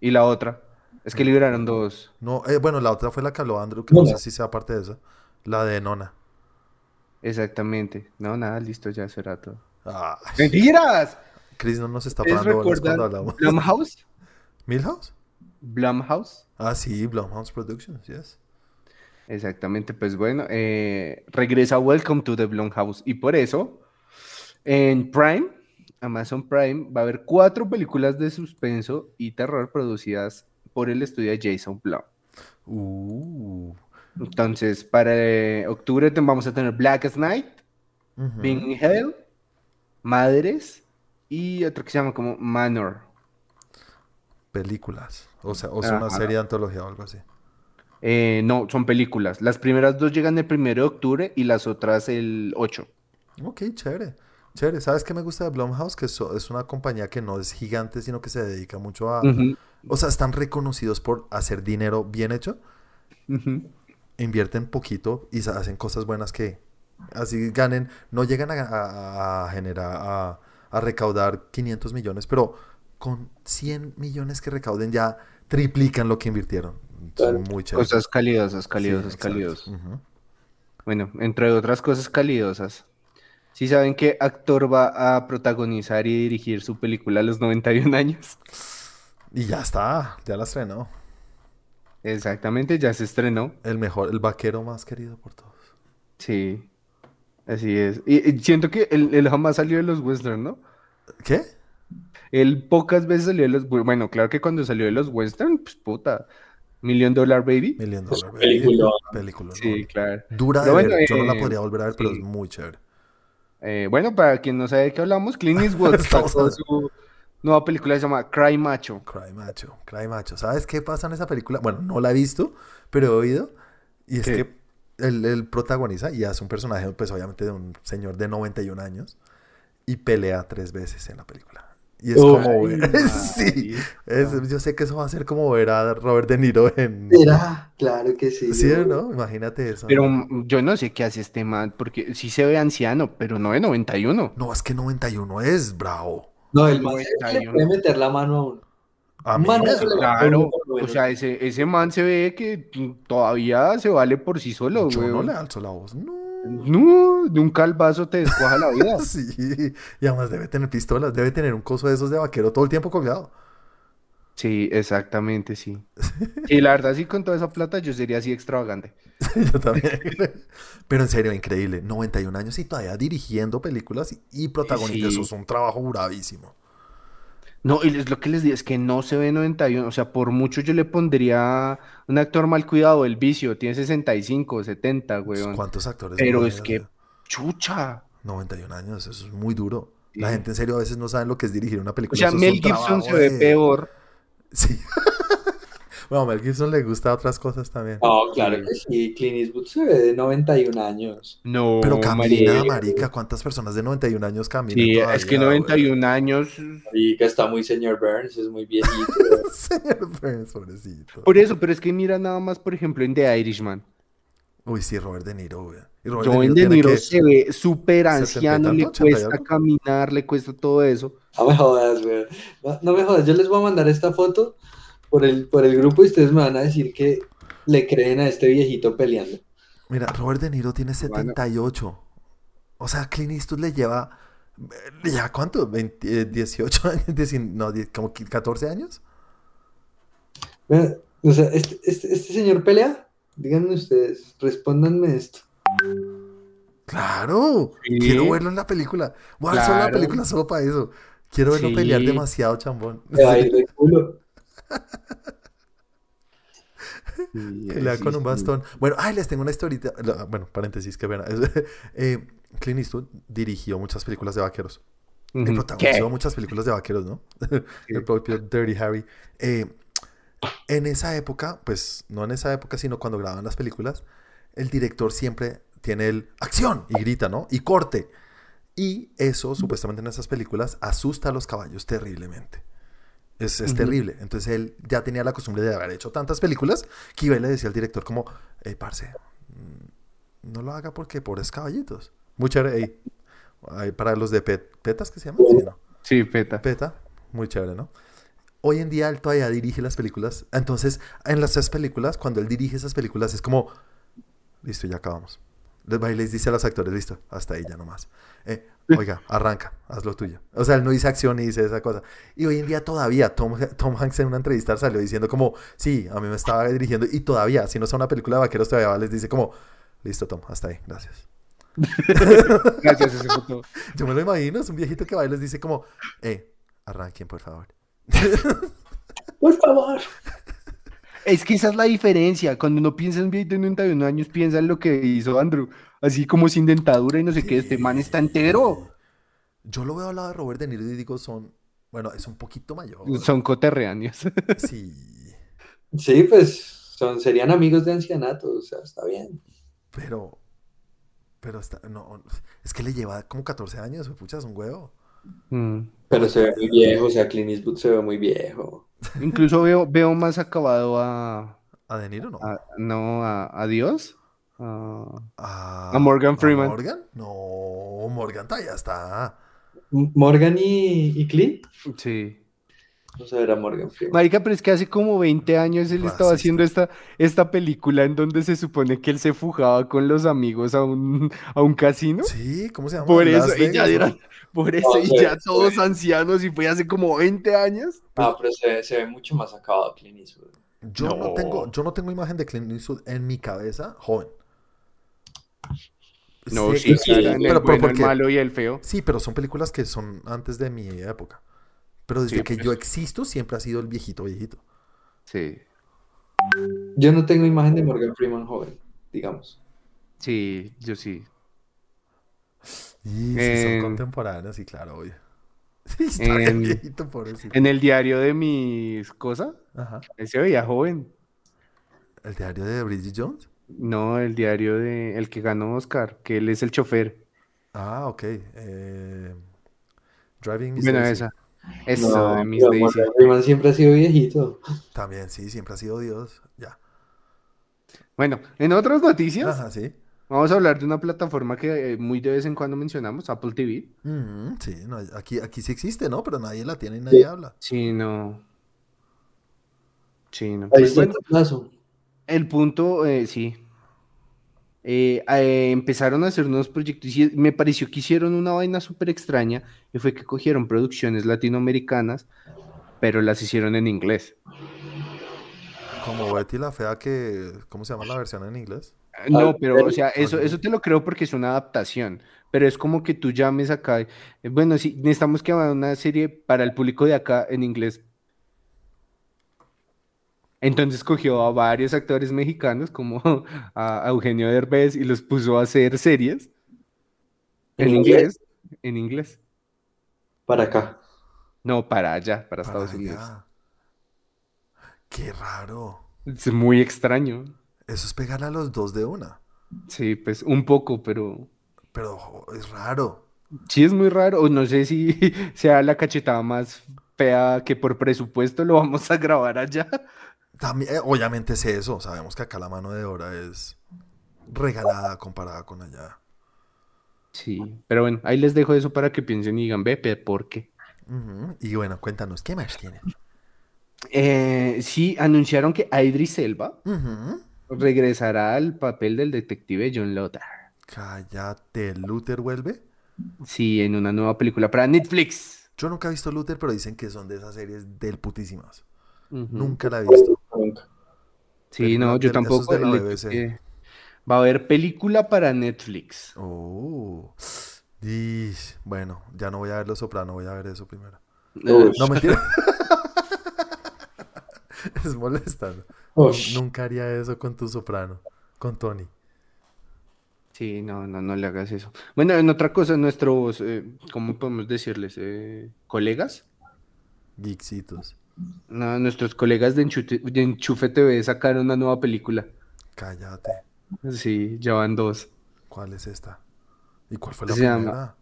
S3: ¿Y la otra? Es que liberaron dos.
S1: No, eh, bueno, la otra fue la que habló Andrew, que no sé si sea parte de eso. La de Nona.
S3: Exactamente. No, nada, listo, ya será todo.
S1: Ah,
S3: ¡Mentiras!
S1: Chris no nos está
S3: ¿Ustedes
S1: parando bolas cuando hablamos.
S3: Blumhouse?
S1: ¿Milhouse?
S3: Blumhouse.
S1: Ah, sí, Blumhouse Productions, yes.
S3: Exactamente, pues bueno, eh, regresa Welcome to the Blumhouse y por eso en Prime, Amazon Prime, va a haber cuatro películas de suspenso y terror producidas por el estudio de Jason Blum.
S1: Uh.
S3: Entonces, para eh, octubre vamos a tener Blackest Night,
S1: ujú.
S3: Being Hell, Madres y otro que se llama como Manor.
S1: películas. O sea, o es una serie de antología o algo así.
S3: Eh, no, son películas. Las primeras dos llegan el primero de octubre y las otras el 8.
S1: Ok, chévere. Chévere. ¿Sabes qué me gusta de Blumhouse? Que so- es una compañía que no es gigante, sino que se dedica mucho a... O sea, están reconocidos por hacer dinero bien hecho. Invierten poquito y hacen cosas buenas que así ganen. No llegan a, a- a generar, a, a recaudar 500 millones, pero con 100 millones que recauden ya triplican lo que invirtieron. Son muy chéveres.
S3: Cosas calidosas,
S1: Sí,
S3: calidosas.
S1: Ujú.
S3: Bueno, entre otras cosas calidosas. ¿Sí saben qué actor va a protagonizar y dirigir su película a los 91 años?
S1: Y ya está, ya la estrenó.
S3: Exactamente, ya se estrenó.
S1: El mejor, el vaquero más querido por todos.
S3: Sí, así es. Y, y siento que él, él jamás salió de los western, ¿no?
S1: ¿Qué?
S3: Él pocas veces salió de los... Bueno, claro que cuando salió de los western, pues puta, Million Dollar Baby.
S1: Million Dollar Baby.
S2: Peliculón.
S1: Película.
S3: Sí, claro.
S1: Dura de
S3: bueno,
S1: ver. Yo no la
S3: eh,
S1: podría volver a ver, pero es muy chévere.
S3: Eh, bueno, para quien no sabe de qué hablamos, Clint Eastwood sacó su nueva película, se llama Cry Macho.
S1: Cry Macho, Cry Macho. ¿Sabes qué pasa en esa película? Bueno, no la he visto, pero he oído. Y es
S3: ¿Qué?
S1: que él, él protagoniza y hace un personaje, pues obviamente de un señor de 91 años y pelea tres veces en la película. Y es
S2: Uy,
S1: como ver, sí, es- yo sé que eso va a ser como ver a Robert De Niro en...
S2: Será, claro que sí.
S1: Sí, ¿no? Imagínate eso.
S3: Pero mm, yo no sé qué hace este man, porque sí se ve anciano, pero no de 91.
S1: No, es que 91 es bravo.
S2: No, el man
S3: Noventa y
S2: le puede meter la mano a uno.
S1: A mí
S2: a
S3: Claro, o sea, ese, ese man se ve que todavía se vale por sí solo,
S1: yo no le alzo la voz. No.
S3: No, de un calvazo te descuaja la vida.
S1: Sí, y además debe tener pistolas, debe tener un coso de esos de vaquero todo el tiempo colgado.
S3: Sí, exactamente, sí. Y la verdad, sí, con toda esa plata yo sería así extravagante.
S1: Yo también. Pero en serio, increíble. 91 años y todavía dirigiendo películas y, y.
S3: Sí.
S1: Eso es un trabajo bravísimo.
S3: No, y es lo que les digo, es que no se ve 91, o sea, por mucho yo le pondría un actor mal cuidado, el vicio, tiene 65, 70, weón.
S1: ¿Cuántos actores?
S3: Pero es que, chucha.
S1: 91 años, eso es muy duro. La gente en serio a veces no sabe lo que es dirigir una
S3: O
S1: película.
S3: sea,
S1: eso es
S3: Mel Gibson se ve peor.
S1: Sí. bueno, a Mel Gibson le gusta otras cosas también.
S2: No, claro que sí. Clint Eastwood se ve de 91 años.
S3: No,
S1: Pero camina,
S3: marica.
S1: marica. ¿Cuántas personas de 91 años caminan
S3: Sí,
S1: todavía,
S3: es que
S1: güey?
S3: 91 años.
S2: Y que está muy señor Burns, es muy viejito.
S1: Señor Burns, pobrecito.
S3: Por eso, pero es que mira nada más, por ejemplo, en The Irishman.
S1: Uy, sí, Robert De Niro, güey.
S3: Joven De Niro
S1: que-
S3: se ve súper
S1: 70 y
S3: anciano, le
S1: tanto, 80 y
S3: cuesta caminar, le cuesta todo eso.
S2: No me jodas, güey. No, no me jodas. Yo les voy a mandar esta foto por el, por el grupo y ustedes me van a decir que le creen a este viejito peleando.
S1: Mira, Robert De Niro tiene
S3: Bueno.
S1: 78. O sea, Clint Eastwood le lleva. ¿Le lleva cuánto? ¿20, eh, 18 años? 19, no, 10, como 14 años.
S2: O sea, este, este, este señor pelea. Díganme ustedes, respóndanme esto.
S1: Claro.
S3: Sí.
S1: Quiero verlo en la película. Voy a hacer la
S3: Claro.
S1: película solo para eso. Quiero verlo
S3: Sí.
S1: pelear demasiado, chambón.
S2: Se va a ir de culo.
S1: Pelea con un bastón. Bueno, ay, les tengo una historita. Bueno, paréntesis, pena. Es- eh, Clint Eastwood dirigió muchas películas de vaqueros.
S3: Ujú.
S1: protagonizó
S3: ¿Qué?
S1: muchas películas de vaqueros, ¿no? El propio Dirty Harry. Eh, en esa época, pues no en esa época, sino cuando grababan las películas, el director siempre tiene el acción y grita, ¿no? Y corte. Y eso, supuestamente en esas películas, asusta a los caballos terriblemente. Es, es terrible. Entonces él ya tenía la costumbre de haber hecho tantas películas que iba y le decía al director como, hey, parce, mm, no lo haga porque pobres caballitos. Muy chévere. ay, para los de pet- petas, que se llaman? Sí, ¿no?
S3: Sí, peta.
S1: Peta, muy chévere, ¿no? Hoy en día él todavía dirige las películas. Entonces, en las tres películas, cuando él dirige esas películas, es como, listo, ya acabamos. Va y les dice a los actores, listo, hasta ahí ya nomás. Eh, oiga, arranca, haz lo tuyo. O sea, él no dice acción ni dice esa cosa. Y hoy en día todavía, Tom, Tom Hanks en una entrevista salió diciendo como, sí, a mí me estaba dirigiendo. Y todavía, si no es una película de vaqueros, todavía les dice como, listo, Tom, hasta ahí, gracias.
S3: Gracias, ese foto.
S1: Yo me lo imagino, es un viejito que va y les dice como, eh, arranquen, por favor.
S2: Por favor.
S3: Es que esa es la diferencia. Cuando uno piensa en un viejito de 91 años, piensa en lo que hizo Andrew. Así como sin dentadura y no sé qué. Este man está entero.
S1: Yo lo veo al lado de Robert De Niro y digo, son Bueno, es un poquito mayor.
S3: Son coterráneos.
S1: Sí.
S2: Sí, pues son, serían amigos de ancianato, o sea, está bien.
S1: Pero. Pero está. No. Es que le lleva como 14 años, pucha, es un huevo.
S3: Mm.
S2: Pero se ve muy viejo, o sea, Clint Eastwood se ve muy viejo.
S3: Incluso veo, veo más acabado a,
S1: ¿A De Niro no?
S3: a- no a, a Dios. a-
S1: ¿A,
S3: a Morgan Freeman.
S1: Morgan? No, Morgan ya está.
S2: Morgan y, y Clint,
S3: sí.
S2: Vamos a ver a Morgan Freeman.
S3: Marica, pero es que hace como 20 años él estaba haciendo esta, esta película en donde se supone que él se fugaba con los amigos a un, a un casino.
S1: Sí, ¿cómo se llama?
S3: Por eso,
S1: Las
S3: y ya
S1: Vegas, ¿no?
S3: eran- por eso,
S2: No,
S3: y
S2: se-
S3: ya
S2: se
S3: todos ancianos, y fue hace como 20 años.
S2: Ah, pero se, ve- se ve mucho más acabado Clint Eastwood.
S1: Yo no.
S3: No.
S1: tengo, yo no tengo imagen de Clint Eastwood en mi cabeza joven.
S3: No,
S1: Sé
S3: sí,
S1: que
S2: sí,
S3: el
S1: pero,
S3: el
S1: porque-
S3: malo y el feo.
S1: Sí, pero son películas que son antes de mi época. Pero desde
S3: Sí,
S1: que
S3: pues.
S1: yo existo siempre ha sido el viejito viejito.
S3: Sí,
S2: Yo no tengo imagen de Morgan Freeman joven, digamos.
S3: sí, yo sí.
S1: Y sí, son
S3: En-
S1: contemporáneos, sí, claro, obvio. Sí, está bien
S3: En-
S1: viejito, pobrecito.
S3: En el diario de mis cosas,
S1: Ajá.
S3: él se veía joven.
S1: ¿El diario de Bridget Jones?
S3: No, el diario de el que ganó Oscar, que él es el chofer.
S1: Ah, ok. Eh, Driving Miss
S3: Bueno,
S1: Daisy.
S3: esa. Eso
S2: No,
S3: de Miss Daisy.
S2: Freeman siempre ha sido viejito.
S1: También, sí, siempre ha sido Dios. Ya.
S3: Bueno, en otras noticias,
S1: Ajá, sí.
S3: vamos a hablar de una plataforma que eh, muy de vez en cuando mencionamos, Apple TV.
S1: Ujú, sí, no, aquí, aquí sí existe, ¿no? Pero nadie la tiene y nadie
S2: Sí.
S1: habla.
S3: Sí, no. Sí, no.
S2: Ahí
S3: Pues
S2: está
S3: bueno, el punto, eh, sí. Eh, eh, empezaron a hacer unos proyectos y me pareció que hicieron una vaina súper extraña y fue que cogieron producciones latinoamericanas, pero las hicieron en inglés.
S1: Como Betty la Fea que... ¿Cómo se llama la versión en inglés?
S3: No,
S2: Ah,
S3: pero,
S2: pero-
S3: o sea, eso, eso te lo creo porque es una adaptación, pero es como que tú llames acá, eh, bueno, sí, necesitamos que haga una serie para el público de acá en inglés. Entonces cogió a varios actores mexicanos, como a, a Eugenio Derbez, y los puso a hacer series en
S2: ¿En
S3: inglés,
S2: inglés?
S3: en inglés.
S2: Para acá.
S3: No, para allá, para
S1: Para
S3: Estados Unidos.
S1: Qué raro.
S3: Es muy extraño.
S1: Eso es pegarle a los dos de una.
S3: Sí, pues un poco, pero
S1: Pero es raro.
S3: Sí, es muy raro. o No sé si sea la cachetada más fea que por presupuesto lo vamos a grabar allá.
S1: También, eh, obviamente es eso. Sabemos que acá la mano de obra es regalada comparada con allá.
S3: Sí, pero bueno, ahí les dejo eso para que piensen y digan, ve, ¿por qué?
S1: Y bueno, cuéntanos, ¿qué más tienen?
S3: Eh, sí, anunciaron que Idris Elba regresará al papel del detective John Lothar.
S1: Cállate, ¿Luther vuelve?
S3: Sí, en una nueva película para Netflix.
S1: Yo nunca he visto Luther, pero dicen que son de esas series del putísimas. Nunca la he visto.
S3: Sí, no, yo
S1: es
S3: tampoco. que Va a haber película para Netflix.
S1: Oh. Bueno, ya no voy a ver Los Soprano, voy a ver eso primero.
S2: Uy.
S1: No, mentira. es molestando. Nunca haría eso con tu soprano, con Tony.
S3: Sí, no, no, no le hagas eso. Bueno, en otra cosa, nuestros, eh, ¿cómo podemos decirles? Eh, ¿colegas?
S1: Geeksitos.
S3: No, nuestros colegas de Enchute- de Enchufe TV sacaron una nueva película.
S1: Cállate.
S3: Sí, ya van dos.
S1: ¿Cuál es esta? ¿Y cuál fue la
S3: Se
S1: primera?
S3: llama-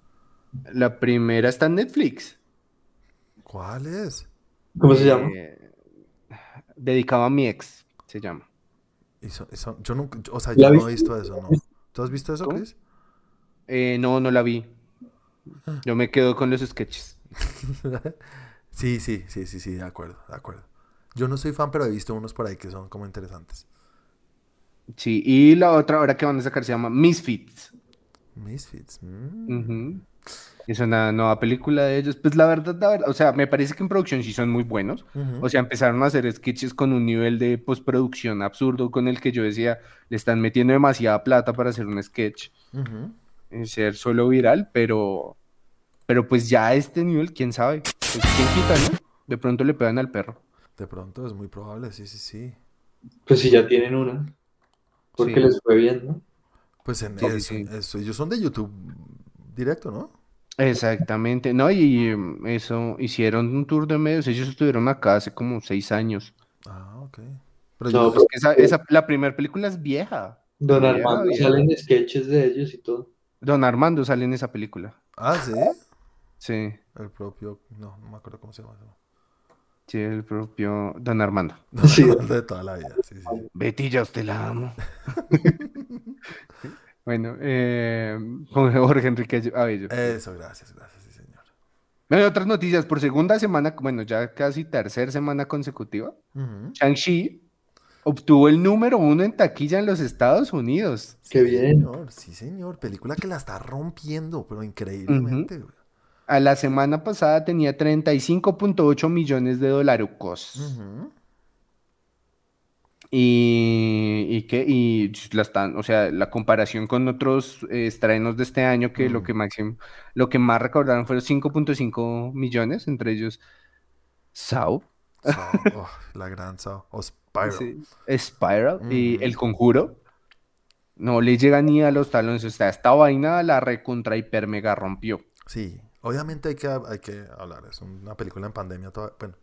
S3: La primera está en Netflix.
S1: ¿Cuál es?
S2: ¿Cómo se llama?
S3: Eh, dedicado a mi ex, se llama.
S1: Y son- y son- yo nunca, o sea,
S2: ¿La
S1: yo no he visto eso, ¿no? ¿Tú has visto eso,
S3: ¿Cómo?
S1: Chris?
S3: Eh, no, no la vi. Yo me quedo con los sketches.
S1: sí, sí, sí, sí, sí, de acuerdo, de acuerdo. Yo no soy fan, pero he visto unos por ahí que son como interesantes.
S3: Sí, y la otra ahora que van a sacar se llama Misfits.
S1: Misfits. mm.
S3: Es una nueva película de ellos. Pues la verdad, la verdad, o sea, me parece que en producción sí son muy buenos. O sea, empezaron a hacer sketches con un nivel de postproducción absurdo con el que yo decía, le están metiendo demasiada plata para hacer un sketch,
S1: Ujú.
S3: en ser solo viral, pero, pero pues ya a este nivel, quién sabe. Pues, quién quita, ¿no? De pronto le pegan al perro.
S1: De pronto es muy probable, sí, sí, sí.
S2: Pues si ya tienen una. Porque
S3: Sí.
S2: les fue bien, ¿no?
S1: Pues en
S3: Sí,
S1: eso,
S3: sí.
S1: eso, ellos son de YouTube directo, ¿no?
S3: Exactamente, ¿no? Y mm, eso, hicieron un tour de medios, ellos estuvieron acá hace como seis años.
S1: Ah, ok. Pero
S2: No,
S1: yo-
S2: pero-
S3: Es que esa, esa- la primera película es vieja.
S2: Don Armando
S3: ya.
S2: salen sketches de ellos y todo.
S3: Don Armando sale en esa película.
S1: Ah, sí.
S3: Sí,
S1: El propio. No, no me acuerdo cómo se llama.
S3: sí, el propio Don Armando.
S2: Sí.
S1: de toda la vida. Sí, sí.
S3: Betty, ya usted la amo. bueno, eh, con Jorge Enrique Abello.
S1: Eso, gracias, gracias, sí, señor.
S3: No hay otras noticias. Por segunda semana, bueno, ya casi tercera semana consecutiva,
S1: Ujú.
S3: Shang-Chi obtuvo el número uno en taquilla en los Estados Unidos.
S2: Qué
S1: Sí,
S2: bien.
S1: Señor, sí, señor. Película que la está rompiendo, pero increíblemente. güey.
S3: A la semana pasada tenía 35.8 millones de dólares.
S1: Ujú.
S3: Y, y que y la están, o sea, la comparación con otros eh, estrenos de este año que lo que máximo, lo que más recordaron fueron 5.5 millones, entre ellos Saw,
S1: Saw, oh, la gran Saw. O Spiral.
S3: sí, Spiral y. El Conjuro. No le llega ni a los talones, o sea, esta vaina la recontra hiper mega rompió.
S1: Sí, obviamente hay que, hay que hablar. Es una película en pandemia, toda- bueno,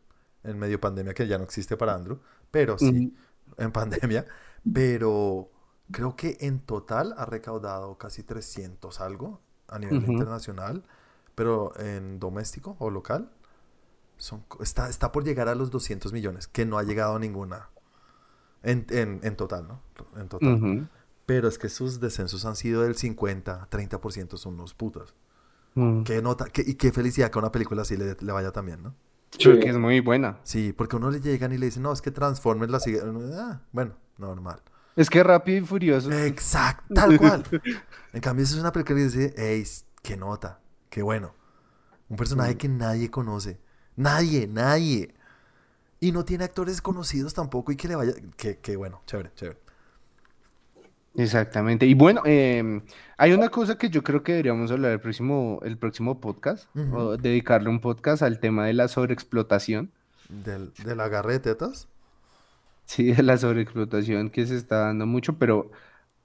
S1: en medio pandemia que ya no existe para Andrew, pero sí, en pandemia. Pero creo que en total ha recaudado casi 300 algo a nivel
S3: Ujú.
S1: internacional, pero en doméstico o local son, está, está por llegar a los 200 millones, que no ha llegado a ninguna en, en, en total, ¿no? En total. Pero es que sus descensos han sido del 50, 30%, son unos putos.
S3: Ujú.
S1: Qué nota, qué- y qué felicidad que a una película así le, le vaya también, ¿no?
S3: Porque es muy buena.
S1: Sí, porque a uno le llegan y le dicen, no, es que Transformers la sigue. Ah, bueno, normal.
S3: Es que Rápido y Furioso.
S1: Exacto, tal cual. En cambio, eso es una película que dice, ey, qué nota, qué bueno. Un personaje que nadie conoce. Nadie, nadie. Y no tiene actores conocidos tampoco y que le vaya. Que, que bueno, chévere, chévere.
S3: Exactamente. Y bueno, em, hay una cosa que yo creo que deberíamos hablar el próximo, el próximo podcast, o dedicarle un podcast al tema de la sobreexplotación.
S1: Del, del agarre de tetas.
S3: Sí, de la sobreexplotación que se está dando mucho, pero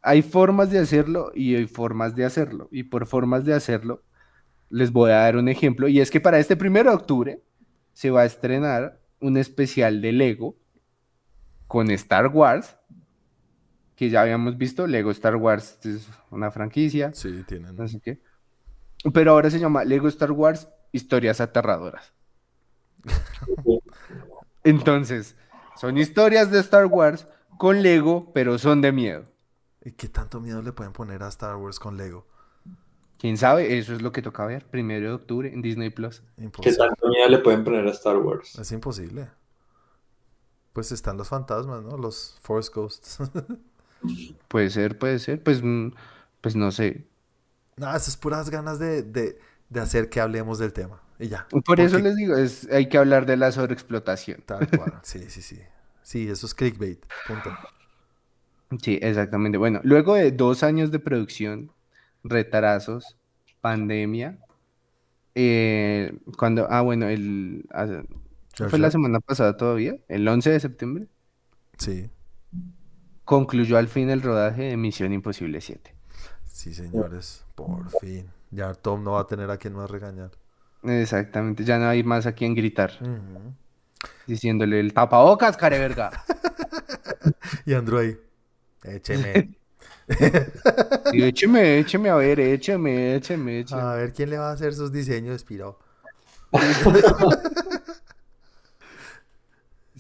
S3: hay formas de hacerlo y hay formas de hacerlo. Y por formas de hacerlo, les voy a dar un ejemplo. Y es que para este primero de octubre se va a estrenar un especial de Lego con Star Wars, que ya habíamos visto. Lego Star Wars es una franquicia.
S1: Sí, tienen.
S3: sé qué. Pero ahora se llama Lego Star Wars Historias Aterradoras. Entonces, son historias de Star Wars con Lego, pero son de miedo.
S1: ¿Y qué tanto miedo le pueden poner a Star Wars con Lego?
S3: ¿Quién sabe? Eso es lo que toca ver, primero de octubre en Disney Plus.
S2: ¿Qué
S1: Imposible.
S2: tanto miedo le pueden poner a Star Wars?
S1: Es imposible. Pues están los fantasmas, ¿no? Los Force Ghosts.
S3: Puede ser, puede ser, pues, mm, pues no sé.
S1: no, eso es puras ganas de, de, de hacer que hablemos del tema. Y ya.
S3: Por eso les digo, es, hay que hablar de la sobreexplotación.
S1: Tal cual. Sí, sí, sí. Sí, eso es clickbait. Punto.
S3: Sí, exactamente. Bueno, luego de dos años de producción, retrasos, pandemia, eh, cuando, ah, bueno, el, ah, fue la semana pasada todavía, el 11 de septiembre,
S1: Sí,
S3: concluyó al fin el rodaje de Misión Imposible 7.
S1: sí, señores. Por fin. Ya Tom no va a tener a quien más regañar.
S3: Exactamente, ya no hay más a quien gritar, diciéndole el tapabocas, careverga.
S1: Y Andrew ahí. Écheme.
S3: Y écheme, écheme, a ver, écheme, écheme, écheme.
S1: A ver quién le va a hacer sus diseños, Spiro.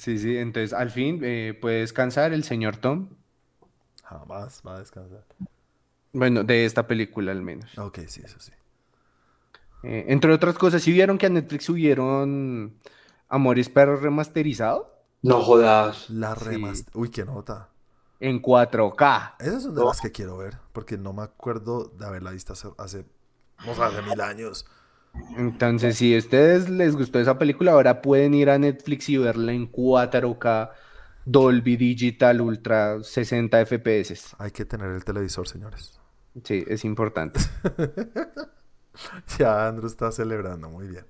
S3: Sí, sí, entonces al fin eh, puede descansar el señor Tom,
S1: Jamás va a descansar.
S3: bueno, de esta película al menos.
S1: Ok, sí, eso sí.
S3: Eh, entre otras cosas, ¿sí vieron que a Netflix subieron Amores Perros remasterizado?
S2: No jodas.
S1: La
S3: Sí.
S1: remaster. Uy, qué nota.
S3: En 4K.
S1: Esas son de las que quiero ver, porque no me acuerdo de haberla visto hace, hace, o sea, hace mil años.
S3: Entonces, si a ustedes les gustó esa película, ahora pueden ir a Netflix y verla en 4K, Dolby Digital Ultra 60 FPS.
S1: Hay que tener el televisor, señores.
S3: Sí, es importante.
S1: Ya Andrew está celebrando, muy bien.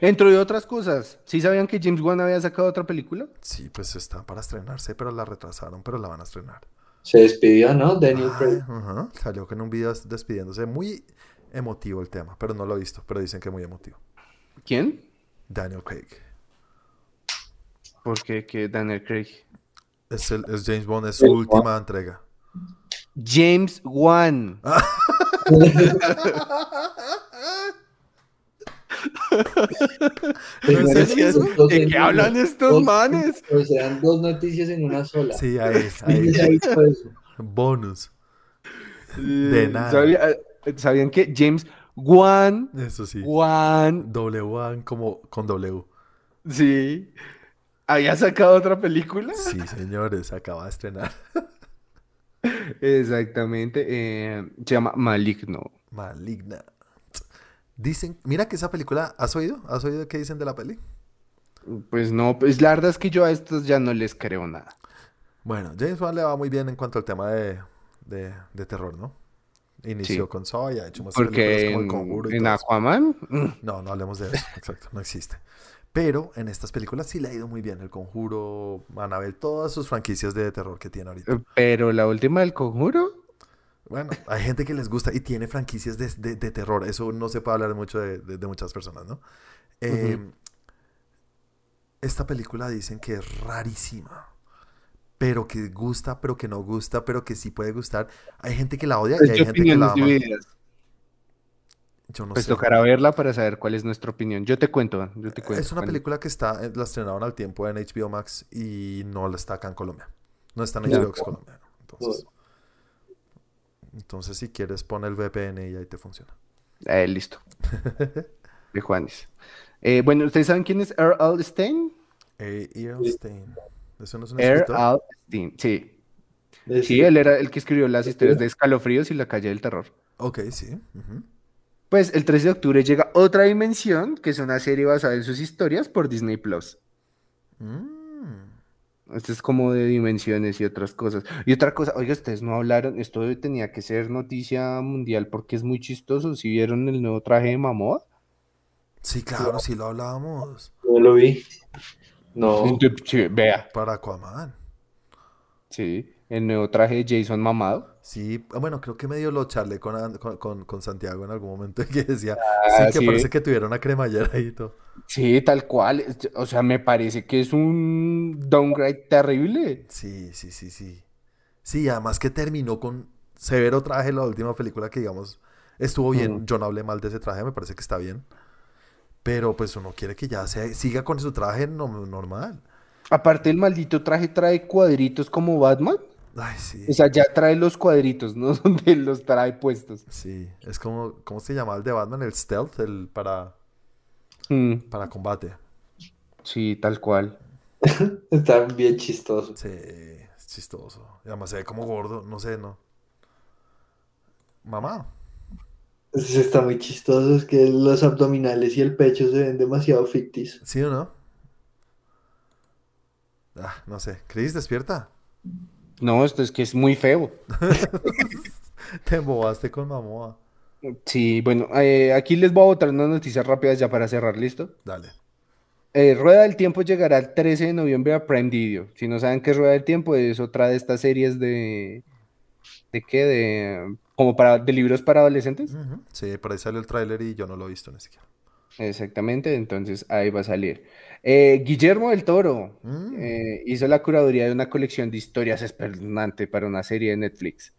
S3: Entre otras cosas, ¿sí sabían que James Wan había sacado otra película?
S1: Sí, pues está para estrenarse, pero la retrasaron, pero la van a estrenar.
S2: Se despidió, ¿no? Daniel Craig.
S1: Salió con un video des- despidiéndose muy emotivo el tema, pero no lo he visto, pero dicen que es muy emotivo.
S3: ¿Quién?
S1: Daniel Craig.
S3: ¿Por qué? ¿Qué Daniel Craig?
S1: Es, el, es James Bond, es su última entrega.
S3: James Wan. ¿De qué hablan estos
S2: Dos-
S3: manes?
S2: O sea, dos noticias en una sola.
S1: Sí, ahí,
S2: ¿Quién
S1: ahí. Bonus. De nada.
S3: ¿Sabía- ¿Sabían que James Wan?
S1: Eso sí.
S3: Wan.
S1: W como con W.
S3: Sí. ¿Había sacado otra película?
S1: Sí, señores, acaba de estrenar.
S3: Exactamente. eh, se llama Maligno.
S1: Maligna. Dicen, mira que esa película, ¿has oído? ¿Has oído qué dicen de la peli?
S3: Pues no, pues la verdad es que yo a estos ya no les creo nada.
S1: Bueno, James Wan le va muy bien en cuanto al tema de, de, de terror, ¿no? Inició
S3: Sí.
S1: con Saw hecho más
S3: Porque
S1: películas como El Conjuro y
S3: en
S1: todo.
S3: Aquaman, mm,
S1: No, no hablemos de eso, exacto, no existe. Pero en estas películas sí le ha ido muy bien. El Conjuro, Annabelle, todas sus franquicias de terror que tiene ahorita.
S3: pero la última del conjuro,
S1: Bueno, hay gente que les gusta y tiene franquicias de, de- de terror. Eso no se puede hablar mucho de, de- muchas personas, ¿no? Eh, Esta película dicen que es rarísima. Pero que gusta, pero que no gusta, pero que sí puede gustar. Hay gente que la odia y
S3: pues
S1: hay
S3: de
S1: gente que la ama. Yo no
S3: Pues
S1: sé.
S3: tocará verla para saber cuál es nuestra opinión. Yo te cuento, yo te cuento.
S1: Es una
S3: cuando-
S1: película que está, eh, la estrenaron al tiempo en HBO Max y no la está acá en Colombia. No está en. HBO Max Colombia. Entonces, entonces, si quieres, pon el VPN y ahí te funciona.
S3: Eh, listo. De Juanes. Eh, bueno, ¿ustedes saben quién es Earl Alstein?
S1: Eh, Earlstein. ¿Eso no es un
S3: Earl
S1: escritor?
S3: Alstein, sí. Sí, él era el que escribió las historias de Escalofríos y La Calle del Terror.
S1: Ok, sí.
S3: Pues el 13 de octubre llega Otra Dimensión, que es una serie basada en sus historias por Disney Plus.
S1: Mm.
S3: Esto es como de dimensiones y otras cosas. Y otra cosa, oiga, ustedes no hablaron, esto tenía que ser noticia mundial porque es muy chistoso. Si vieron el nuevo traje de Momoa?
S1: Sí, claro, sí lo hablábamos.
S2: Yo lo vi. No.
S3: Sí, vea,
S1: Para Aquaman.
S3: sí, el nuevo traje de Jason mamado.
S1: Sí, bueno, creo que medio lo charlé con, con, con- Santiago en algún momento que decía,
S3: Ah,
S1: sí, que
S3: sí.
S1: parece que tuviera una cremallera ahí y todo.
S3: Sí, tal cual. O sea, me parece que es un downgrade terrible.
S1: Sí, sí, sí, sí. Sí, además que terminó con severo traje la última película que digamos estuvo bien.
S3: Mm.
S1: Yo no hablé mal de ese traje, me parece que está bien. Pero pues uno quiere que ya se, siga con su traje no- normal.
S3: Aparte, el maldito traje trae cuadritos como Batman.
S1: Ay, sí.
S3: O sea, ya trae los cuadritos, no donde los trae puestos.
S1: Sí, es como, ¿cómo se llama el de Batman? El stealth, el para,
S3: Mm,
S1: para combate.
S3: sí, tal cual.
S2: Está bien chistoso.
S1: Sí, es chistoso. Y además se ve como gordo, no sé, no. Mamá.
S2: Sí, Está muy chistoso. Es que los abdominales y el pecho se ven demasiado ficticios.
S1: ¿Sí o no? Ah, no sé. ¿Cris, despierta?
S3: No, esto es que es muy feo.
S1: Te embobaste con Mamoa.
S3: Sí, bueno, eh, aquí les voy a botar unas noticias rápidas ya para cerrar, ¿listo?
S1: Dale.
S3: Eh, Rueda del Tiempo llegará el 13 de noviembre a Prime Video. Si no saben qué es Rueda del Tiempo, es otra de estas series de... ¿De qué? De... Como para... de libros para adolescentes.
S1: Sí, por ahí salió el tráiler y yo no lo he visto ni siquiera.
S3: Exactamente, entonces ahí va a salir. Eh, Guillermo del Toro
S1: Mm.
S3: eh, hizo la curaduría de una colección de historias espeluznante para una serie de Netflix.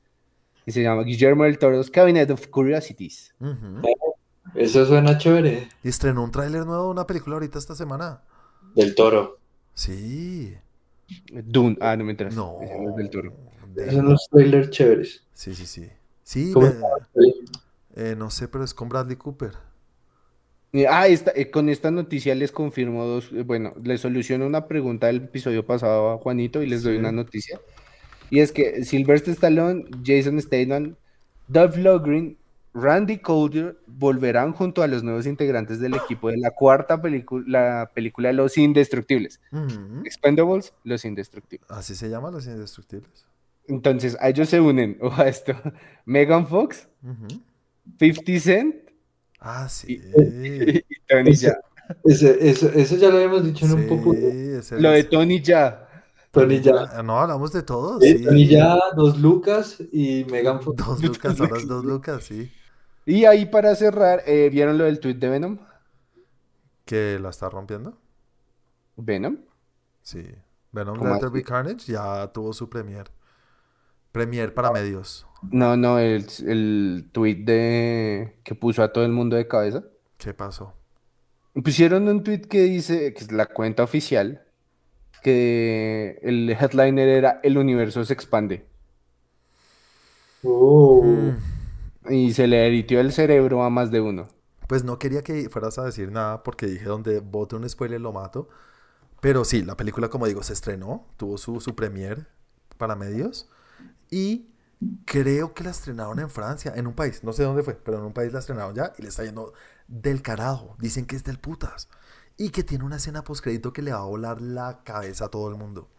S3: Y se llama Guillermo del Toro's Cabinet of Curiosities.
S1: Ujú.
S2: Eso suena chévere.
S1: Y estrenó un tráiler nuevo de una película ahorita esta semana.
S2: Del toro.
S1: Sí.
S3: Dune. Ah, no me enteras.
S1: No.
S3: Ese no es del Toro.
S1: De-
S2: Son los trailers chéveres.
S1: Sí, sí, sí. Sí, eh, no sé, pero es con Bradley Cooper.
S3: Eh, Ah, esta- eh, con esta noticia les confirmo dos, eh, bueno, les soluciono una pregunta del episodio pasado a Juanito y les doy una noticia. Y es que Sylvester Stallone, Jason Statham, Dolph Lundgren, Randy Couture volverán junto a los nuevos integrantes del equipo de la cuarta película, la película Los Indestructibles.
S1: Ujú.
S3: Expendables, Los Indestructibles.
S1: Así se llaman los indestructibles.
S3: Entonces, a ellos se unen, o a esto, Megan Fox,
S1: Ujú.
S3: 50 Cent
S1: Ah, sí.
S3: y Tony
S2: Ese-
S3: Ya.
S2: Ese- eso, eso ya lo habíamos dicho en un
S1: Sí,
S2: poco.
S1: ese
S3: Lo de Tony Ya.
S2: Tony ya.
S1: No, hablamos de todos.
S2: Sí,
S1: sí.
S2: Tony ya, dos lucas y Megan Fox.
S1: Dos lucas,
S3: lucas.
S1: dos lucas, sí.
S3: Y ahí para cerrar, eh, ¿vieron lo del tweet de Venom?
S1: ¿Que la está rompiendo?
S3: ¿Venom?
S1: Sí. Venom. Be Carnage ya tuvo su premier. Premier para medios.
S3: No, no, el, el tweet de que puso a todo el mundo de cabeza.
S1: ¿Qué pasó?
S3: Pusieron un tweet que dice, que es la cuenta oficial, que el headliner era El universo se expande.
S1: Mm,
S3: Y se le eritió el cerebro a más de uno.
S1: Pues no quería que fueras a decir nada porque dije donde bote un spoiler lo mato. Pero sí, la película, como digo, se estrenó, tuvo su, su premier para medios. Y creo que la estrenaron en Francia, en un país, no sé dónde fue, pero en un país la estrenaron ya y le está yendo del carajo. Dicen que es del putas. Y que tiene una escena postcrédito que le va a volar la cabeza a todo el mundo.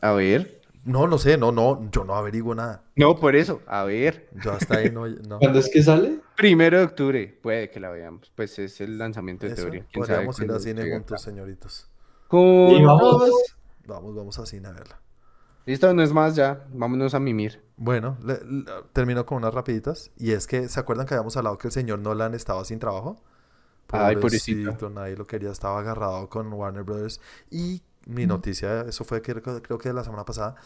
S3: A ver.
S1: No, no sé, no, no, yo no averiguo nada.
S3: No, por eso. A ver.
S1: Yo hasta ahí no. no.
S2: ¿Cuándo es que sale?
S3: Primero de octubre, puede que la veamos. Pues es el lanzamiento de
S1: Eso,
S3: teoría. ¿Quién sabe
S1: podríamos ir al cine juntos, señoritos.
S2: Y vamos.
S1: Vamos, vamos al cine a verla.
S3: Listo, no es más ya. Vámonos a mimir.
S1: Bueno, le- le- termino con unas rapiditas. Y es que, ¿se acuerdan que habíamos hablado que el señor Nolan estaba sin trabajo?
S3: Ay, pobrecito.
S1: Nadie lo quería, estaba agarrado con Warner Brothers. Y mi noticia, eso fue que, creo que la semana pasada,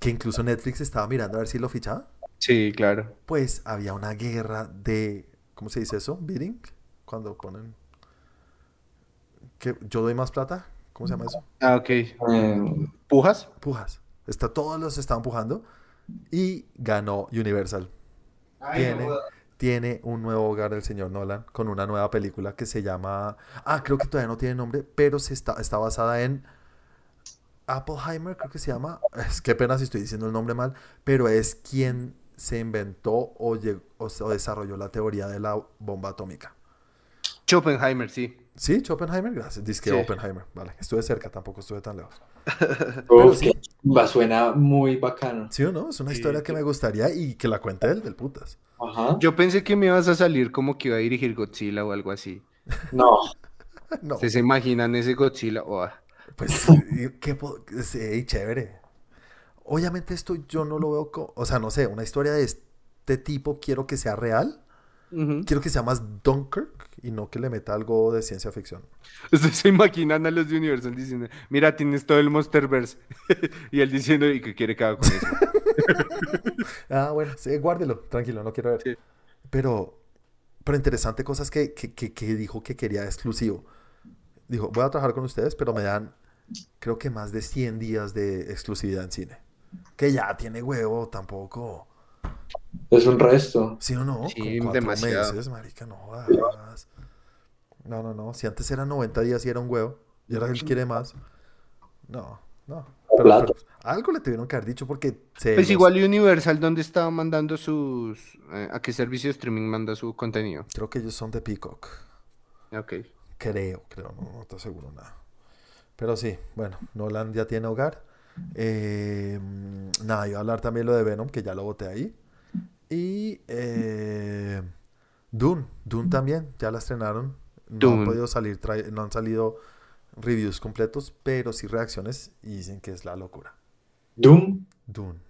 S1: que incluso Netflix estaba mirando a ver si lo fichaba.
S3: Sí, claro.
S1: Pues había una guerra de, ¿cómo se dice eso? Bidding, cuando ponen que yo doy más plata, ¿cómo se llama eso?
S3: Ah, ok.
S2: Eh,
S3: ¿Pujas?
S1: Pujas. Está, todos los estaban pujando y ganó Universal. Tiene, tiene un nuevo hogar el señor Nolan con una nueva película que se llama. Ah, creo que todavía no tiene nombre, pero se está, está basada en Appleheimer, creo que se llama. Es que pena si estoy diciendo el nombre mal, pero es quien se inventó o, lleg- o se- o desarrolló la teoría de la bomba atómica.
S3: Schopenheimer, sí.
S1: ¿Sí? ¿Oppenheimer? Gracias. Dice que
S3: Sí.
S1: Oppenheimer. Vale, estuve cerca, tampoco estuve tan lejos.
S2: uf,
S1: sí.
S2: suena muy bacano.
S1: ¿Sí o no? Es una
S3: Sí,
S1: historia que me gustaría y que la cuente él, del putas.
S2: Ajá.
S3: Yo pensé que me ibas a salir como que iba a dirigir Godzilla o algo así.
S2: No,
S1: No,
S3: ¿Ustedes se imaginan ese Godzilla? Oh,
S1: pues, qué sí, chévere. Obviamente esto yo no lo veo como, o sea, no sé, una historia de este tipo quiero que sea real, quiero que sea más Dunkirk y no que le meta algo de ciencia ficción.
S3: Ustedes se imaginan a los de Universal diciendo, mira, tienes todo el Monsterverse. y él diciendo, ¿y qué quiere que haga con eso?
S1: Ah, bueno, sí, guárdelo, tranquilo, no quiero ver.
S3: Sí.
S1: Pero, pero interesante cosas que, que, que, que dijo que quería exclusivo. Dijo, voy a trabajar con ustedes, pero me dan, creo que más de 100 días de exclusividad en cine. Que ya tiene huevo, tampoco.
S2: Es un resto.
S1: ¿Sí o no?
S3: Sí,
S1: Con cuatro
S3: demasiado.
S1: meses, marica, no jodas. No, no, no. Si antes eran 90 días y era un huevo, y ahora él quiere más. No, no. Pero, algo le tuvieron que haber dicho porque se
S3: Pues
S1: los-
S3: igual Universal, ¿dónde estaba mandando sus... eh, ¿A qué servicio de streaming manda su contenido?
S1: Creo que ellos son de Peacock.
S3: Ok.
S1: Creo, creo, no, no estoy seguro nada. Pero sí, bueno, Nolan ya tiene hogar. Eh, nada, iba a hablar también lo de Venom, que ya lo boté ahí. Y eh, Dune, Dune también, ya la estrenaron. No han
S3: Dune.
S1: podido salir, no han salido reviews completos, pero sí reacciones y dicen que es la locura.
S2: Doom.
S1: Dune.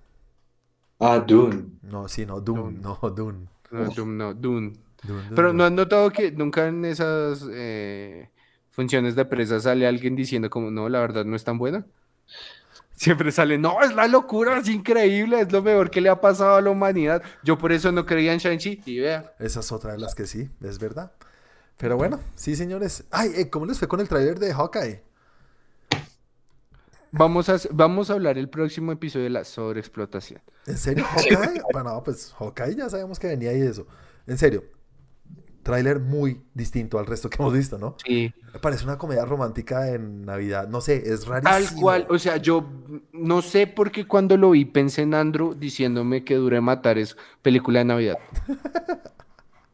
S2: Ah, Dune.
S1: No, sí, no, Dune,
S3: Dune.
S1: no, Dune.
S3: No, Doom, no, Dune.
S1: Dune, Dune,
S3: Pero
S1: Dune.
S3: ¿no han notado que nunca en esas eh, funciones de prensa sale alguien diciendo como, no, la verdad no es tan buena? Siempre sale, no, es la locura, es increíble, es lo mejor que le ha pasado a la humanidad. Yo por eso no creía en Shang-Chi y vea.
S1: Esa es otra de las que sí, es verdad. Pero bueno, sí, señores. Ay, eh, ¿cómo les fue con el tráiler de Hawkeye?
S3: Vamos a, vamos a hablar el próximo episodio de la sobreexplotación.
S1: ¿En serio? ¿Hawkeye? Bueno, pues Hawkeye ya sabemos que venía ahí de eso. En serio. Tráiler muy distinto al resto que hemos visto, ¿no?
S3: Sí.
S1: Parece una comedia romántica en Navidad. No sé, es
S3: Tal
S1: rarísimo.
S3: cual, o sea, yo no sé por qué cuando lo vi pensé en Andrew diciéndome que Dure Matar es película de Navidad.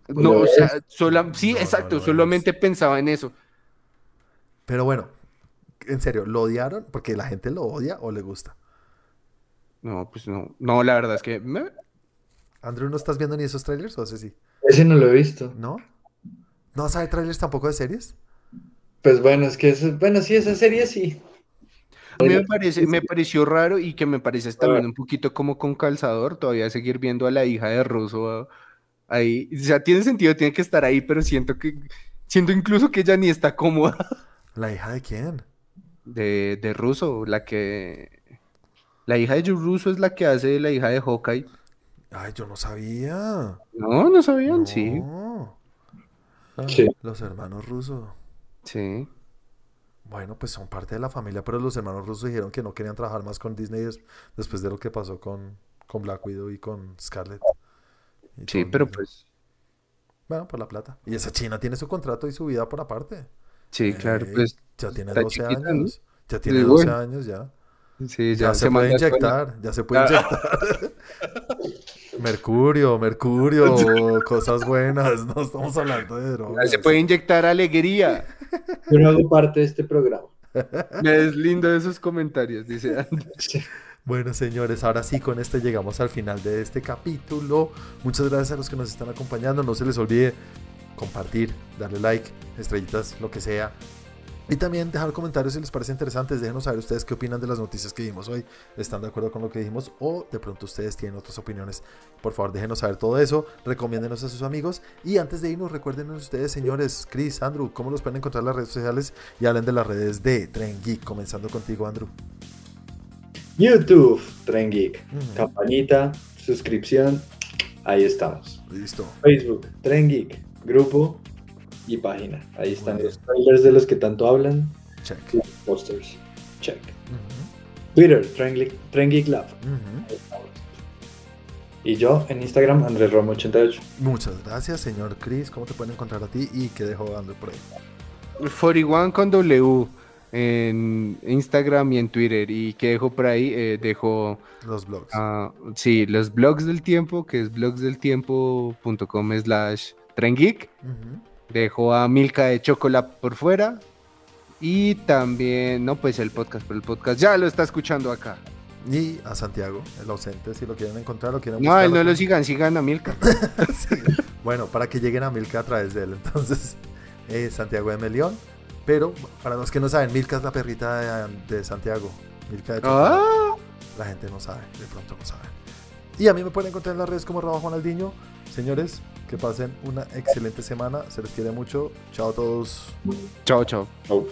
S3: No, o sea,
S2: es.
S3: sola- sí,
S1: No,
S3: exacto, solamente pensaba en eso.
S1: Pero bueno, en serio, ¿lo odiaron? Porque la gente lo odia o le gusta.
S3: No, pues no, no, la verdad es que me-
S1: Andrew, ¿no estás viendo ni esos trailers o ese sí?
S2: Ese no lo he visto.
S1: ¿No? ¿No ver trailers tampoco de series?
S2: Pues bueno, es que eso, bueno, sí, esa serie sí.
S3: a mí me parece, me pareció raro y que me parece también un poquito como con calzador todavía seguir viendo a la hija de Russo ahí. O sea, tiene sentido, tiene que estar ahí, pero siento que, siento incluso que ella ni está cómoda.
S1: ¿La hija de quién?
S3: De, de Russo, la que. La hija de Russo es la que hace la hija de Hawkeye.
S1: Ay, yo no sabía.
S3: No, no sabían, sí.
S1: Los hermanos rusos.
S3: Sí.
S1: Bueno, pues son parte de la familia, pero los hermanos rusos dijeron que no querían trabajar más con Disney des- después de lo que pasó con, con Black Widow y con Scarlett. Y
S3: Sí,
S1: con-
S3: pero pues.
S1: Bueno, por la plata. Y esa china tiene su contrato y su vida por aparte.
S3: Sí, claro, pues.
S1: Ya tiene
S3: está
S1: 12
S3: chiquita, ¿no?
S1: años. Ya tiene
S3: Sí,
S1: 12
S3: bueno.
S1: años ya.
S3: Sí,
S1: Ya,
S3: ya,
S1: se, puede inyectar, ya se puede
S3: Ah.
S1: inyectar. mercurio, mercurio, cosas buenas. No estamos hablando de
S3: Ya
S1: drogas.
S3: se puede inyectar alegría.
S2: Yo no hago parte de este programa.
S3: Me deslindo de esos comentarios, dice Andrés.
S1: Bueno, señores, ahora sí, con este llegamos al final de este capítulo. Muchas gracias a los que nos están acompañando. No se les olvide compartir, darle like, estrellitas, lo que sea. Y también dejar comentarios si les parece interesantes. Déjenos saber ustedes qué opinan de las noticias que dijimos hoy. ¿Están de acuerdo con lo que dijimos? O de pronto ustedes tienen otras opiniones. Por favor, déjenos saber todo eso. Recomiéndenos a sus amigos. Y antes de irnos, recuerden ustedes, señores, Chris, Andrew, cómo los pueden encontrar en las redes sociales. Y hablen de las redes de Tren Geek. Comenzando contigo, Andrew.
S2: YouTube, Tren Geek. Campanita, suscripción. Ahí estamos.
S1: Listo.
S2: Facebook, Tren Geek. Grupo y página. Ahí están
S1: Muy
S2: los trailers de los que tanto hablan.
S1: Check.
S2: los Posters. Check.
S1: Ujú,
S2: Twitter, Tren Geek, Tren Geek Lab. Y yo en Instagram, Andrés Romo 88.
S1: Muchas gracias, señor Chris. ¿Cómo te pueden encontrar a ti y qué dejó dando por ahí?
S3: 41 con W en Instagram y en Twitter. ¿Y qué dejo por ahí? Eh, dejo,
S1: Los blogs.
S3: ah, sí, los blogs del tiempo, que es blogsdeltiempo.com slash trengeek.
S1: Ujú.
S3: Dejo a Milka de Chocolate por fuera. Y también, no, pues el podcast, pero el podcast ya lo está escuchando acá.
S1: Y a Santiago, el ausente, si lo quieren encontrar o quieren
S3: No, él no lo sigan, sigan a Milka.
S1: Sí. Bueno, para que lleguen a Milka a través de él. Entonces, eh, Santiago de Melión. Pero para los que no saben, Milka es la perrita de, de Santiago. Milka de chocolate.
S3: Ah,
S1: La gente no sabe, de pronto no sabe. Y a mí me pueden encontrar en las redes como Rafa Juanaldiño. Señores, que pasen una excelente semana. Se les quiere mucho. Chao a todos.
S3: Chao, chao.
S2: Oh.